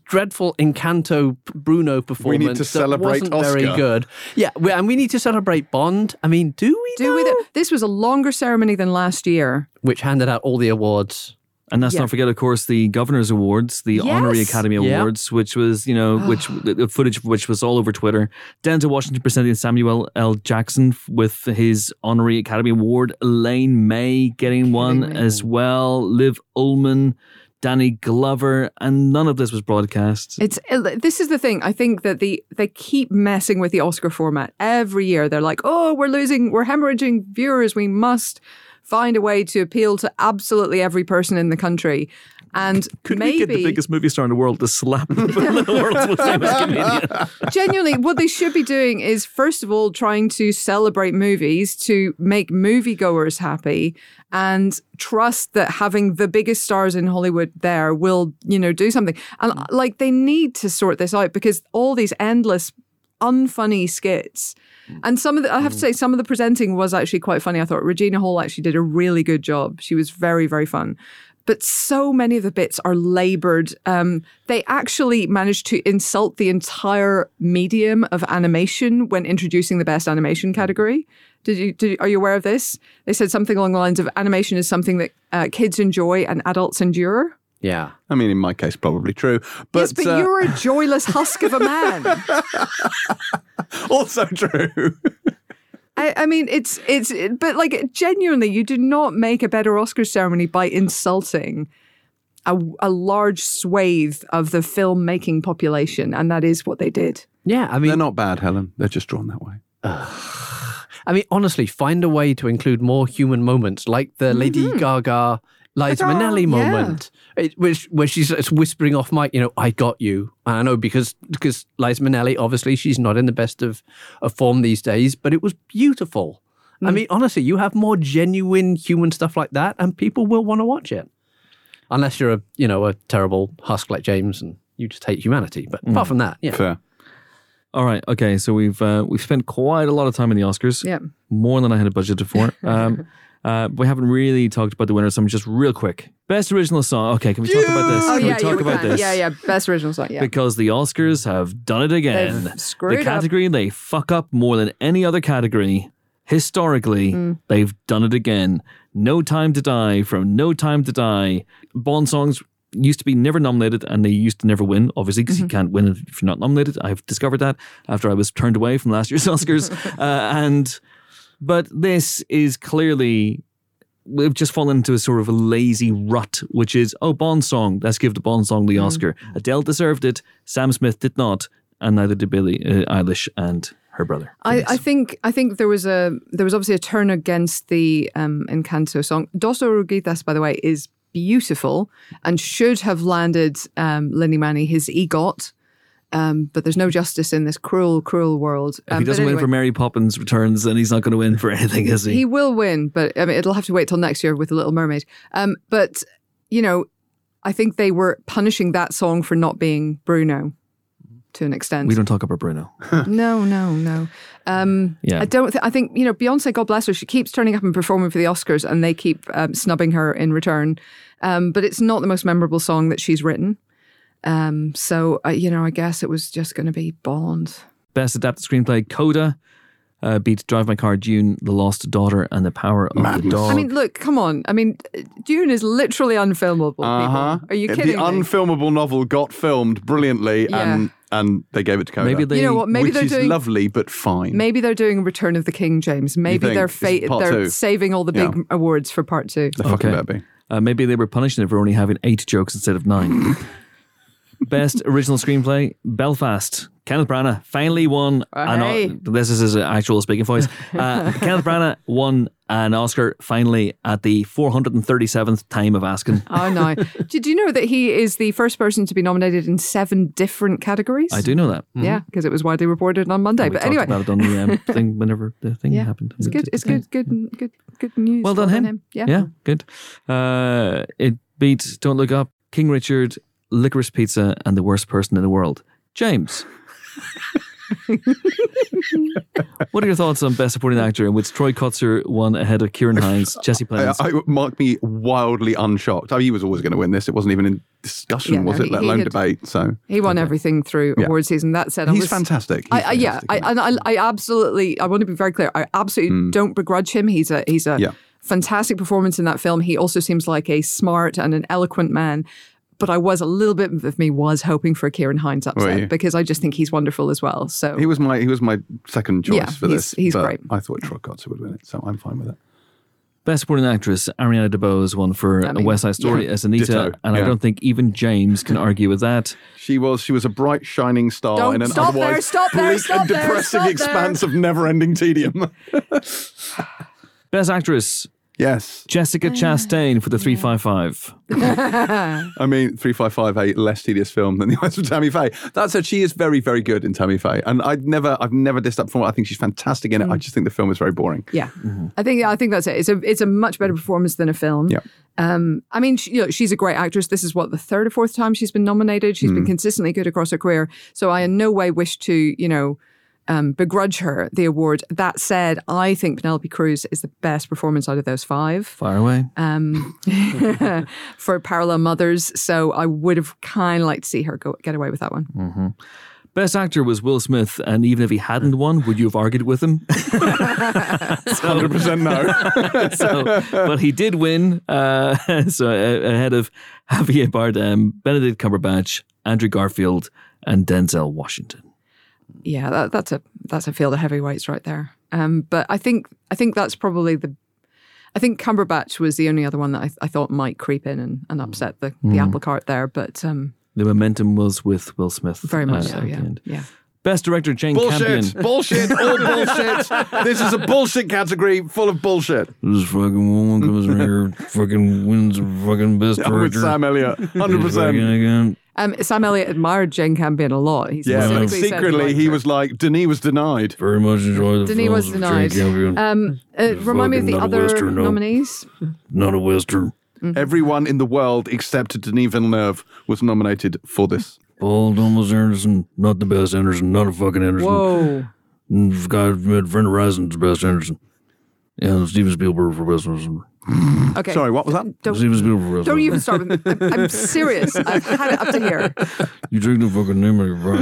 dreadful Encanto Bruno performance that celebrate wasn't very good. Yeah, we, and we need to celebrate Bond. I mean, do we? Do we? th- This was a longer ceremony than last year. Which handed out all the awards. And let's Yeah. not forget, of course, the Governor's Awards, the Honorary Yes. Academy Yeah. Awards, which was, you know, ah. which the the footage of which was all over Twitter. Denzel Washington presenting Samuel L. Jackson with his Honorary Academy Award. Elaine May getting one me. as well. Liv Ullmann, Danny Glover, and none of this was broadcast. It's this is the thing. I think that the they keep messing with the Oscar format every year. They're like, oh, we're losing, we're hemorrhaging viewers. We must find a way to appeal to absolutely every person in the country. And Could maybe we get the biggest movie star in the world to slap [LAUGHS] the little world's most famous comedian? genuinely, what they should be doing is first of all trying to celebrate movies to make moviegoers happy and trust that having the biggest stars in Hollywood there will, you know, do something. And uh, like they need to sort this out because all these endless unfunny skits. And some of the, I have to say, some of the presenting was actually quite funny. I thought Regina Hall actually did a really good job. She was very, very fun. But so many of the bits are labored. Um, they actually managed to insult the entire medium of animation when introducing the best animation category. Did you, did you, are you aware of this? They said something along the lines of animation is something that uh, kids enjoy and adults endure. Yeah. I mean, in my case, probably true. But, yes, but uh, you're a [LAUGHS] joyless husk of a man. [LAUGHS] also true. [LAUGHS] I, I mean, it's it's, but like genuinely, you do not make a better Oscar ceremony by insulting a, a large swathe of the filmmaking population, and that is what they did. Yeah, I mean, They're not bad, Helen. They're just drawn that way. I mean, honestly, find a way to include more human moments, like the mm-hmm. Lady Gaga, Liza Gaga, Minnelli yeah. moment, it, which where she's it's whispering off mic, you know, "I got you." And I know because because Liza Minnelli, obviously, she's not in the best of, of form these days, but it was beautiful. I mean, honestly, you have more genuine human stuff like that, and people will want to watch it, unless you're a you know a terrible husk like James and you just hate humanity. But apart from that, yeah, Fair. All right. Okay. So we've uh, we've spent quite a lot of time in the Oscars. Yeah. More than I had budgeted for. [LAUGHS] Um, uh, we haven't really talked about the winners. So I'm just real quick. Best original song. Okay. Can we talk about this? Oh can yeah, we talk yeah, about this? Yeah, yeah. Best original song. Yeah. Because the Oscars have done it again. They've screwed the up. category they fuck up more than any other category. Historically, Mm. they've done it again. No Time to Die from No Time to Die. Bond songs used to be never nominated and they used to never win, obviously, because you Mm-hmm. can't win if you're not nominated. I've discovered that after I was turned away from last year's [LAUGHS] Oscars. [LAUGHS] uh, and but this is clearly we've just fallen into a sort of a lazy rut, which is oh Bond song, let's give the Bond song Mm. the Oscar. Adele deserved it, Sam Smith did not, and neither did Billie uh, Eilish and her brother. I, I think I think there was a there was obviously a turn against the um, Encanto song. Dos Oruguitas, by the way, is beautiful and should have landed um, Lin-Manuel his EGOT. Um, but there's no justice in this cruel, cruel world. if Um, he doesn't win for Mary Poppins Returns, then he's not going to win for anything, is he? he will win, but I mean, it'll have to wait till next year with The Little Mermaid. Um, but you know, I think they were punishing that song for not being Bruno to an extent. we don't talk about Bruno. [LAUGHS] No, no, no. Um, Yeah. I don't. Th- I think you know Beyonce. God bless her. She keeps turning up and performing for the Oscars, and they keep um, snubbing her in return. Um, but it's not the most memorable song that she's written. Um, so uh, you know, I guess it was just going to be Bond. Best adapted screenplay: Coda. Uh, beat Drive My Car, Dune, The Lost Daughter, and The Power of the Dog. I mean, look, come on. I mean, Dune is literally unfilmable. Uh huh. People. Are you kidding The me? unfilmable novel got filmed brilliantly, and and they gave it to Coda. maybe they. you know what? Maybe which they're is doing. lovely but fine. Maybe they're doing Return of the King, James. Maybe they're fa- they're two? saving all the big Yeah. awards for part two. They fucking better be. Uh, maybe they were punishing it for only having eight jokes instead of nine. [LAUGHS] Best original screenplay: Belfast. Kenneth Branagh finally won. An, Hey. this is his actual speaking voice. Uh, [LAUGHS] Kenneth Branagh won an Oscar finally at the 437th time of asking. [LAUGHS] Oh no! Did you know that he is the first person to be nominated in seven different categories? I do know that. Yeah, because it was widely reported on Monday. We but talked anyway, about it on the um, [LAUGHS] thing whenever the thing yeah, happened. it's good. It's good. Good. Good. Good news. Well done, him. Yeah. Yeah, good. Uh, it beat Don't Look Up, King Richard, Licorice Pizza, and The Worst Person in the World. James. [LAUGHS] what are your thoughts on Best Supporting Actor, in which Troy Kotsur won ahead of Kieran [LAUGHS] Hines, Jesse I, Plemons? I, marked me wildly unshocked. I mean, he was always going to win this. It wasn't even in discussion, Yeah, was no, it? he- Let alone had- debate. So He won everything through Yeah. award season. That said, I he's was, fantastic. He's I, I, yeah, fantastic, and I, I absolutely. I want to be very clear. I absolutely mm. don't begrudge him. He's a he's a. Yeah. fantastic performance in that film. He also seems like a smart and an eloquent man. But I was a little bit of me was hoping for a Ciarán Hinds upset because I just think he's wonderful as well. So He was my he was my second choice Yeah, for he's- this. he's but great. I thought Troy Kotsur would win it, so I'm fine with it. Best Supporting Actress, Ariana DeBose won for I mean, West Side Story yeah. as Anita, Ditto, and I don't think even James can [LAUGHS] argue with that. She was she was a bright shining star Don't in an stop there, otherwise stop there, bleak stop and there, depressing stop there. expanse of never-ending tedium. [LAUGHS] Best Actress, yes, Jessica Chastain for The 355. [LAUGHS] I mean three five five a less tedious film than the eyes of Tammy Faye. That said, she is very very good in Tammy Faye, and I'd never I've never dissed that before. I think she's fantastic in it. Mm. I just think the film is very boring. yeah, I think I think that's it. It's a it's a much better performance than a film. Yeah. Um, I mean, she, you know, she's a great actress. This is what the third or fourth time she's been nominated. She's been consistently good across her career. So I in no way wish to, you know, um, begrudge her the award. That said, I think Penelope Cruz is the best performance out of those five Far away. um, [LAUGHS] for Parallel Mothers. So I would have kind of liked to see her go get away with that one. Best actor was Will Smith, and even if he hadn't won, would you have argued with him? [LAUGHS] Hundred percent no. [LAUGHS] so, but he did win. Uh, so uh, ahead of Javier Bardem, Benedict Cumberbatch, Andrew Garfield, and Denzel Washington. Yeah, that, that's a that's a field of heavyweights right there. Um, but I think I think that's probably the. I think Cumberbatch was the only other one that I, I thought might creep in and, and upset the, the apple cart there. But um, The momentum was with Will Smith. very much uh, so. Yeah. Yeah. Best director Jane Bullshit! Campion. [LAUGHS] Bullshit! All bullshit! this is a bullshit category full of bullshit. This fucking woman comes in here, fucking wins the fucking best I'm [LAUGHS] with. Sam Elliott, hundred Fucking percent. Again. Um, Sam Elliott admired Jane Campion a lot. He Yeah, but specifically said secretly liked he was like, Denis was denied. Very much enjoyed the Denis was films of Jane denied. Campion. Um, uh, remind me of the fucking not a other Western, no. nominees. Not a western. Everyone in the world except Denis Villeneuve was nominated for this. Paul Thomas Anderson, not the best Anderson, not a fucking Anderson. Whoa. Guy met Brenda Horizon's the best Anderson. And Steven Spielberg for best Anderson. Okay. Sorry, what was that? Don't, Steven Spielberg don't even start with me. I'm, I'm serious. I've had it up to here. You take the fucking name of your bro.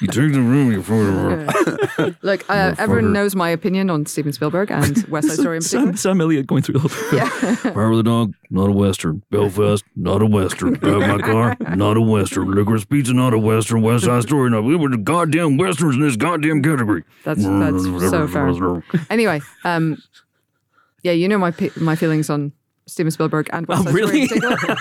You take the room, you fucking Look, uh, everyone knows my opinion on Steven Spielberg and [LAUGHS] West Side Story in particular. Sam, Sam Elliott going through the whole Yeah. Power of the Dog, not a Western. Belfast, not a Western. Drive my car, not a Western. Licorice Pizza, not a Western. West Side Story, not. We were the goddamn Westerns in this goddamn category. That's that's so fair. Anyway, um, yeah, you know my my feelings on Steven Spielberg and West Oh, Side Story really? in particular.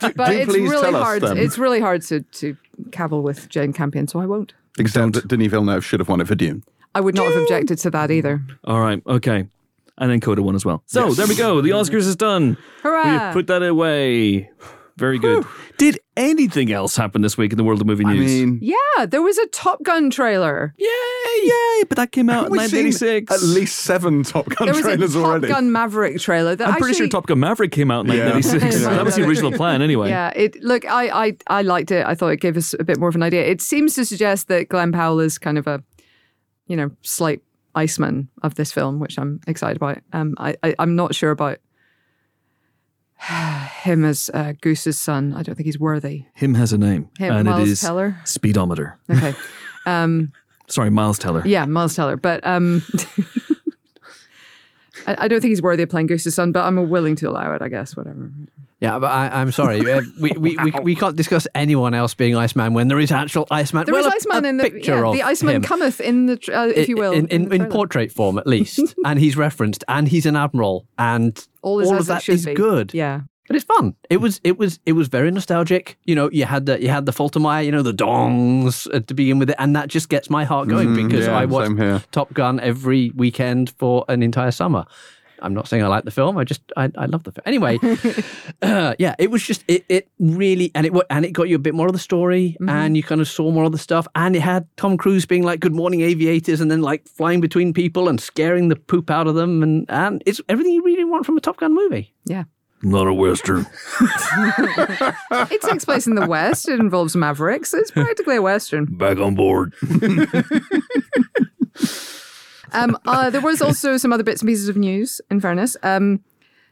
[LAUGHS] but do it's please really tell hard. then. It's really hard to to cavil with Jane Campion, so I won't. Except that Denis Villeneuve should have won it for Dune. I would not have objected to that either. All right, okay. And then Coda won as well. So Yes. there we go. The Oscars is done. Hurrah! We've put that away. Very good. Did anything else happen this week in the world of movie I news? mean, yeah, there was a Top Gun trailer. yay, yay! But that came out in we've seen 1986. at least seven Top Gun There was a trailers Top already. Gun Maverick trailer. That I'm pretty sure Top Gun Maverick came out in Yeah. 1986. Yeah. [LAUGHS] that was the original plan, anyway. Yeah, it look, I, I I liked it. I thought it gave us a bit more of an idea. It seems to suggest that Glen Powell is kind of a, you know, slight Iceman of this film, which I'm excited about. Um, I, I I'm not sure about [SIGHS] him as uh, Goose's son. I don't think he's worthy. Him has a name, Him, and Miles it is Teller. Speedometer. Okay, [LAUGHS] um, Sorry, Miles Teller. yeah, Miles Teller, but um. [LAUGHS] I I don't think he's worthy of playing Goose's son, but I'm willing to allow it. I guess whatever. Yeah, but I, I'm sorry. Uh, we, we, we, we can't discuss anyone else being Iceman when there is actual Iceman. There well, is Iceman a in the picture yeah, of the Iceman him. cometh in the uh, if you will in, in, the in trailer. portrait form at least, [LAUGHS] and he's referenced, and he's an admiral, and all, all of it that should is be. good. Yeah. But it's fun. It was it was it was very nostalgic. You know, you had the you had the Faltermeyer, you know, the dongs uh, to begin with it, and that just gets my heart going Mm, because yeah, I watched. Top Gun every weekend for an entire summer. I'm not saying I like the film. I just I, I love the film. Anyway, [LAUGHS] uh, yeah, it was just it it really and it and it got you a bit more of the story and you kind of saw more of the stuff and it had Tom Cruise being like good morning aviators and then like flying between people and scaring the poop out of them and and it's everything you really want from a Top Gun movie. Yeah. Not a Western. [LAUGHS] [LAUGHS] It takes place in the West. It involves Mavericks. It's practically a Western. Back on board. Um, uh, there was also some other bits and pieces of news, in fairness. Um,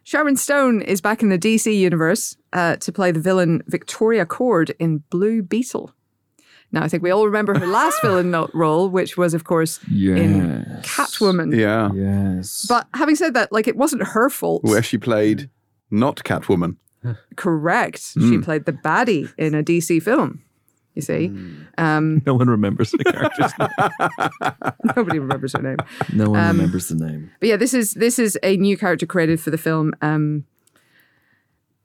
Sharon Stone is back in the DC universe uh, to play the villain Victoria Kord in Blue Beetle. Now, I think we all remember her last [LAUGHS] villain role, which was, of course, in Catwoman. Yeah. Yes. But having said that, like, it wasn't her fault. Where she played not Catwoman. Correct. She Hmm. played the baddie in a DC film. You see, um, [LAUGHS] no one remembers the character's [LAUGHS] name. nobody remembers her name. No one Um, remembers the name. But yeah, this is this is a new character created for the film. Um,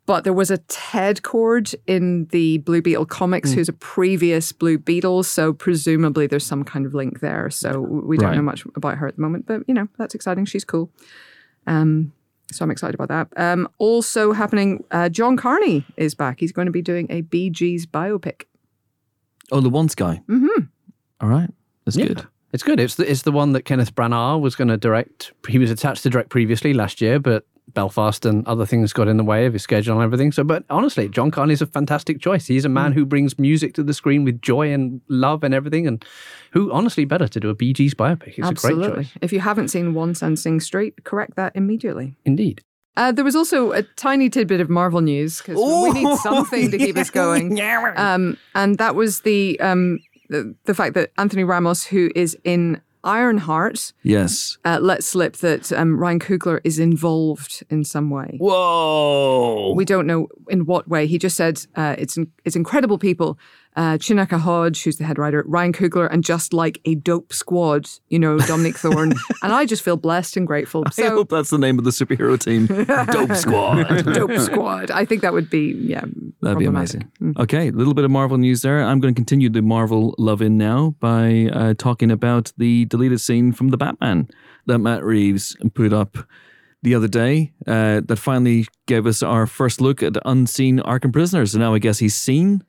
but there was a Ted Kord in the Blue Beetle comics, who's a previous Blue Beetle. So presumably there's some kind of link there. So we don't Right. know much about her at the moment, but you know that's exciting. She's cool. Um, so I'm excited about that. Um, also happening, uh, John Carney is back. He's going to be doing a Bee Gees biopic. Oh, the once guy. Mm-hmm. All right. That's Yeah. good. It's good. It's the, it's the one that Kenneth Branagh was going to direct. He was attached to direct previously last year, but Belfast and other things got in the way of his schedule and everything. So, but honestly, John Carney's a fantastic choice. He's a man who brings music to the screen with joy and love and everything, and who honestly better to do a Bee Gees biopic. It's a great Absolutely. choice, If you haven't seen Once and Sing Street, correct that immediately. indeed. Uh, there was also a tiny tidbit of Marvel news because we need [LAUGHS] something to keep us going. [LAUGHS] Um, and that was the, um, the the fact that Anthony Ramos, who is in Ironheart, Yes. uh, let slip that um, Ryan Coogler is involved in some way. Whoa. We don't know in what way. He just said uh, it's it's incredible people uh, Chinaka Hodge, who's the head writer, Ryan Coogler, and just like a dope squad, you know, Dominique [LAUGHS] Thorne. and I just feel blessed and grateful. I So, hope that's the name of the superhero team. Dope [LAUGHS] Squad. dope squad. I think that would be, yeah. That'd be amazing. Okay, a little bit of Marvel news there. I'm going to continue the Marvel love in now by uh, talking about the deleted scene from the Batman that Matt Reeves put up the other day uh, that finally gave us our first look at unseen Arkham prisoners. And now I guess he's seen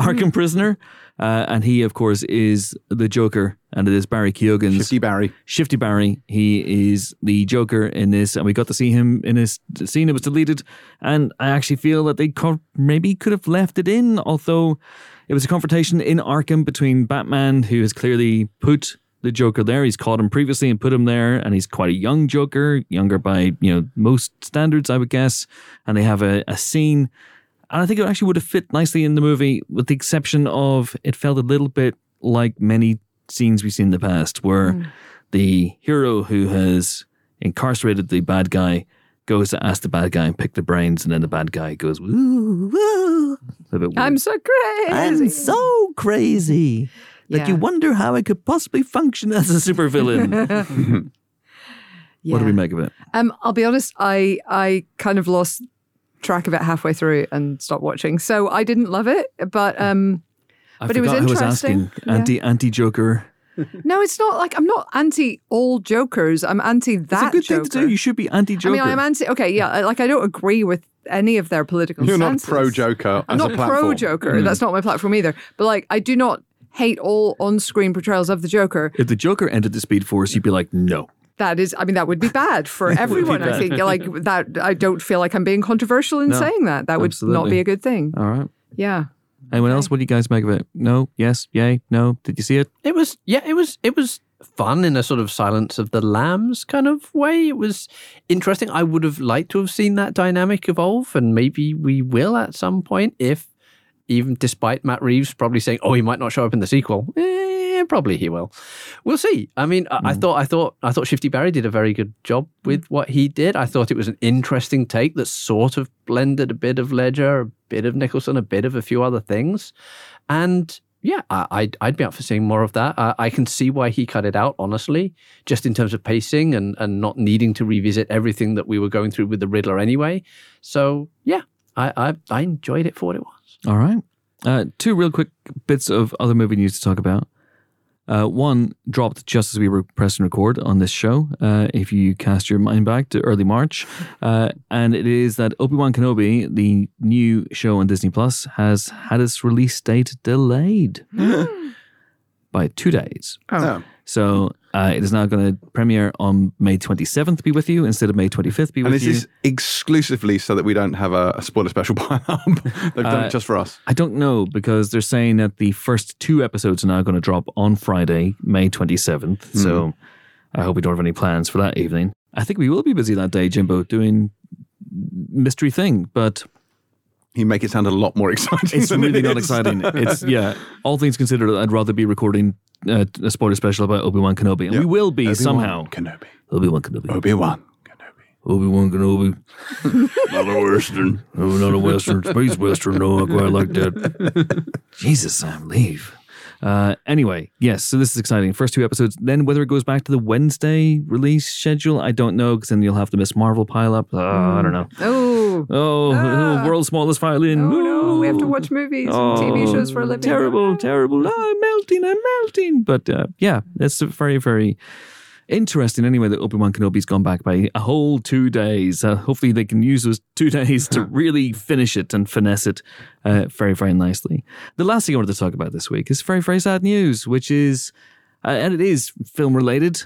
Arkham Prisoner. Uh, and he, of course, is the Joker, and it is Barry Keoghan's Shifty Barry. Shifty Barry. He is the Joker in this, and we got to see him in this scene. It was deleted, and I actually feel that they co- maybe could have left it in, although it was a confrontation in Arkham between Batman, who has clearly put the Joker there. He's caught him previously and put him there, and he's quite a young Joker, younger by you know most standards, I would guess. And they have a, a scene. And I think it actually would have fit nicely in the movie, with the exception of it felt a little bit like many scenes we've seen in the past, where the hero who has incarcerated the bad guy goes to ask the bad guy and pick the brains, and then the bad guy goes, "Woo, woo." A bit weird. I'm so crazy. I'm so crazy that you wonder how I could possibly function as a supervillain. [LAUGHS] [LAUGHS] What do we make of it? Um, I'll be honest, I I kind of lost track of it halfway through and stopped watching. So I didn't love it, but um I But it was forgot who was interesting. asking. Yeah. Anti anti Joker. [LAUGHS] no, it's not like I'm not anti all jokers. I'm anti It's that a good Joker. thing to do. You should be anti Joker. I mean, I'm anti. Okay, yeah, like I don't agree with any of their political. You're not pro Joker I'm not pro Joker. That's not my platform either. But like, I do not hate all on-screen portrayals of the Joker. if the Joker entered the Speed Force, you'd be like, no. That is, I mean, that would be bad for [LAUGHS] would be everyone. I think like that. I don't feel like I'm being controversial in No, saying that. That would not be a good thing. All right. Yeah. Anyone else? What do you guys make of it? No? Yes? Yay? No? Did you see it? It was yeah, it was it was fun in a sort of silence of the lambs kind of way. It was interesting. I would have liked to have seen that dynamic evolve, and maybe we will at some point if even despite Matt Reeves probably saying, "Oh, he might not show up in the sequel." Eh, probably he will. We'll see. I mean, I, I thought, I thought, I thought Shifty Barry did a very good job with what he did. I thought it was an interesting take that sort of blended a bit of Ledger, a bit of Nicholson, a bit of a few other things, and yeah, I, I'd, I'd be up for seeing more of that. I, I can see why he cut it out, honestly, just in terms of pacing and, and not needing to revisit everything that we were going through with the Riddler anyway. So yeah, I, I, I enjoyed it for what it was. All right. Uh, two real quick bits of other movie news to talk about. Uh, one dropped just as we were pressing record on this show. Uh, if you cast your mind back to early March, uh, and it is that Obi Wan Kenobi, the new show on Disney Plus, has had its release date delayed [GASPS] by two days. Oh. So uh, it is now going to premiere on May 27th. Be with you instead of May 25th. Be with you. And is you. this exclusively so that we don't have a, a spoiler special [LAUGHS] pile up? They've done Uh, it just for us. I don't know because they're saying that the first two episodes are now going to drop on Friday, May 27th. So I hope we don't have any plans for that evening. I think we will be busy that day, Jimbo, doing mystery thing, but You make it sound a lot more [LAUGHS] exciting. it's than really it not is. exciting. [LAUGHS] It's yeah. All things considered, I'd rather be recording uh, a spoiler special about Obi Wan Kenobi, and Yeah. we will be Obi-Wan somehow. Kenobi. Obi Wan Kenobi. Obi Wan Kenobi. Obi Wan Kenobi. [LAUGHS] not a western. No, not a western. Space western. No, I quite like that. Jesus, Sam, leave. Uh, anyway, yes, so this is exciting. First two episodes. Then whether it goes back to the Wednesday release schedule, I don't know, because then you'll have to Miss Marvel pile up. Uh, I don't know. Oh. Oh, Ah. world's smallest violin. Oh no, we have to watch movies and TV shows for a living. Terrible, terrible. Oh, I'm melting, I'm melting. But uh, yeah, it's very, very interesting anyway that Obi Wan Kenobi's gone back by a whole two days. Uh, hopefully, they can use those two [LAUGHS] days to [LAUGHS] really finish it and finesse it uh, very, very nicely. The last thing I wanted to talk about this week is very, very sad news, which is, uh, and it is film related.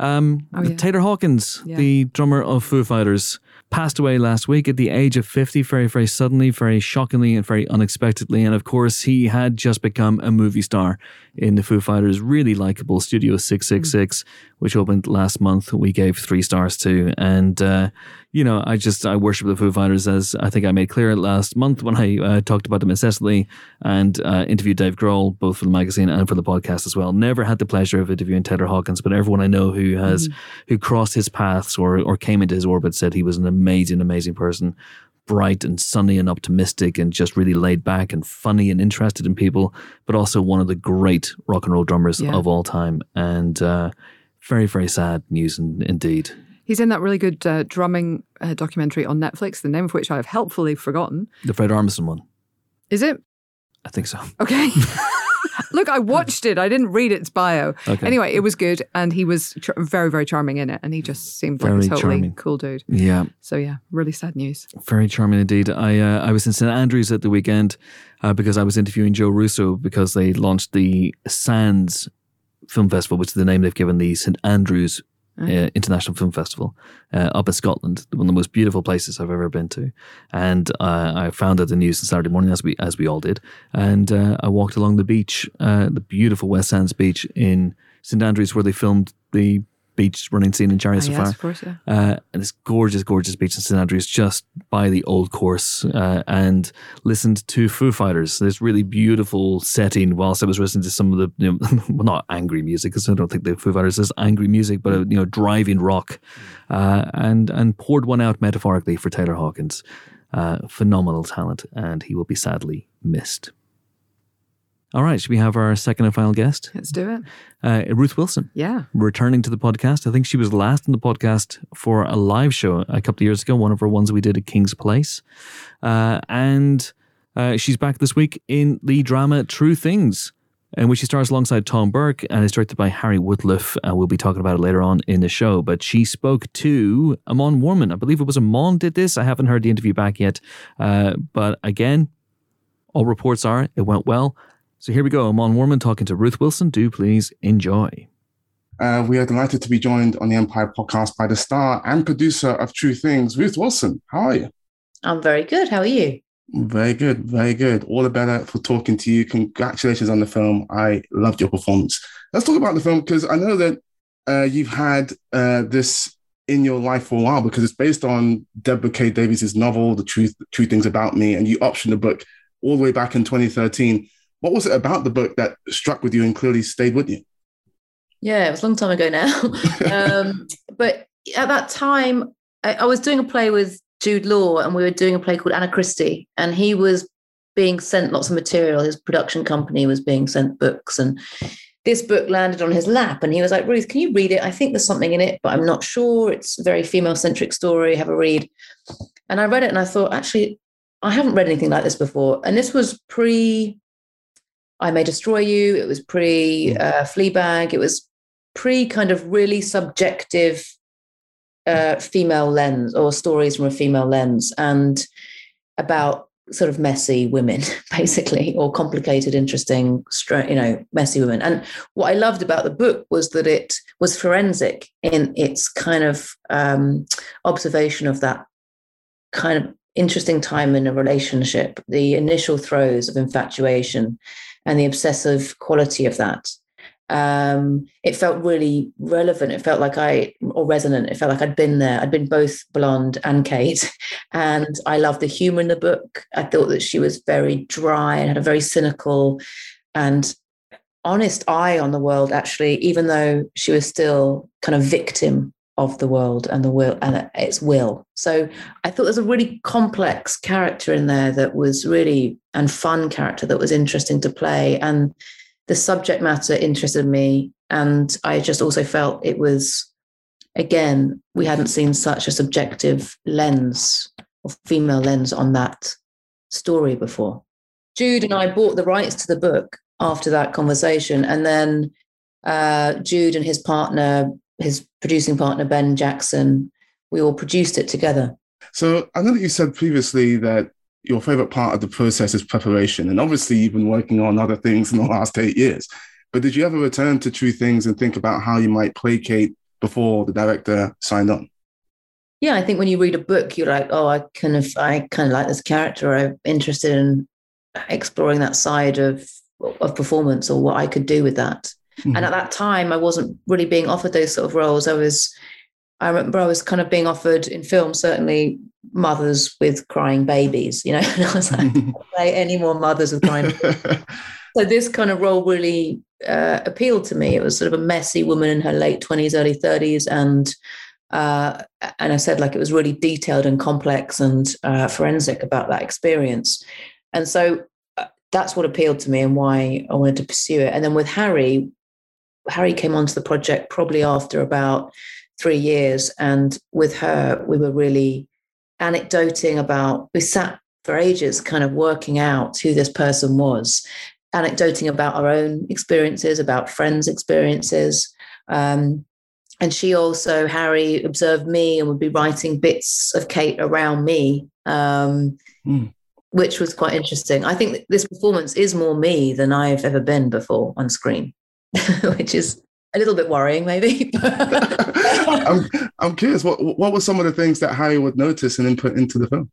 Um, Oh, yeah. Taylor Hawkins, Yeah. the drummer of Foo Fighters, passed away last week at the age of 50, very, very suddenly, very shockingly, and very unexpectedly. And of course, he had just become a movie star in the Foo Fighters' really likable Studio 666, which opened last month. We gave three stars to. And, uh, you know, I just, I worship the Foo Fighters as I think I made clear last month when I uh, talked about them incessantly and uh, interviewed Dave Grohl, both for the magazine and for the podcast as well. Never had the pleasure of interviewing Taylor Hawkins, but everyone I know who has, who crossed his paths or, or came into his orbit said he was an amazing, amazing person. bright and sunny and optimistic and just really laid back and funny and interested in people, but also one of the great rock and roll drummers Yeah. of all time. And uh, very, very sad news in, indeed. He's in that really good uh, drumming uh, documentary on Netflix, the name of which I have helpfully forgotten. The Fred Armisen one. Is it? I think so. Okay. [LAUGHS] Look, I watched it. I didn't read its bio. Okay. Anyway, it was good, and he was ch- very, very charming in it, and he just seemed like a Very totally charming. cool dude. Yeah. So yeah, really sad news. Very charming indeed. I uh, I was in St Andrews at the weekend uh, because I was interviewing Joe Russo because they launched the Sands Film Festival, which is the name they've given the St Andrews uh, International Film Festival uh, up in Scotland, one of the most beautiful places I've ever been to. And uh, I found out the news on Saturday morning, as we as we all did, and uh, I walked along the beach, uh, the beautiful West Sands beach in St Andrews, where they filmed the beach running scene in Chariots Ah, yes, of course, yeah. Uh, and this gorgeous, gorgeous beach in St Andrews, just by the old course, uh, and listened to Foo Fighters. This really beautiful setting whilst I was listening to some of the, you know, [LAUGHS] well, not angry music, because I don't think the Foo Fighters is angry music, but you know, driving rock, uh, and and poured one out metaphorically for Taylor Hawkins. Uh, phenomenal talent, and he will be sadly missed. All right, should we have our second and final guest, Let's do it. uh, Ruth Wilson? Yeah. returning to the podcast. I think she was last in the podcast for a live show a couple of years ago, one of her ones we did at King's Place. Uh, and uh, she's back this week in the drama True Things, in which she stars alongside Tom Burke and is directed by Harry Wootliff. Uh, we'll be talking about it later on in the show. But she spoke to Amon Warmann. I believe it was Amon did this. I haven't heard the interview back yet. Uh, but again, all reports are it went well. So here we go. Amon Warmann talking to Ruth Wilson. Do please enjoy. Uh, we are delighted to be joined on the Empire podcast by the star and producer of True Things, Ruth Wilson. How are you? I'm very good. How are you? Very good, very good. All the better for talking to you. Congratulations on the film. I loved your performance. Let's talk about the film because I know that uh, you've had uh, this in your life for a while because it's based on Deborah Kay Davies's novel, The Truth, True Things About Me, and you optioned the book all the way back in 2013. What was it about the book that struck with you and clearly stayed with you? Yeah, it was a long time ago now. [LAUGHS] um, but at that time, I, I was doing a play with Jude Law, and we were doing a play called Anna Christie, and he was being sent lots of material. His production company was being sent books, and this book landed on his lap, and he was like, "Ruth, can you read it? I think there's something in it, but I'm not sure. It's a very female-centric story. Have a read." And I read it, and I thought, actually, I haven't read anything like this before, and this was pre. I May Destroy You. It was pre uh, Fleabag. It was pre kind of really subjective uh, female lens or stories from a female lens and about sort of messy women, [LAUGHS] basically, or complicated, interesting, you know, messy women. And what I loved about the book was that it was forensic in its kind of um, observation of that kind of interesting time in a relationship, the initial throes of infatuation and the obsessive quality of that. Um, it felt really relevant. It felt like I, or resonant. It felt like I'd been there. I'd been both blonde and Kate. [LAUGHS] And I loved the humor in the book. I thought that she was very dry and had a very cynical and honest eye on the world, actually, even though she was still kind of victim of the world and the will and its will. So I thought there's a really complex character in there that was really and fun character that was interesting to play. And the subject matter interested me. And I just also felt it was, again, we hadn't seen such a subjective lens or female lens on that story before. Jude and I bought the rights to the book after that conversation. And then uh, Jude and his partner, his producing partner, Ben Jackson, we all produced it together. So I know that you said previously that your favorite part of the process is preparation. And obviously, you've been working on other things [LAUGHS] in the last eight years. But did you ever return to True Things and think about how you might play Kate before the director signed on? Yeah, I think when you read a book, you're like, oh, I kind of, I kind of like this character. I'm interested in exploring that side of of performance or what I could do with that. Mm-hmm. And at that time, I wasn't really being offered those sort of roles. I was, I remember I was kind of being offered in film, certainly mothers with crying babies, you know, [LAUGHS] and I was like, play any more mothers with crying. [LAUGHS] so this kind of role really uh, appealed to me. It was sort of a messy woman in her late 20s, early 30s, and Uh, and I said like it was really detailed and complex and uh, forensic about that experience. And so uh, that's what appealed to me and why I wanted to pursue it. And then with Harry, Harry came onto the project probably after about three years. And with her, we were really anecdoting about, we sat for ages kind of working out who this person was, anecdoting about our own experiences, about friends' experiences. Um, and she also, Harry, observed me and would be writing bits of Kate around me, um, Mm. which was quite interesting. I think this performance is more me than I've ever been before on screen, [LAUGHS] which is a little bit worrying, maybe. [LAUGHS] [LAUGHS] I'm, I'm curious, what what were some of the things that Harry would notice and input into the film?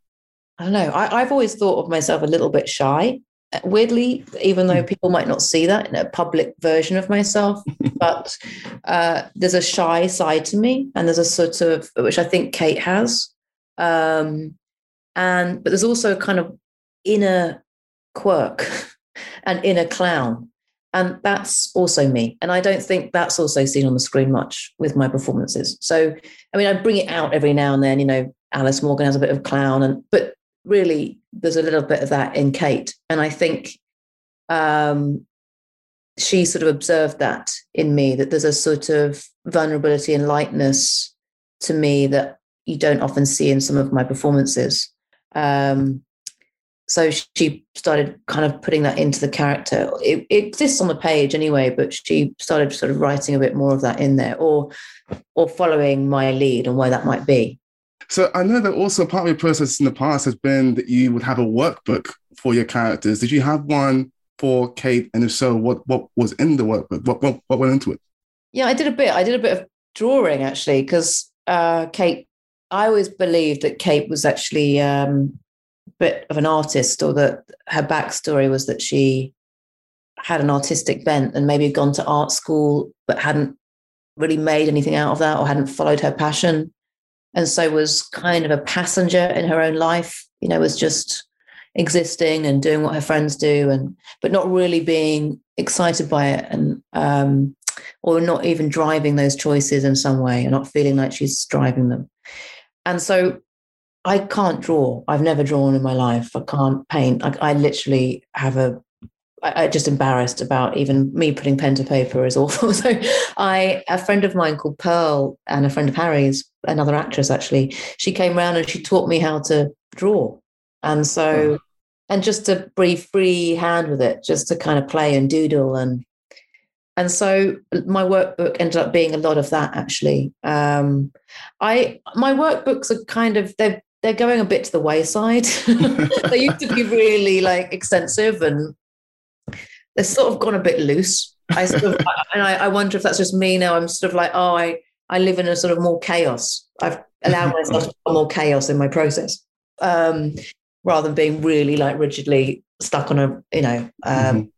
I don't know. I, I've always thought of myself a little bit shy. Uh, Weirdly, even though people might not see that in a public version of myself, but uh, there's a shy side to me, and there's a sort of which I think Kate has, um, and but there's also a kind of inner quirk, an inner clown, and that's also me. And I don't think that's also seen on the screen much with my performances. So, I mean, I bring it out every now and then. You know, Alice Morgan has a bit of clown, and but really there's a little bit of that in Kate. And I think um, she sort of observed that in me, that there's a sort of vulnerability and lightness to me that you don't often see in some of my performances. Um, so she started kind of putting that into the character. It, it exists on the page anyway, but she started sort of writing a bit more of that in there, or or following my lead and where that might be. So I know that also part of your process in the past has been that you would have a workbook for your characters. Did you have one for Kate? And if so, what what was in the workbook? What what, what went into it? Yeah, I did a bit. I did a bit of drawing actually, because uh, Kate. I always believed that Kate was actually um, bit of an artist, or that her backstory was that she had an artistic bent and maybe gone to art school, but hadn't really made anything out of that, or hadn't followed her passion, and so was kind of a passenger in her own life. You know, was just existing and doing what her friends do, and but not really being excited by it, and um, or not even driving those choices in some way, and not feeling like she's driving them. And so I can't draw. I've never drawn in my life. I can't paint. I, I literally have a. I, I just embarrassed about even me putting pen to paper is [LAUGHS] awful. So I, a friend of mine called Pearl, and a friend of Harry's, another actress actually, she came around and she taught me how to draw. And so, and just to be free hand with it, just to kind of play and doodle and and so my workbook ended up being a lot of that actually um, i my workbooks are kind of they're they're going a bit to the wayside. [LAUGHS] They used to be really like extensive and they've sort of gone a bit loose. I sort of [LAUGHS] and I, I wonder if that's just me now. I'm sort of like oh i i live in a sort of more chaos. I've allowed [LAUGHS] myself more chaos in my process um, rather than being really like rigidly stuck on a you know um, Mhm.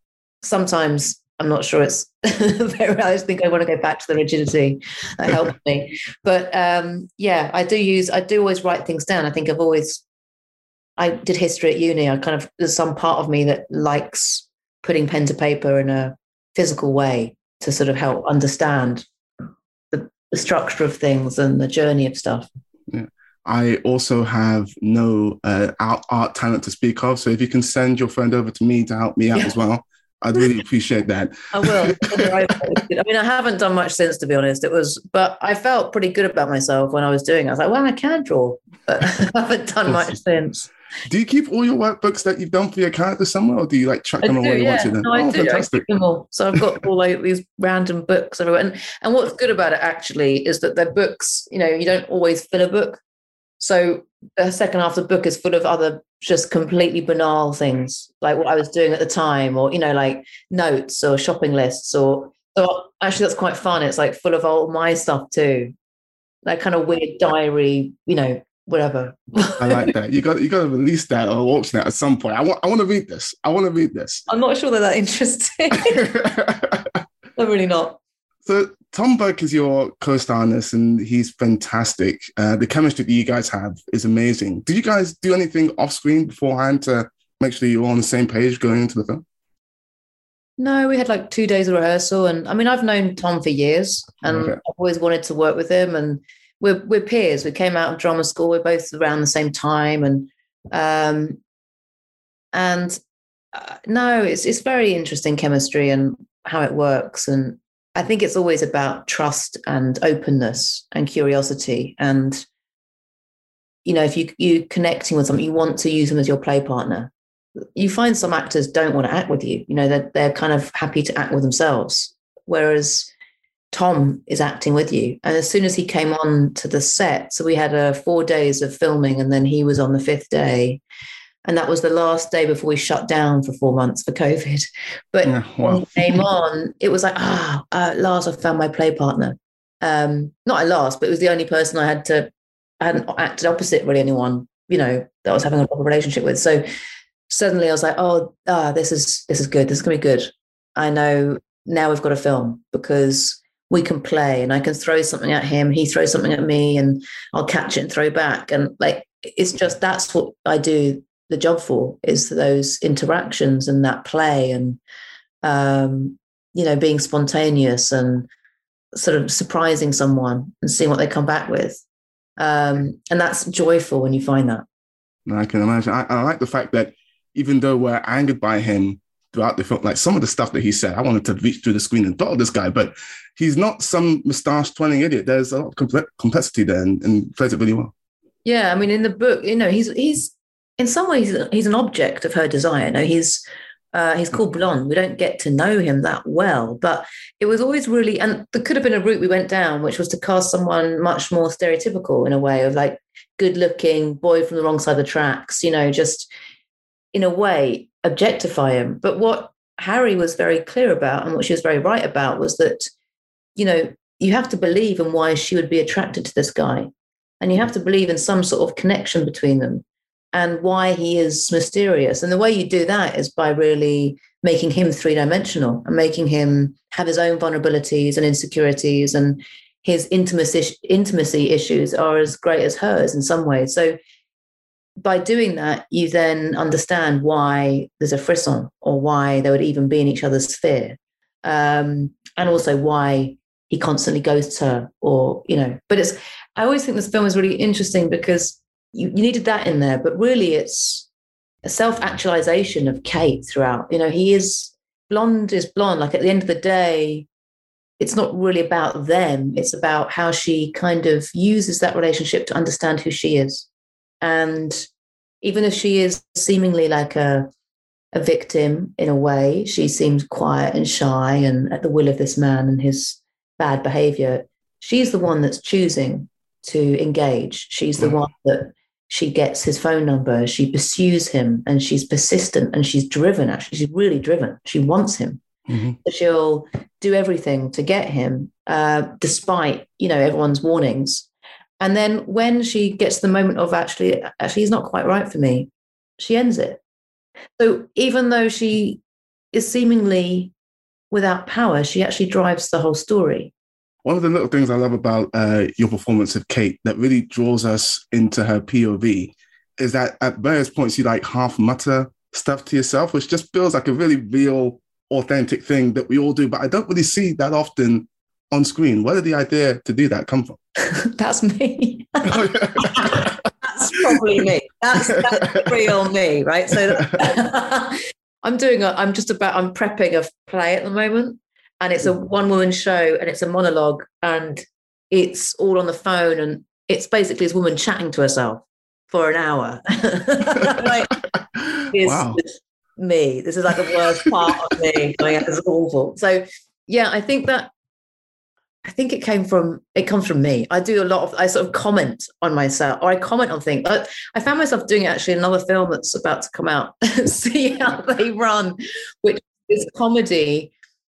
sometimes I'm not sure it's [LAUGHS] very. I just think I want to go back to the rigidity that helped me. [LAUGHS] But um, yeah, I do use. I do always write things down. I think I've always. I did history at uni. I kind of there's some part of me that likes putting pen to paper in a physical way to sort of help understand the, the structure of things and the journey of stuff. Yeah. I also have no uh, art, art talent to speak of. So if you can send your friend over to me to help me out Yeah. as well, I'd really appreciate that. [LAUGHS] I will. I mean, I haven't done much since, to be honest. It was, but I felt pretty good about myself when I was doing it. I was like, well, I can draw, but [LAUGHS] I haven't done much since. Do you keep all your workbooks that you've done for your characters somewhere, or do you like I them do, away yeah. once you? No, I oh, do. I fantastic! keep them all. So I've got all like these random books everywhere. And and what's good about it actually is that they're books. You know, you don't always fill a book. So the second half of the book is full of other just completely banal things, like what I was doing at the time, or you know, like notes or shopping lists, or so actually that's quite fun. It's like full of all my stuff too, like kind of weird diary, you know, whatever. I like that. You got you got to release that or auction that at some point. I want I want to read this. I want to read this. I'm not sure they're that [LAUGHS] interesting. [LAUGHS] they're really not. So Tom Burke is your co-star in this, and he's fantastic. Uh, the chemistry that you guys have is amazing. Did you guys do anything off screen beforehand to make sure you're on the same page going into the film? No, we had like two days of rehearsal, and I mean, I've known Tom for years, and Okay. I've always wanted to work with him. And we're we're peers. We came out of drama school. We're both around the same time, and um, and uh, no, it's it's very interesting chemistry and how it works. And I think it's always about trust and openness and curiosity. And you know, if you you connecting with someone, you want to use them as your play partner. You find some actors don't want to act with you. You know, they're they're kind of happy to act with themselves. Whereas Tom is acting with you. And as soon as he came on to the set, so we had uh, four days of filming, and then he was on the fifth day. And that was the last day before we shut down for four months for COVID. But Yeah, when wow. came on, it was like, ah, at last I found my play partner. Um, not at last, but it was the only person I had to, I hadn't acted opposite really anyone, you know, that I was having a proper relationship with. So suddenly I was like, oh, ah, this is, this is good. This is going to be good. I know now we've got a film because we can play and I can throw something at him, he throws something at me, and I'll catch it and throw back. And like, it's just that's what I do the job for is those interactions and that play and, um, you know, being spontaneous and sort of surprising someone and seeing what they come back with. Um, and that's joyful when you find that. I can imagine. I, I like the fact that even though we're angered by him throughout the film, like some of the stuff that he said, I wanted to reach through the screen and throttle this guy, but he's not some moustache twirling idiot. There's a lot of comple- complexity there and, and plays it really well. Yeah, I mean, in the book, you know, he's he's in some ways he's an object of her desire. No, he's uh, he's called Blonde. We don't get to know him that well, but it was always really, and there could have been a route we went down, which was to cast someone much more stereotypical in a way of like good-looking boy from the wrong side of the tracks. You know, just in a way objectify him. But what Harry was very clear about, and what she was very right about, was that you know you have to believe in why she would be attracted to this guy and you have to believe in some sort of connection between them and why he is mysterious. And the way you do that is by really making him three dimensional and making him have his own vulnerabilities and insecurities and his intimacy intimacy issues are as great as hers in some ways. So by doing that, you then understand why there's a frisson or why they would even be in each other's sphere. Um, and also why he constantly goes to her or, you know, but it's I always think this film is really interesting because you, you needed that in there, but really it's a self-actualization of Kate throughout. You know, he is blonde is blonde. Like at the end of the day, it's not really about them. It's about how she kind of uses that relationship to understand who she is. And even if she is seemingly like a a victim in a way, she seems quiet and shy and at the will of this man and his bad behavior. She's the one that's choosing to engage. She's the mm. one that she gets his phone number, she pursues him, and she's persistent and she's driven. Actually, she's really driven. She wants him. Mhm. So she'll do everything to get him, uh, despite you know everyone's warnings. And then when she gets the moment of actually, actually, he's not quite right for me, she ends it. So even though she is seemingly without power, she actually drives the whole story. One of the little things I love about uh, your performance of Kate that really draws us into her POV is that at various points you like half mutter stuff to yourself, which just feels like a really real, authentic thing that we all do. But I don't really see that often on screen. Where did the idea to do that come from? [LAUGHS] That's me. [LAUGHS] that's probably me. That's, that's real me, right? So [LAUGHS] I'm doing a, I'm just about, I'm prepping a play at the moment and it's a mm. one woman show and it's a monologue and it's all on the phone and it's basically this woman chatting to herself for an hour. [LAUGHS] like, this wow. me. This is like the worst part of me. Going, out. this is awful. So yeah, I think that I think it came from it comes from me. I do a lot of I sort of comment on myself or I comment on things. I, I found myself doing actually another film that's about to come out. [LAUGHS] See how they run, which is comedy,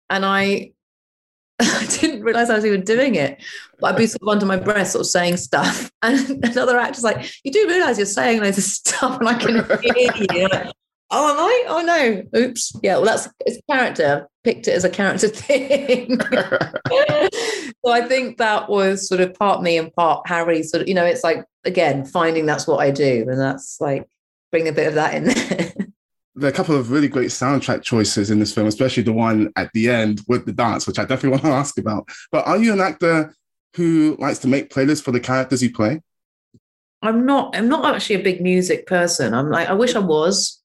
and I. [LAUGHS] I didn't realize I was even doing it, but I'd be sort of under my breath, sort of saying stuff. [LAUGHS] And another actor's like, You do realize you're saying loads of stuff, and I can [LAUGHS] hear you. Like, oh, am I? Oh, no. Oops. Yeah, well, that's it's character. Picked it as a character thing. so I think that was sort of part me and part Harry. Sort of, you know, it's like, again, finding that's what I do. And that's like, bring a bit of that in there. There are a couple of really great soundtrack choices in this film, especially the one at the end with the dance, which I definitely [LAUGHS] want to ask about. But are you an actor who likes to make playlists for the characters you play? I'm not. I'm not actually a big music person. I'm like. I wish I was.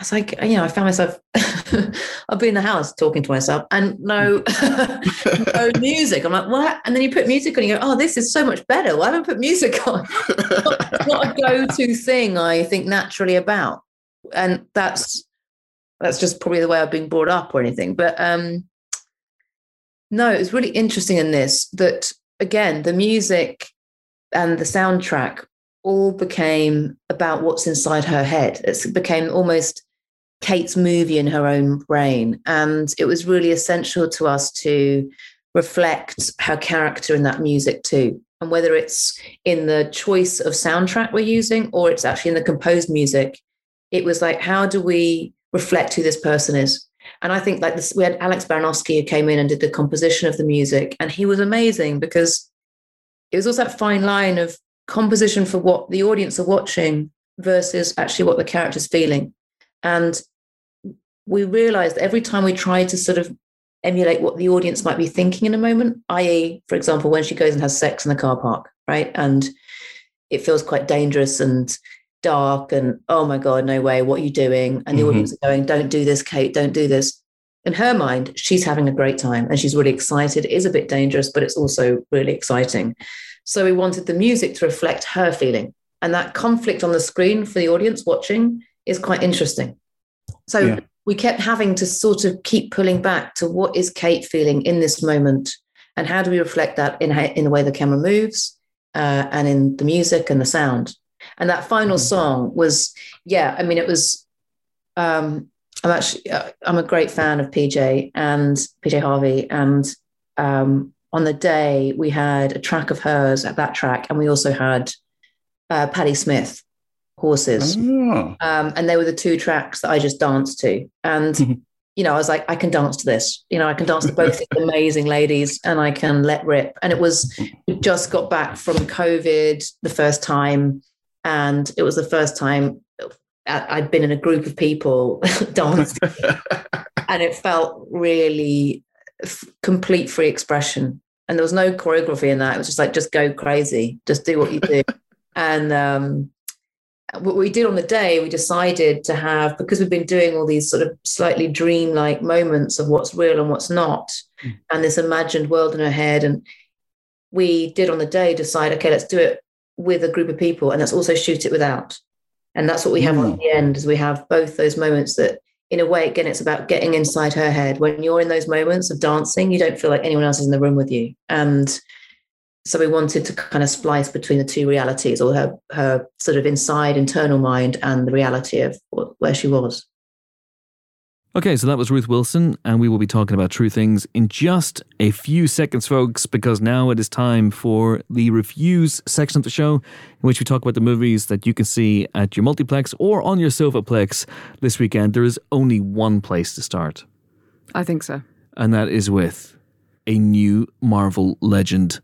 It's like you know. I found myself. [LAUGHS] I'll be in the house talking to myself, and no, [LAUGHS] no music. I'm like, what? And then you put music on. You go, oh, this is so much better. Why haven't I put music on? it's not a go-to thing. I think naturally about, and that's that's just probably the way I've been brought up or anything. But um, no, it's really interesting in this that again the music and the soundtrack all became about what's inside her head. It became almost Kate's movie in her own brain. And it was really essential to us to reflect her character in that music too. And whether it's in the choice of soundtrack we're using or it's actually in the composed music, it was like, how do we reflect who this person is? And I think like this, we had Alex Baranowski who came in and did the composition of the music, and he was amazing because it was also that fine line of composition for what the audience are watching versus actually what the character's feeling. And we realized every time we tried to sort of emulate what the audience might be thinking in a moment, i.e., for example, when she goes and has sex in the car park, right? And it feels quite dangerous and dark and oh my god no way what are you doing? And the mm-hmm. audience are going don't do this kate don't do this. In her mind she's having a great time and she's really excited. It is a bit dangerous but it's also really exciting. So we wanted the music to reflect her feeling. And that conflict on the screen for the audience watching is quite interesting. So yeah. we kept having to sort of keep pulling back to what is kate feeling in this moment and how do we reflect that in, in the way the camera moves uh, and in the music and the sound and that final mm-hmm. song was, yeah, I mean, it was, um, I'm actually, uh, I'm a great fan of PJ and PJ Harvey. And um, on the day, we had a track of hers at that track, and we also had uh, Patti Smith, Horses. Oh. Um, and they were the two tracks that I just danced to. And, mm-hmm. you know, I was like, I can dance to this. You know, I can dance to both these [LAUGHS] amazing ladies and I can let rip. And it was, we just got back from COVID the first time and it was the first time I'd been in a group of people [LAUGHS] dancing, [LAUGHS] and it felt really f- complete free expression. And there was no choreography in that. It was just like, just go crazy, just do what you do. [LAUGHS] and um, what we did on the day, we decided to have because we've been doing all these sort of slightly dreamlike moments of what's real and what's not, mm. and this imagined world in her head. And we did on the day decide, okay, let's do it with a group of people and let's also shoot it without. And that's what we have mm. on the end is we have both those moments that in a way again it's about getting inside her head. When you're in those moments of dancing you don't feel like anyone else is in the room with you. And so we wanted to kind of splice between the two realities or her her sort of inside internal mind and the reality of where she was Okay, so that was Ruth Wilson, and we will be talking about True Things in just a few seconds, folks, because now it is time for the reviews section of the show, in which we talk about the movies that you can see at your multiplex or on your Sofaplex this weekend. There is only one place to start. I think so. And that is with a new Marvel legend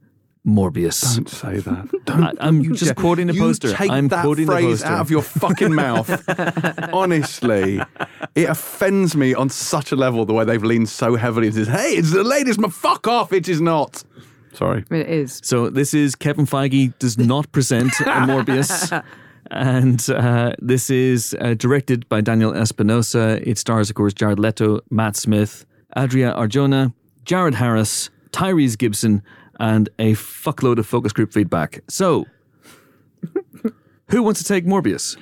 Morbius. Don't say that. [LAUGHS] Don't, I, am just quoting the poster. Take I'm that quoting phrase the poster. out of your fucking [LAUGHS] mouth. Honestly, it offends me on such a level the way they've leaned so heavily into this. Hey, it's the latest, My fuck off. It is not. Sorry. It is. So this is Kevin Feige does not present a [LAUGHS] Morbius. And uh, this is uh, directed by Daniel Espinosa. It stars, of course, Jared Leto, Matt Smith, Adria Arjona, Jared Harris, Tyrese Gibson, and a fuckload of focus group feedback. So, who wants to take Morbius?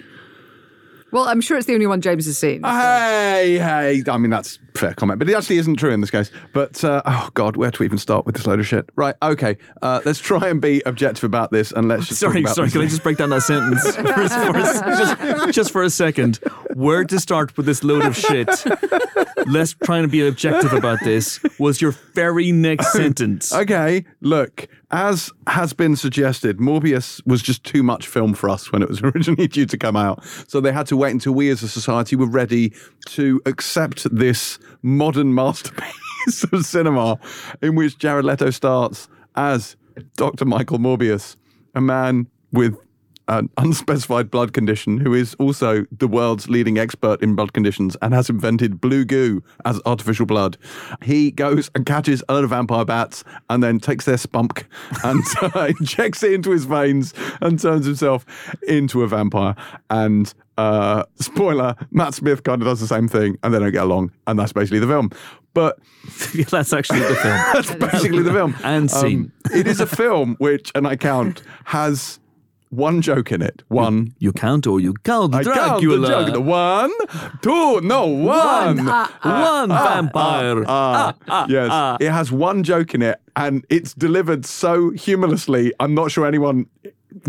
Well, I'm sure it's the only one James has seen. Hey, hey. I mean, that's a fair comment, but it actually isn't true in this case. But, uh, oh, God, where to even start with this load of shit? Right, okay. Uh, let's try and be objective about this and let's [LAUGHS] just. talk Sorry, about sorry. this. Can I just break down that sentence for, for- just, just for a second? Where to start with this load of shit? Let's try and be objective about this. Was your very next sentence? Okay, look, as has been suggested, Morbius was just too much film for us when it was [LAUGHS] originally due to come out. So they had to wait until we as a society were ready to accept this modern masterpiece [LAUGHS] of cinema in which Jared Leto starts as Dr. Michael Morbius, a man with an [LAUGHS] unspecified blood condition who is also the world's leading expert in blood conditions and has invented blue goo as artificial blood. He goes and catches a lot of vampire bats and then takes their spunk [LAUGHS] and uh, injects it into his veins and turns himself into a vampire. And uh, spoiler, Matt Smith kind of does the same thing and they don't get along. And that's basically the film. But [LAUGHS] that's actually the film. that's basically the film. And scene. Um, it is a film which, and I count, has one joke in it. One. You count or you count I Dracula. the joke. The one, two, no, one. One, ah, ah, One vampire. Ah, Ah, yes. ah. It has one joke in it, and it's delivered so humorlessly. I'm not sure anyone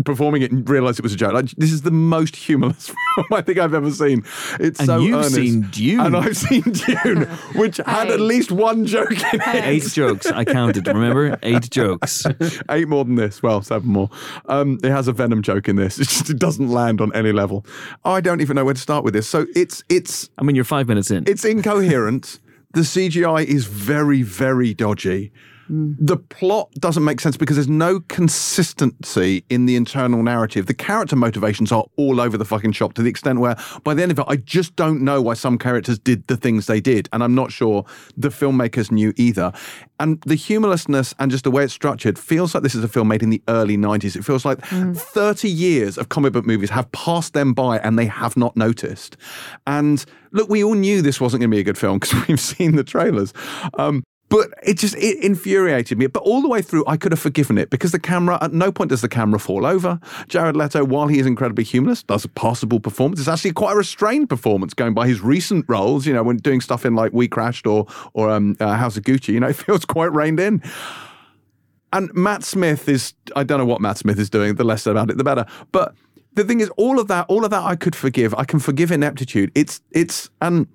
performing it and realized it was a joke. Like, this is the most humorless [LAUGHS] film I think I've ever seen. It's And so you've earnest. seen Dune. and I've seen [LAUGHS] Dune, which had at least one joke in it. Eight jokes. I counted. Remember? Eight jokes. [LAUGHS] Eight more than this. Well, seven more. Um, it has a venom joke in this. It just it doesn't land on any level. I don't even know where to start with this. So it's it's I mean, you're five minutes in. it's incoherent. the CGI is very very dodgy. The plot doesn't make sense because there's no consistency in the internal narrative. The character motivations are all over the fucking shop to the extent where by the end of it, I just don't know why some characters did the things they did. And I'm not sure the filmmakers knew either. And the humorlessness and just the way it's structured feels like this is a film made in the early 90s. It feels like 30 years of comic book movies have passed them by and they have not noticed. And look, we all knew this wasn't going to be a good film because [LAUGHS] we've seen the trailers. Um, but it just it infuriated me. But all the way through, I could have forgiven it because the camera, at no point does the camera fall over. Jared Leto, while he is incredibly humorless, does a passable performance. It's actually quite a restrained performance going by his recent roles, you know, when doing stuff in like We Crashed or, or um, uh, House of Gucci, you know, [LAUGHS] it feels quite reined in. And Matt Smith is, I don't know what Matt Smith is doing, the less said about it, the better. But the thing is, all of that, all of that I could forgive. I can forgive ineptitude. It's, it's, and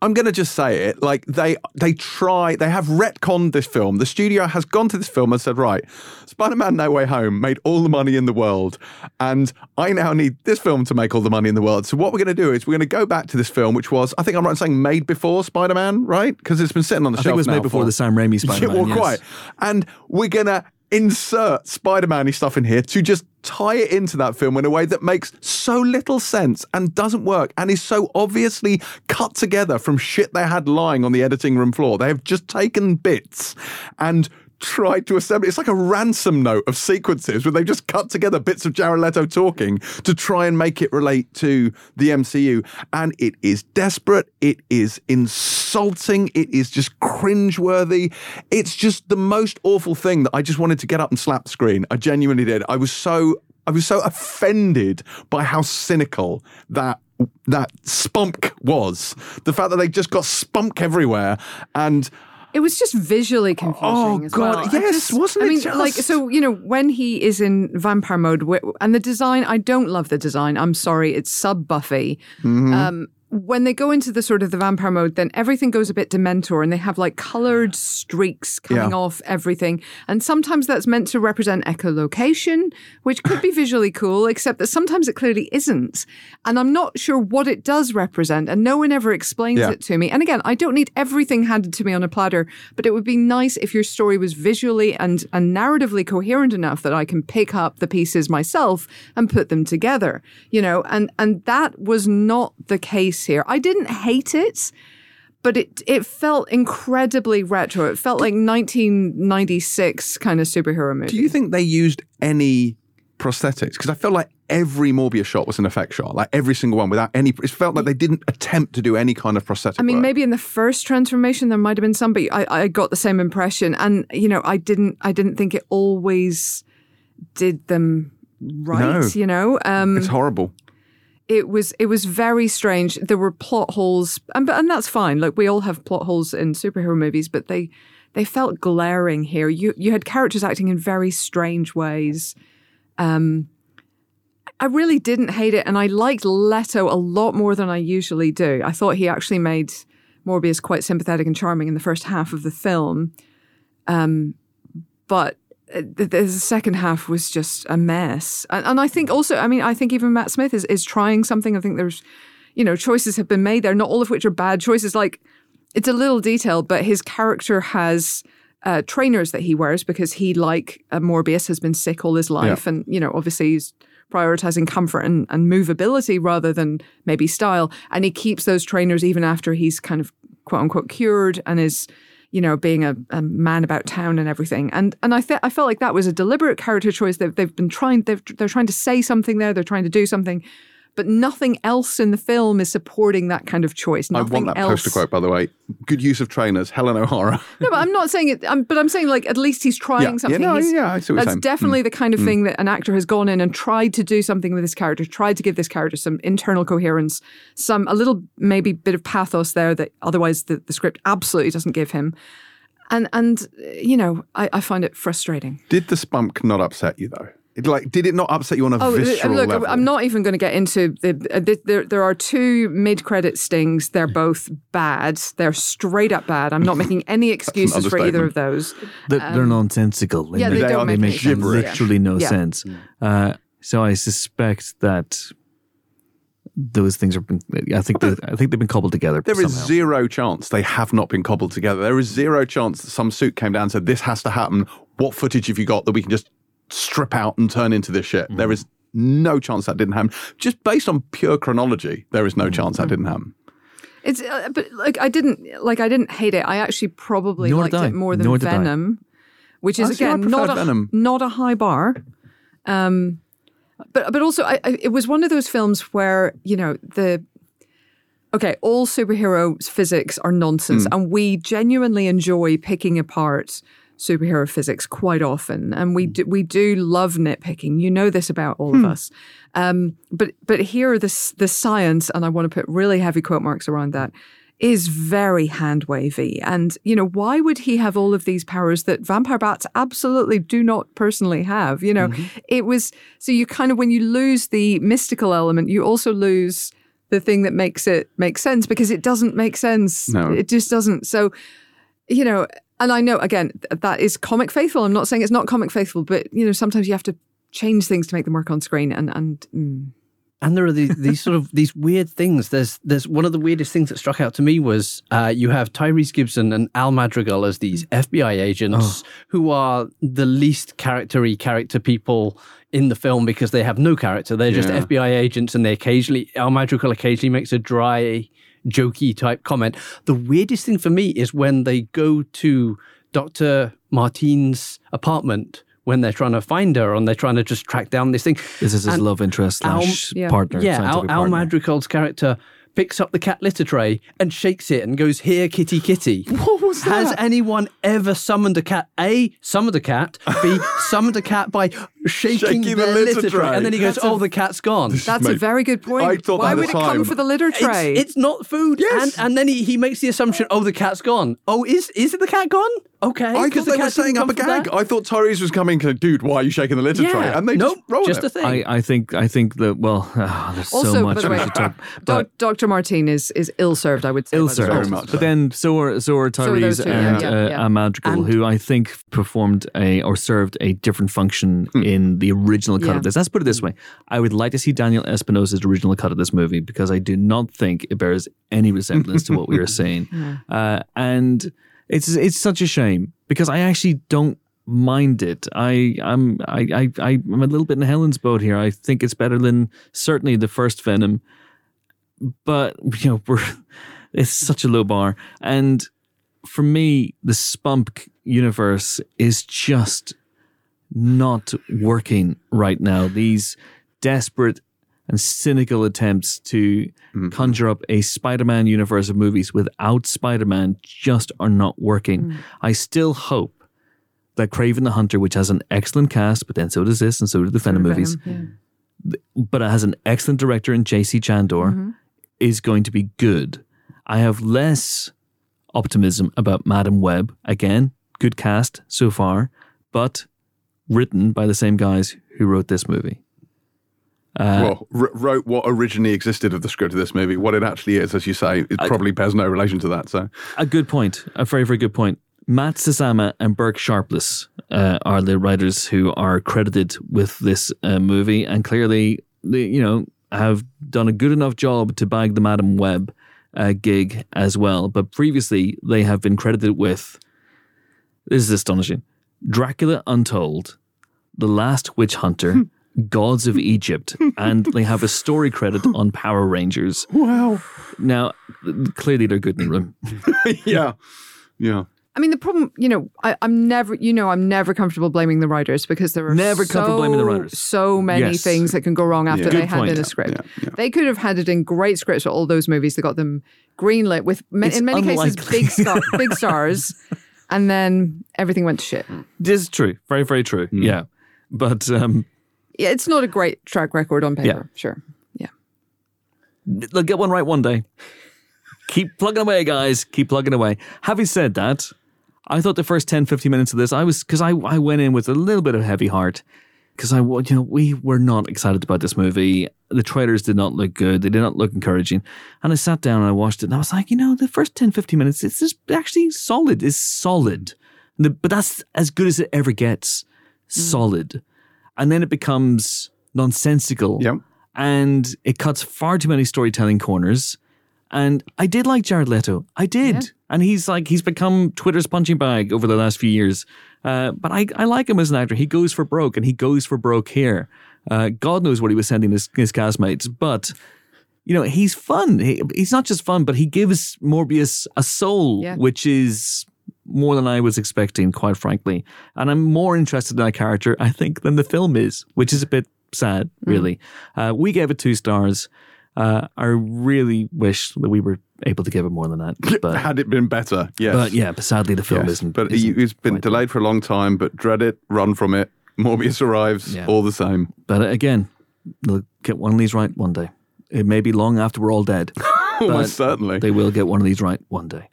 I'm going to just say it. Like they they try they have retconned this film. The studio has gone to this film and said, right, Spider-Man: No Way Home made all the money in the world, and I now need this film to make all the money in the world. So what we're going to do is we're going to go back to this film, which was I think I'm right in saying made before Spider-Man, right? Because it's been sitting on the I shelf. think it was made before for- the Sam Raimi Spider-Man. [LAUGHS] yeah, well, yes. quite. And we're gonna insert Spider-Man stuff in here to just tie it into that film in a way that makes so little sense and doesn't work and is so obviously cut together from shit they had lying on the editing room floor. They have just taken bits and tried to assemble it's like a ransom note of sequences where they've just cut together bits of Jared Leto talking to try and make it relate to the MCU and it is desperate. It is insulting. It is just cringeworthy. It's just the most awful thing that I just wanted to get up and slap the screen. I genuinely did. I was so I was so offended by how cynical that that spunk was. The fact that they just got spunk everywhere and It was just visually confusing. Oh, as God, well. Yes, just- wasn't it? I mean, just? like, so you know, when he is in vampire mode, and the design, I don't love the design. I'm sorry, it's sub Buffy. Mm-hmm. Um, when they go into the sort of the vampire mode, then everything goes a bit dementor, and they have like colored streaks coming Yeah. off everything. And sometimes that's meant to represent echolocation, which could be visually cool, except that sometimes it clearly isn't. And I'm not sure what it does represent, and no one ever explains Yeah. it to me. And again, I don't need everything handed to me on a platter, but it would be nice if your story was visually and, and narratively coherent enough that I can pick up the pieces myself and put them together. You know, and and that was not the case here. I didn't hate it. But it it felt incredibly retro. It felt like 1996 kind of superhero movie. Do you think they used any prosthetics? Because I feel like every Morbius shot was an effect shot, like every single one, without any. It felt like they didn't attempt to do any kind of prosthetic. I mean, work. maybe in the first transformation there might have been some, but I, I got the same impression. And you know, I didn't I didn't think it always did them right. No. You know, um, it's horrible. It was it was very strange. There were plot holes, and and that's fine. Like we all have plot holes in superhero movies, but they they felt glaring here. You you had characters acting in very strange ways. Um, I really didn't hate it, and I liked Leto a lot more than I usually do. I thought he actually made Morbius quite sympathetic and charming in the first half of the film, um, but the, the second half was just a mess. And, and I think also, I mean, I think even Matt Smith is is trying something. I think there's, you know, choices have been made there, not all of which are bad choices. Like it's a little detail, but his character has uh, trainers that he wears because he, like uh, Morbius, has been sick all his life, and you know, obviously he's prioritizing comfort and, and movability rather than maybe style. And he keeps those trainers even after he's kind of quote unquote cured and is, you know, being a, a man about town and everything. And and I th- I felt like that was a deliberate character choice. They've they've been trying they've, they're trying to say something there. They're trying to do something. But nothing else in the film is supporting that kind of choice. I Nothing want that else. poster quote, by the way. Good use of trainers, Helen O'Hara. [LAUGHS] No, but I'm not saying it. I'm, but I'm saying like at least he's trying Yeah. Yeah, something. no, He's- yeah, I see what you're that's saying. definitely Mm. the kind of Mm. thing that an actor has gone in and tried to do something with this character, tried to give this character some internal coherence, some a little maybe bit of pathos there that otherwise the, the script absolutely doesn't give him. And and you know, I, I find it frustrating. Did the spunk not upset you though? It, like, did it not upset you on a Oh, visceral look, level? I'm not even going to get into the. Uh, the there, there are two mid-credit stings. They're both bad. They're straight up bad. I'm not [LAUGHS] making any excuses for either of those. They're, they're Um, nonsensical. They yeah, they make, don't make any sense, yeah. literally no Yeah. sense. Uh, so I suspect that those things are. Been, I think they, I think they've been cobbled together. There is somehow. zero chance they have not been cobbled together. There is zero chance that some suit came down and said, This has to happen. What footage have you got that we can just strip out and turn into this shit? There is no chance that didn't happen. Just based on pure chronology, there is no chance that didn't happen. It's uh, but like I didn't like I didn't hate it. I actually probably Nor liked it more than Nor I. Venom, which is I again not preferred a Venom. not a high bar. Um, but but also I, I, it was one of those films where you know the okay all superhero physics are nonsense, Hmm. and we genuinely enjoy picking apart superhero physics quite often, and we do, we do love nitpicking. You know this about all Hmm. of us. Um, but but here the the science, and I want to put really heavy quote marks around that, is very hand wavy. And you know why would he have all of these powers that vampire bats absolutely do not personally have? You know, it was so you kind of when you lose the mystical element, you also lose the thing that makes it make sense because it doesn't make sense. No. It just doesn't. So you know, and I know again that is comic faithful. I'm not saying it's not comic faithful, but you know sometimes you have to change things to make them work on screen. And and mm. And there are these, these sort of these weird things. There's there's one of the weirdest things that struck out to me was uh, you have Tyrese Gibson and Al Madrigal as these FBI agents who are the least charactery character people in the film because they have no character. They're just Yeah. FBI agents, and they occasionally Al Madrigal occasionally makes a dry, jokey type comment. The weirdest thing for me is when they go to Doctor Martine's apartment. When they're trying to find her, and they're trying to just track down this thing. This is his And love interest slash Al- partner. Yeah, Al, Al. Madrigal's character picks up the cat litter tray and shakes it and goes, "Here, kitty, kitty." [LAUGHS] What was that? Has anyone ever summoned a cat? A, summoned a cat. B, [LAUGHS] summoned a cat by shaking, Shaking the, the litter litter, tray. tray. And then he goes, That's a- "Oh, the cat's gone." that's a very good point. I thought Why would the it come for the litter tray? It's, it's not food. Yes. And, and then he, he makes the assumption, "Oh, the cat's gone." Oh, is is it the cat gone? Okay. I 'cause thought the they were cat didn't setting up a for gag. that. I thought Tyrese was coming, dude, why are you shaking the litter Yeah. tray? And they Nope, just roll just it. a thing. I, I think I think that well, ah, there's also, so by much the we way, should talk. [LAUGHS] Doc, But Dr. Martine is is ill served. I would say. ill served, Very much but so. then so are so are So are two, and yeah, uh, yeah. Al Madrigal, And- who I think performed a or served a different function in the original cut Yeah. of this. Let's put it this way: I would like to see Daniel Espinosa's original cut of this movie because I do not think it bears any resemblance to what we are [LAUGHS] seeing, uh, and it's it's such a shame because I actually don't mind it. I I'm I, I I'm a little bit in Helen's boat here. I think it's better than certainly the first Venom, but you know we're [LAUGHS] it's such a low bar and for me the spunk universe is just not working right now these desperate and cynical attempts to mm-hmm. conjure up a spider-man universe of movies without spider-man just are not working mm. i still hope that Kraven the hunter which has an excellent cast but then so does this and so do the venom movies Venom, but it has an excellent director in J.C. Chandor, mm-hmm. is going to be good. I have less optimism about Madam Web. Again, good cast so far, but written by the same guys who wrote this movie. Uh, well, r- wrote what originally existed of the script of this movie. What it actually is, as you say, it probably bears no relation to that. So, a good point, a very, very good point. Matt Sazama and Burk Sharpless uh, are the writers who are credited with this uh, movie, and clearly, they, you know, have done a good enough job to bag the Madam Web uh, gig as well. But previously, they have been credited with this is astonishing: Dracula Untold, The Last Witch Hunter, Gods of Egypt, and they have a story credit [LAUGHS] on Power Rangers. Wow. Now, clearly they're good in the room. [LAUGHS] yeah. Yeah. I mean, the problem, you know, I, I'm never, you know, I'm never comfortable blaming the writers because there are Never comfortable so, blaming the writers. So many Yes. things that can go wrong after Yeah. they Good hand in a script. Yeah, yeah. They could have handed in great scripts for all those movies that got them greenlit with, ma- It's in many cases, big star, big [LAUGHS] stars, and then everything went to shit. This is true. Very, very true. Yeah. But um, Yeah, it's not a great track record on paper. Yeah. Sure. Yeah. they'll get one right one day. Keep plugging away, guys. Keep plugging away. Having said that, I thought the first 10, 15 minutes of this, I was, because I, I went in with a little bit of heavy heart. Because I, you know, we were not excited about this movie. The trailers did not look good. They did not look encouraging. And I sat down and I watched it and I was like, you know, the first 10, 15 minutes, it's just actually solid. It's solid. The- but that's as good as it ever gets. Mm. Solid. And then it becomes nonsensical Yep. and it cuts far too many storytelling corners. And I did like Jared Leto. I did. Yeah. And he's like, he's become Twitter's punching bag over the last few years. Uh, but I, I like him as an actor. He goes for broke and he goes for broke here. Uh, God knows what he was sending his, his castmates. But, you know, he's fun. He, he's not just fun, but he gives Morbius a soul, Yeah. which is more than I was expecting, quite frankly. And I'm more interested in that character, I think, than the film is, which is a bit sad, really. Uh, we gave it two stars. Uh, I really wish that we were able to give it more than that. [LAUGHS] But, Had it been better, yes. but yeah, but sadly the film Yes. isn't. But isn't it's been delayed for a long time, but dread it, run from it. Morbius arrives, Yeah. all the same. But again, they'll get one of these right one day. It may be long after we're all dead. [LAUGHS] Almost certainly. They will get one of these right one day.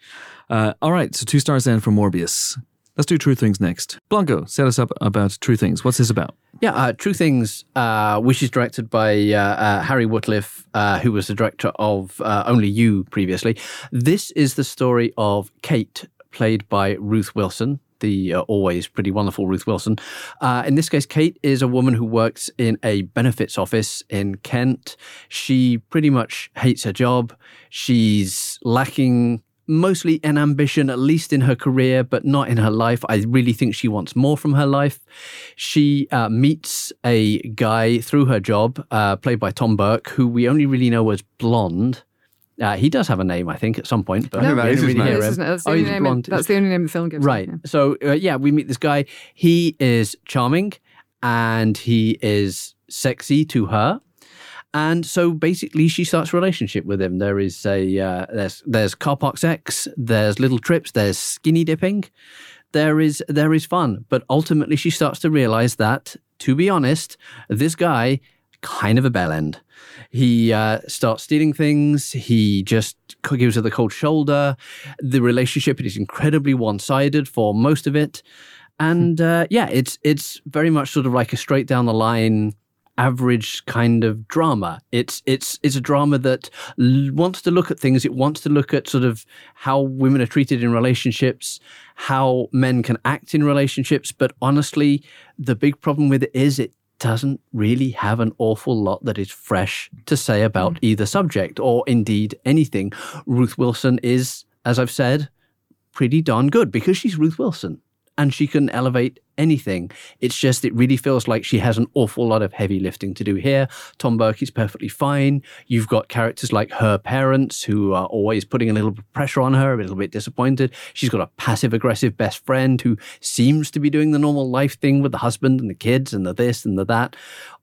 Uh, all right, so two stars then for Morbius. Let's do True Things next. Blanco, set us up about True Things. What's this about? Yeah, uh, True Things, uh, which is directed by uh, uh, Harry Wootliff, uh, who was the director of uh, Only You previously. This is the story of Kate, played by Ruth Wilson, the uh, always pretty wonderful Ruth Wilson. Uh, in this case, Kate is a woman who works in a benefits office in Kent. She pretty much hates her job. She's lacking mostly an ambition, at least in her career, but not in her life. I really think she wants more from her life. She uh, meets a guy through her job, uh, played by Tom Burke, who we only really know as blonde. Uh, he does have a name, I think, at some point, but think we that his really name. hear This him. isn't it? That's the, Oh, only he's name blonde. that's the only name the film gives. Right. Yeah. So uh, yeah, we meet this guy. He is charming and he is sexy to her. And so basically, she starts a relationship with him. There is a uh, there's there's car park sex, there's little trips, there's skinny dipping, there is there is fun. But ultimately, she starts to realize that, to be honest, this guy kind of a bell end. He uh, starts stealing things. He just gives her the cold shoulder. The relationship is incredibly one-sided for most of it, and uh, yeah, it's it's very much sort of like a straight down the line average kind of drama. It's it's it's a drama that l- wants to look at things. It wants to look at sort of how women are treated in relationships, how men can act in relationships. But honestly, the big problem with it is it doesn't really have an awful lot that is fresh to say about mm. either subject or indeed anything. Ruth Wilson is, as I've said, pretty darn good because she's Ruth Wilson and she can elevate anything. It's just it really feels like she has an awful lot of heavy lifting to do here. Tom Burke is perfectly fine. You've got characters like her parents who are always putting a little bit of pressure on her, a little bit disappointed. She's got a passive aggressive best friend who seems to be doing the normal life thing with the husband and the kids and the this and the that.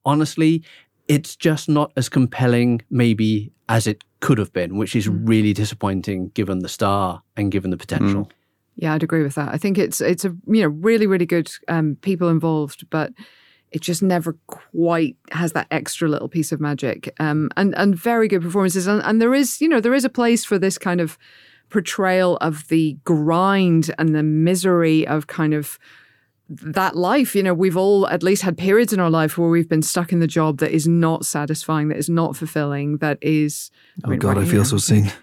Honestly, it's just not as compelling maybe as it could have been, which is mm. really disappointing given the star and given the potential. Mm. Yeah, I'd agree with that. I think it's it's a you know really really good um, people involved, but it just never quite has that extra little piece of magic. Um, and and very good performances, and, and there is you know there is a place for this kind of portrayal of the grind and the misery of kind of that life. You know, we've all at least had periods in our life where we've been stuck in the job that is not satisfying, that is not fulfilling, that is. Oh mean, God, right I feel here. so seen. [LAUGHS]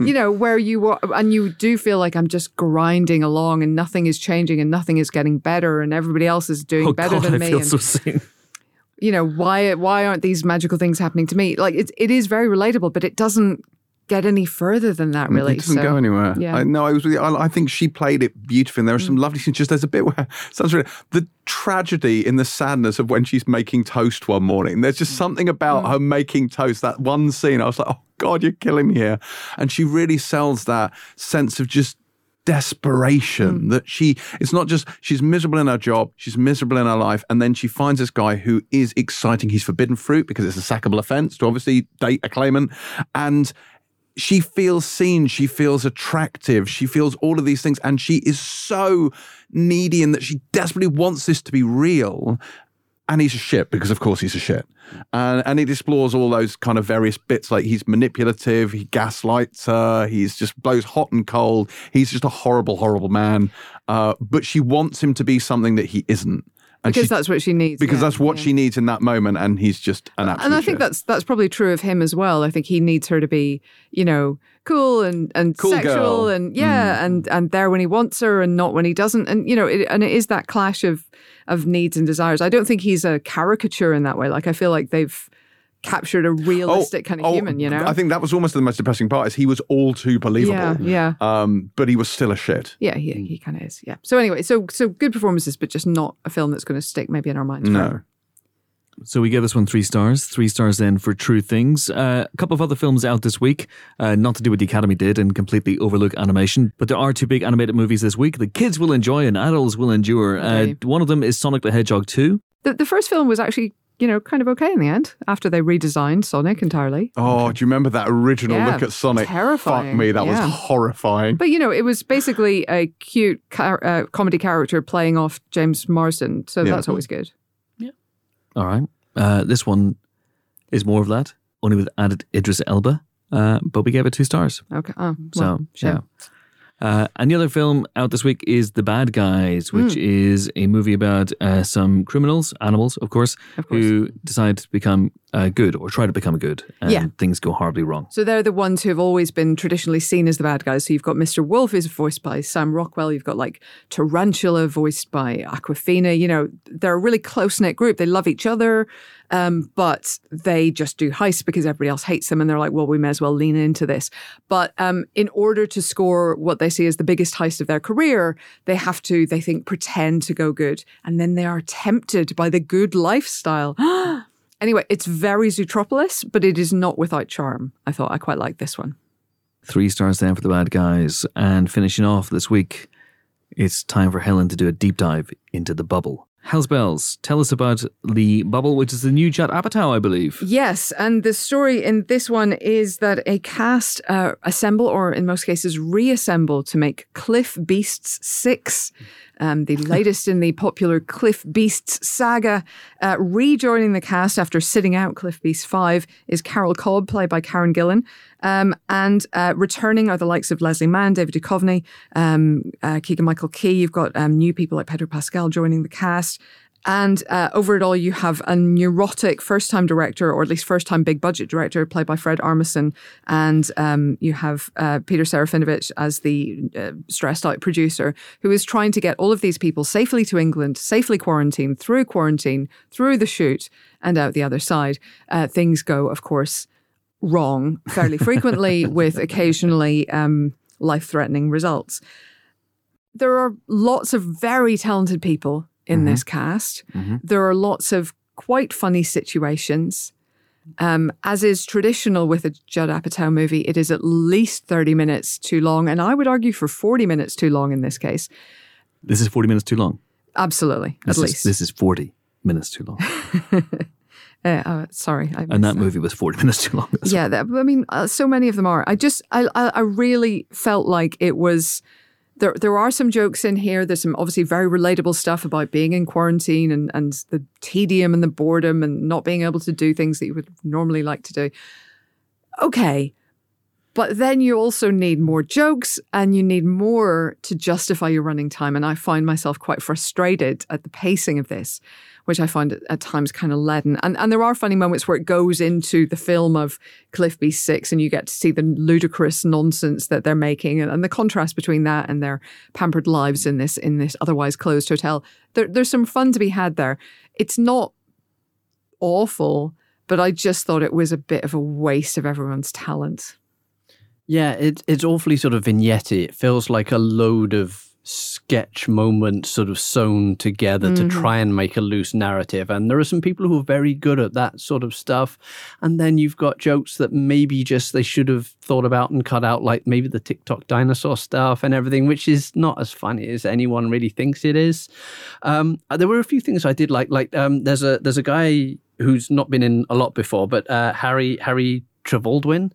you know, where you are, and you do feel like I'm just grinding along and nothing is changing and nothing is getting better and everybody else is doing Oh better God, than I me. feel and, so seen. you know, why why aren't these magical things happening to me? Like it, it is very relatable, but it doesn't get any further than that, really. It doesn't So, go anywhere. yeah. I, no, I was. You. I, I think she played it beautifully. And there are some mm. lovely scenes. Just there's a bit where [LAUGHS] sounds really the tragedy in the sadness of when she's making toast one morning. There's just something about mm. her making toast. That one scene, I was like, oh God, you're killing me here. And she really sells that sense of just desperation mm. that she it's not just she's miserable in her job she's miserable in her life and then she finds this guy who is exciting he's forbidden fruit because it's a sackable offense to obviously date a claimant and she feels seen she feels attractive she feels all of these things and she is so needy in that she desperately wants this to be real and he's a shit because of course he's a shit. And and it explores all those kind of various bits like he's manipulative he gaslights her he's just blows hot and cold he's just a horrible horrible man uh, but she wants him to be something that he isn't and because she- that's what she needs. because yeah, that's what yeah. she needs in that moment and he's just an absolute and I think shit. that's that's probably true of him as well. I think he needs her to be, you know, cool and and Cool sexual girl. Mm. and yeah, and and there when he wants her and not when he doesn't. And you know, it, and it is that clash of of needs and desires. I don't think he's a caricature in that way. Like I feel like they've captured a realistic kind of oh, human. You know, I think that was almost the most depressing part is he was all too believable yeah, yeah. um, but he was still a shit Yeah, he, he kind of is. Yeah. So anyway, so so good performances, but just not a film that's going to stick maybe in our minds. no forever. So we gave this one three stars. Three stars then for True Things. Uh, a couple of other films out this week, uh, not to do what the Academy did and completely overlook animation, but there are two big animated movies this week. The kids will enjoy and adults will endure. Uh, one of them is Sonic the Hedgehog 2. The the first film was actually you know kind of okay in the end after they redesigned Sonic entirely. oh do you remember that original Yeah, look at Sonic terrifying, fuck me that yeah. was horrifying But you know, it was basically a cute car- uh, comedy character playing off James Marsden, so Yeah. that's always good. Yeah. All right. Uh, this one is more of that, only with added Idris Elba, uh, but we gave it two stars. Okay. Oh, So, well, shame. yeah. Uh, and the other film out this week is The Bad Guys, which Hmm. is a movie about uh, some criminals, animals, of course, Of course. who decide to become uh, good or try to become good, and Yeah. things go horribly wrong. So they're the ones who have always been traditionally seen as the bad guys. So you've got Mr. Wolf, who's voiced by Sam Rockwell. You've got like Tarantula, voiced by Awkwafina. You know, they're a really close knit group. They love each other, um, but they just do heists because everybody else hates them. And they're like, well, we may as well lean into this. But um, in order to score what they see as the biggest heist of their career, they have to, they think, pretend to go good. And then they are tempted by the good lifestyle. [GASPS] [GASPS] Anyway, it's very Zootropolis, but it is not without charm. I thought I quite liked this one. Three stars then for The Bad Guys. And finishing off this week, it's time for Helen to do a deep dive into the bubble. Hell's Bells, tell us about the bubble, which is the new Judd Apatow, I believe. Yes, and the story in this one is that a cast uh, assemble, or in most cases reassemble, to make Cliff Beasts 6, um, the latest in the popular Cliff Beasts saga. Uh, rejoining the cast after sitting out Cliff Beasts 5 is Carol Cobb, played by Karen Gillan. Um, and uh, returning are the likes of Leslie Mann, David Duchovny, um, uh, Keegan Michael Key. You've got um, new people like Pedro Pascal joining the cast. And uh, over it all, you have a neurotic first time director, or at least first time big budget director, played by Fred Armisen. And um, you have uh, Peter Serafinowicz as the uh, stressed out producer who is trying to get all of these people safely to England, safely quarantined, through quarantine, through the shoot, and out the other side. Uh, things go, of course, wrong fairly [LAUGHS] frequently, with occasionally um, life threatening results. There are lots of very talented people in this cast. There are lots of quite funny situations. Um, as is traditional with a Judd Apatow movie, it is at least 30 minutes too long, and I would argue for 40 minutes too long in this case. This is 40 minutes too long. Absolutely, This at is, least. This is 40 minutes too long. [LAUGHS] Uh, uh, sorry. I and missed that movie was 40 [LAUGHS] minutes too long. Yeah, that, I mean, uh, so many of them are. I just, I, I, I really felt like it was. There, there are some jokes in here. There's some obviously very relatable stuff about being in quarantine and, and the tedium and the boredom and not being able to do things that you would normally like to do. Okay. But then you also need more jokes and you need more to justify your running time. And I find myself quite frustrated at the pacing of this, which I find at, times kind of leaden. And, and there are funny moments where it goes into the film of Cliff B Six, and you get to see the ludicrous nonsense that they're making and, and the contrast between that and their pampered lives in this in this otherwise closed hotel. There, there's some fun to be had there. It's not awful, but I just thought it was a bit of a waste of everyone's talent. Yeah, it, it's awfully sort of vignette It feels like a load of sketch moments sort of sewn together to try and make a loose narrative. And there are some people who are very good at that sort of stuff. And then you've got jokes that maybe just they should have thought about and cut out, like maybe the TikTok dinosaur stuff and everything, which is not as funny as anyone really thinks it is. Um, there were a few things I did like. Like um, there's a there's a guy who's not been in a lot before, but uh, Harry Harry Trevaldwyn,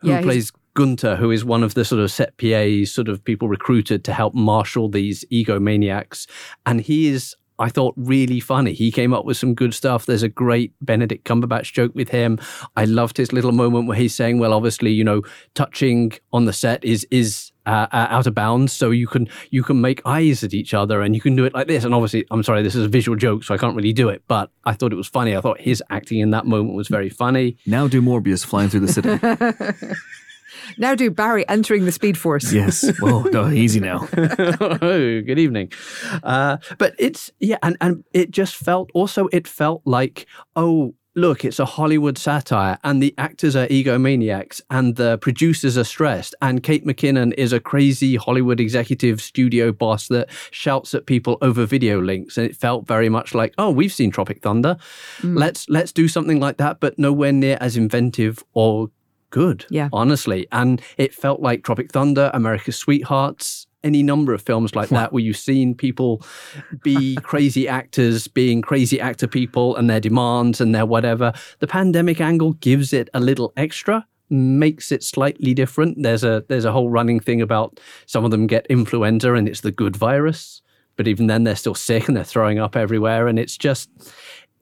who Yeah, plays Gunter, who is one of the sort of set PAs, sort of people recruited to help marshal these egomaniacs. And he is, I thought, really funny. He came up with some good stuff. There's a great Benedict Cumberbatch joke with him. I loved his little moment where he's saying, well, obviously, you know, touching on the set is, is, uh, uh, out of bounds, so you can you can make eyes at each other, and you can do it like this. And obviously, I'm sorry, this is a visual joke, so I can't really do it. But I thought it was funny. I thought his acting in that moment was very funny. Now do Morbius flying through the city. [LAUGHS] Now do Barry entering the Speed Force. yes. Whoa, no, easy now. [LAUGHS] oh, good evening. Uh, but it's yeah, and and it just felt also it felt like oh look, it's a Hollywood satire, and the actors are egomaniacs, and the producers are stressed, and Kate McKinnon is a crazy Hollywood executive studio boss that shouts at people over video links, and it felt very much like oh we've seen Tropic Thunder, let's let's do something like that, but nowhere near as inventive or good. Yeah. honestly, and it felt like Tropic Thunder, America's Sweethearts. Any number of films like that where you've seen people be [LAUGHS] crazy actors being crazy actor people and their demands and their whatever. The pandemic angle gives it a little extra, makes it slightly different. There's a there's a whole running thing about some of them get influenza and it's the good virus, but even then they're still sick and they're throwing up everywhere and it's just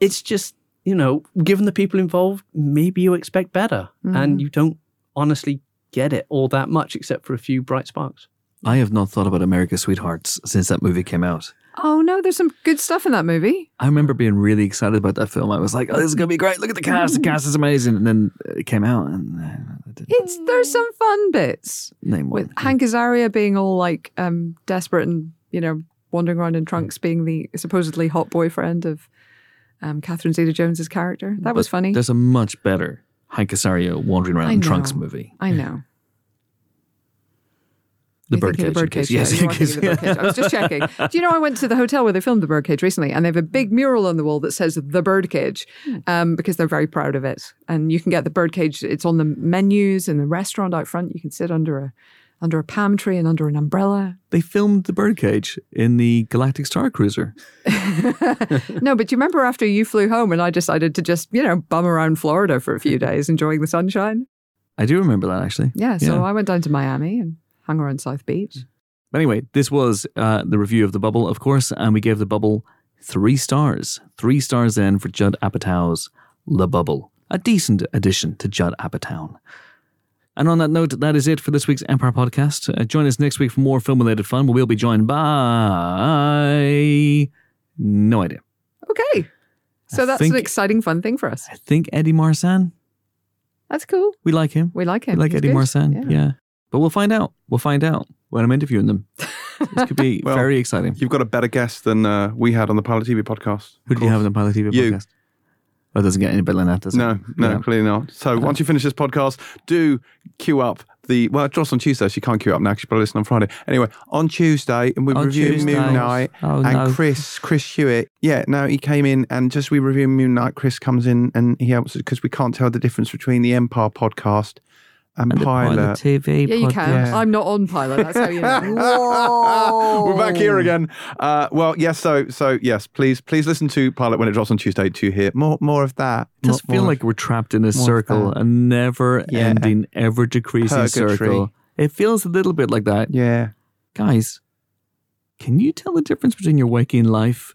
it's just you know, given the people involved, maybe you expect better and you don't honestly get it all that much except for a few bright sparks. I have not thought about America's Sweethearts since that movie came out. Oh no, there's some good stuff in that movie. I remember being really excited about that film. I was like, "Oh, this is gonna be great! Look at the cast. The cast is amazing." And then it came out, and uh, It's there's some fun bits name one. with Hank Azaria being all like um, desperate and you know wandering around in trunks, being the supposedly hot boyfriend of um, Catherine Zeta-Jones's character. That was funny. There's a much better Hank Azaria wandering around I in trunks movie. I know. The You're thinking of Birdcage. case- Yeah, Yes, you in are thinking of case-. I was just checking. [LAUGHS] Do you know I went to the hotel where they filmed the Birdcage recently, and they have a big mural on the wall that says the Birdcage, um, because they're very proud of it. And you can get the Birdcage. It's on the menus in the restaurant out front. You can sit under a under a palm tree and under an umbrella. They filmed the Birdcage in the Galactic Star Cruiser. [LAUGHS] no, but do you remember after you flew home and I decided to just you know bum around Florida for a few [LAUGHS] days, enjoying the sunshine? I do remember that actually. Yeah, so Yeah. I went down to Miami and hung around South Beach. Anyway, this was uh, the review of the Bubble, of course, and we gave the Bubble three stars. Three stars then for Judd Apatow's The Bubble, a decent addition to Judd Apatow. And on that note, that is it for this week's Empire podcast. Uh, join us next week for more film-related fun, where we'll be joined by no idea. Okay, so I that's think- an exciting, fun thing for us. I think Eddie Marsan. That's cool. We like him. We like him. We like He's Eddie good. Marsan. Yeah. But we'll find out. We'll find out when I'm interviewing them. [LAUGHS] This could be Well, very exciting. You've got a better guest than uh, we had on the Pilot TV podcast. Who do you have on the Pilot TV You. podcast? Oh, it doesn't get any better than that, does it? No, no, Yeah. clearly not. So once you finish this podcast, do queue up the well, Joss on Tuesday, so you can't queue up now you probably listen on Friday. Anyway, on Tuesday, and we On review. Moon Knight Oh, and no. Chris, Chris Hewitt. Yeah, no, he came in and just we review Moon Knight. Chris comes in and he helps us because we can't tell the difference between the Empire podcast and, And the Pilot. Pilot TV. Yeah, you pod- can. Yeah. I'm not on pilot. That's how you know. [LAUGHS] We're back here again. Uh, well, yes. So, so yes. Please, please listen to Pilot when it drops on Tuesday to hear more, more of that. It does More- feel more like we're trapped in a circle, a never Yeah. ending, ever decreasing Purgatory. circle. It feels a little bit like that. yeah. Guys, can you tell the difference between your waking life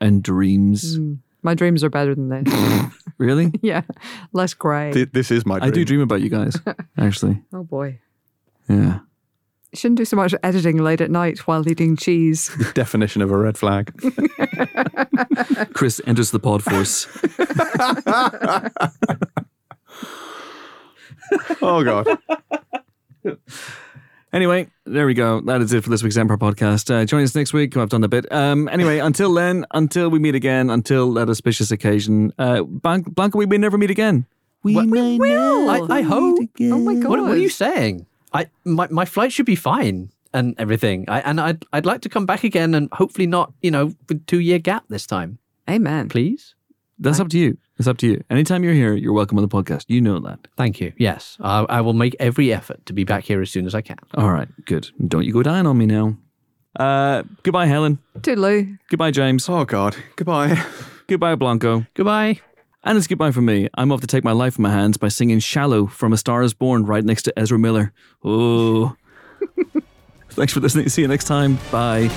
and dreams? Mm, my dreams are better than this. [LAUGHS] Really? [LAUGHS] yeah, less grey. Th- This is my. Dream. I do dream about you guys, [LAUGHS] actually. oh boy, Yeah. you shouldn't do so much editing late at night while eating cheese. The definition of a red flag. Chris enters the pod force. oh God. Anyway, there we go. That is it for this week's Empire podcast. Uh, join us next week. I've done a bit. Um, anyway, [LAUGHS] until then, until we meet again, until that auspicious occasion, uh, Blanca, Blanca we may never meet again. We, may will. never I- I hope. meet again. Oh my God. What, what are you saying? I my, my flight should be fine and everything. I, and I'd I'd like to come back again and hopefully not you know with two year gap this time. Amen. Please. That's up to you. It's up to you. Anytime you're here, you're welcome on the podcast. You know that. Thank you. Yes, I, I will make every effort to be back here as soon as I can. All right, good. Don't you go dying on me now. Uh, goodbye, Helen. Toodaloo. Goodbye, James. Oh God. Goodbye. Goodbye, Blanco. Goodbye. And it's goodbye from me. I'm off to take my life in my hands by singing Shallow from A Star is Born right next to Ezra Miller. Oh. [LAUGHS] Thanks for listening. See you next time. Bye.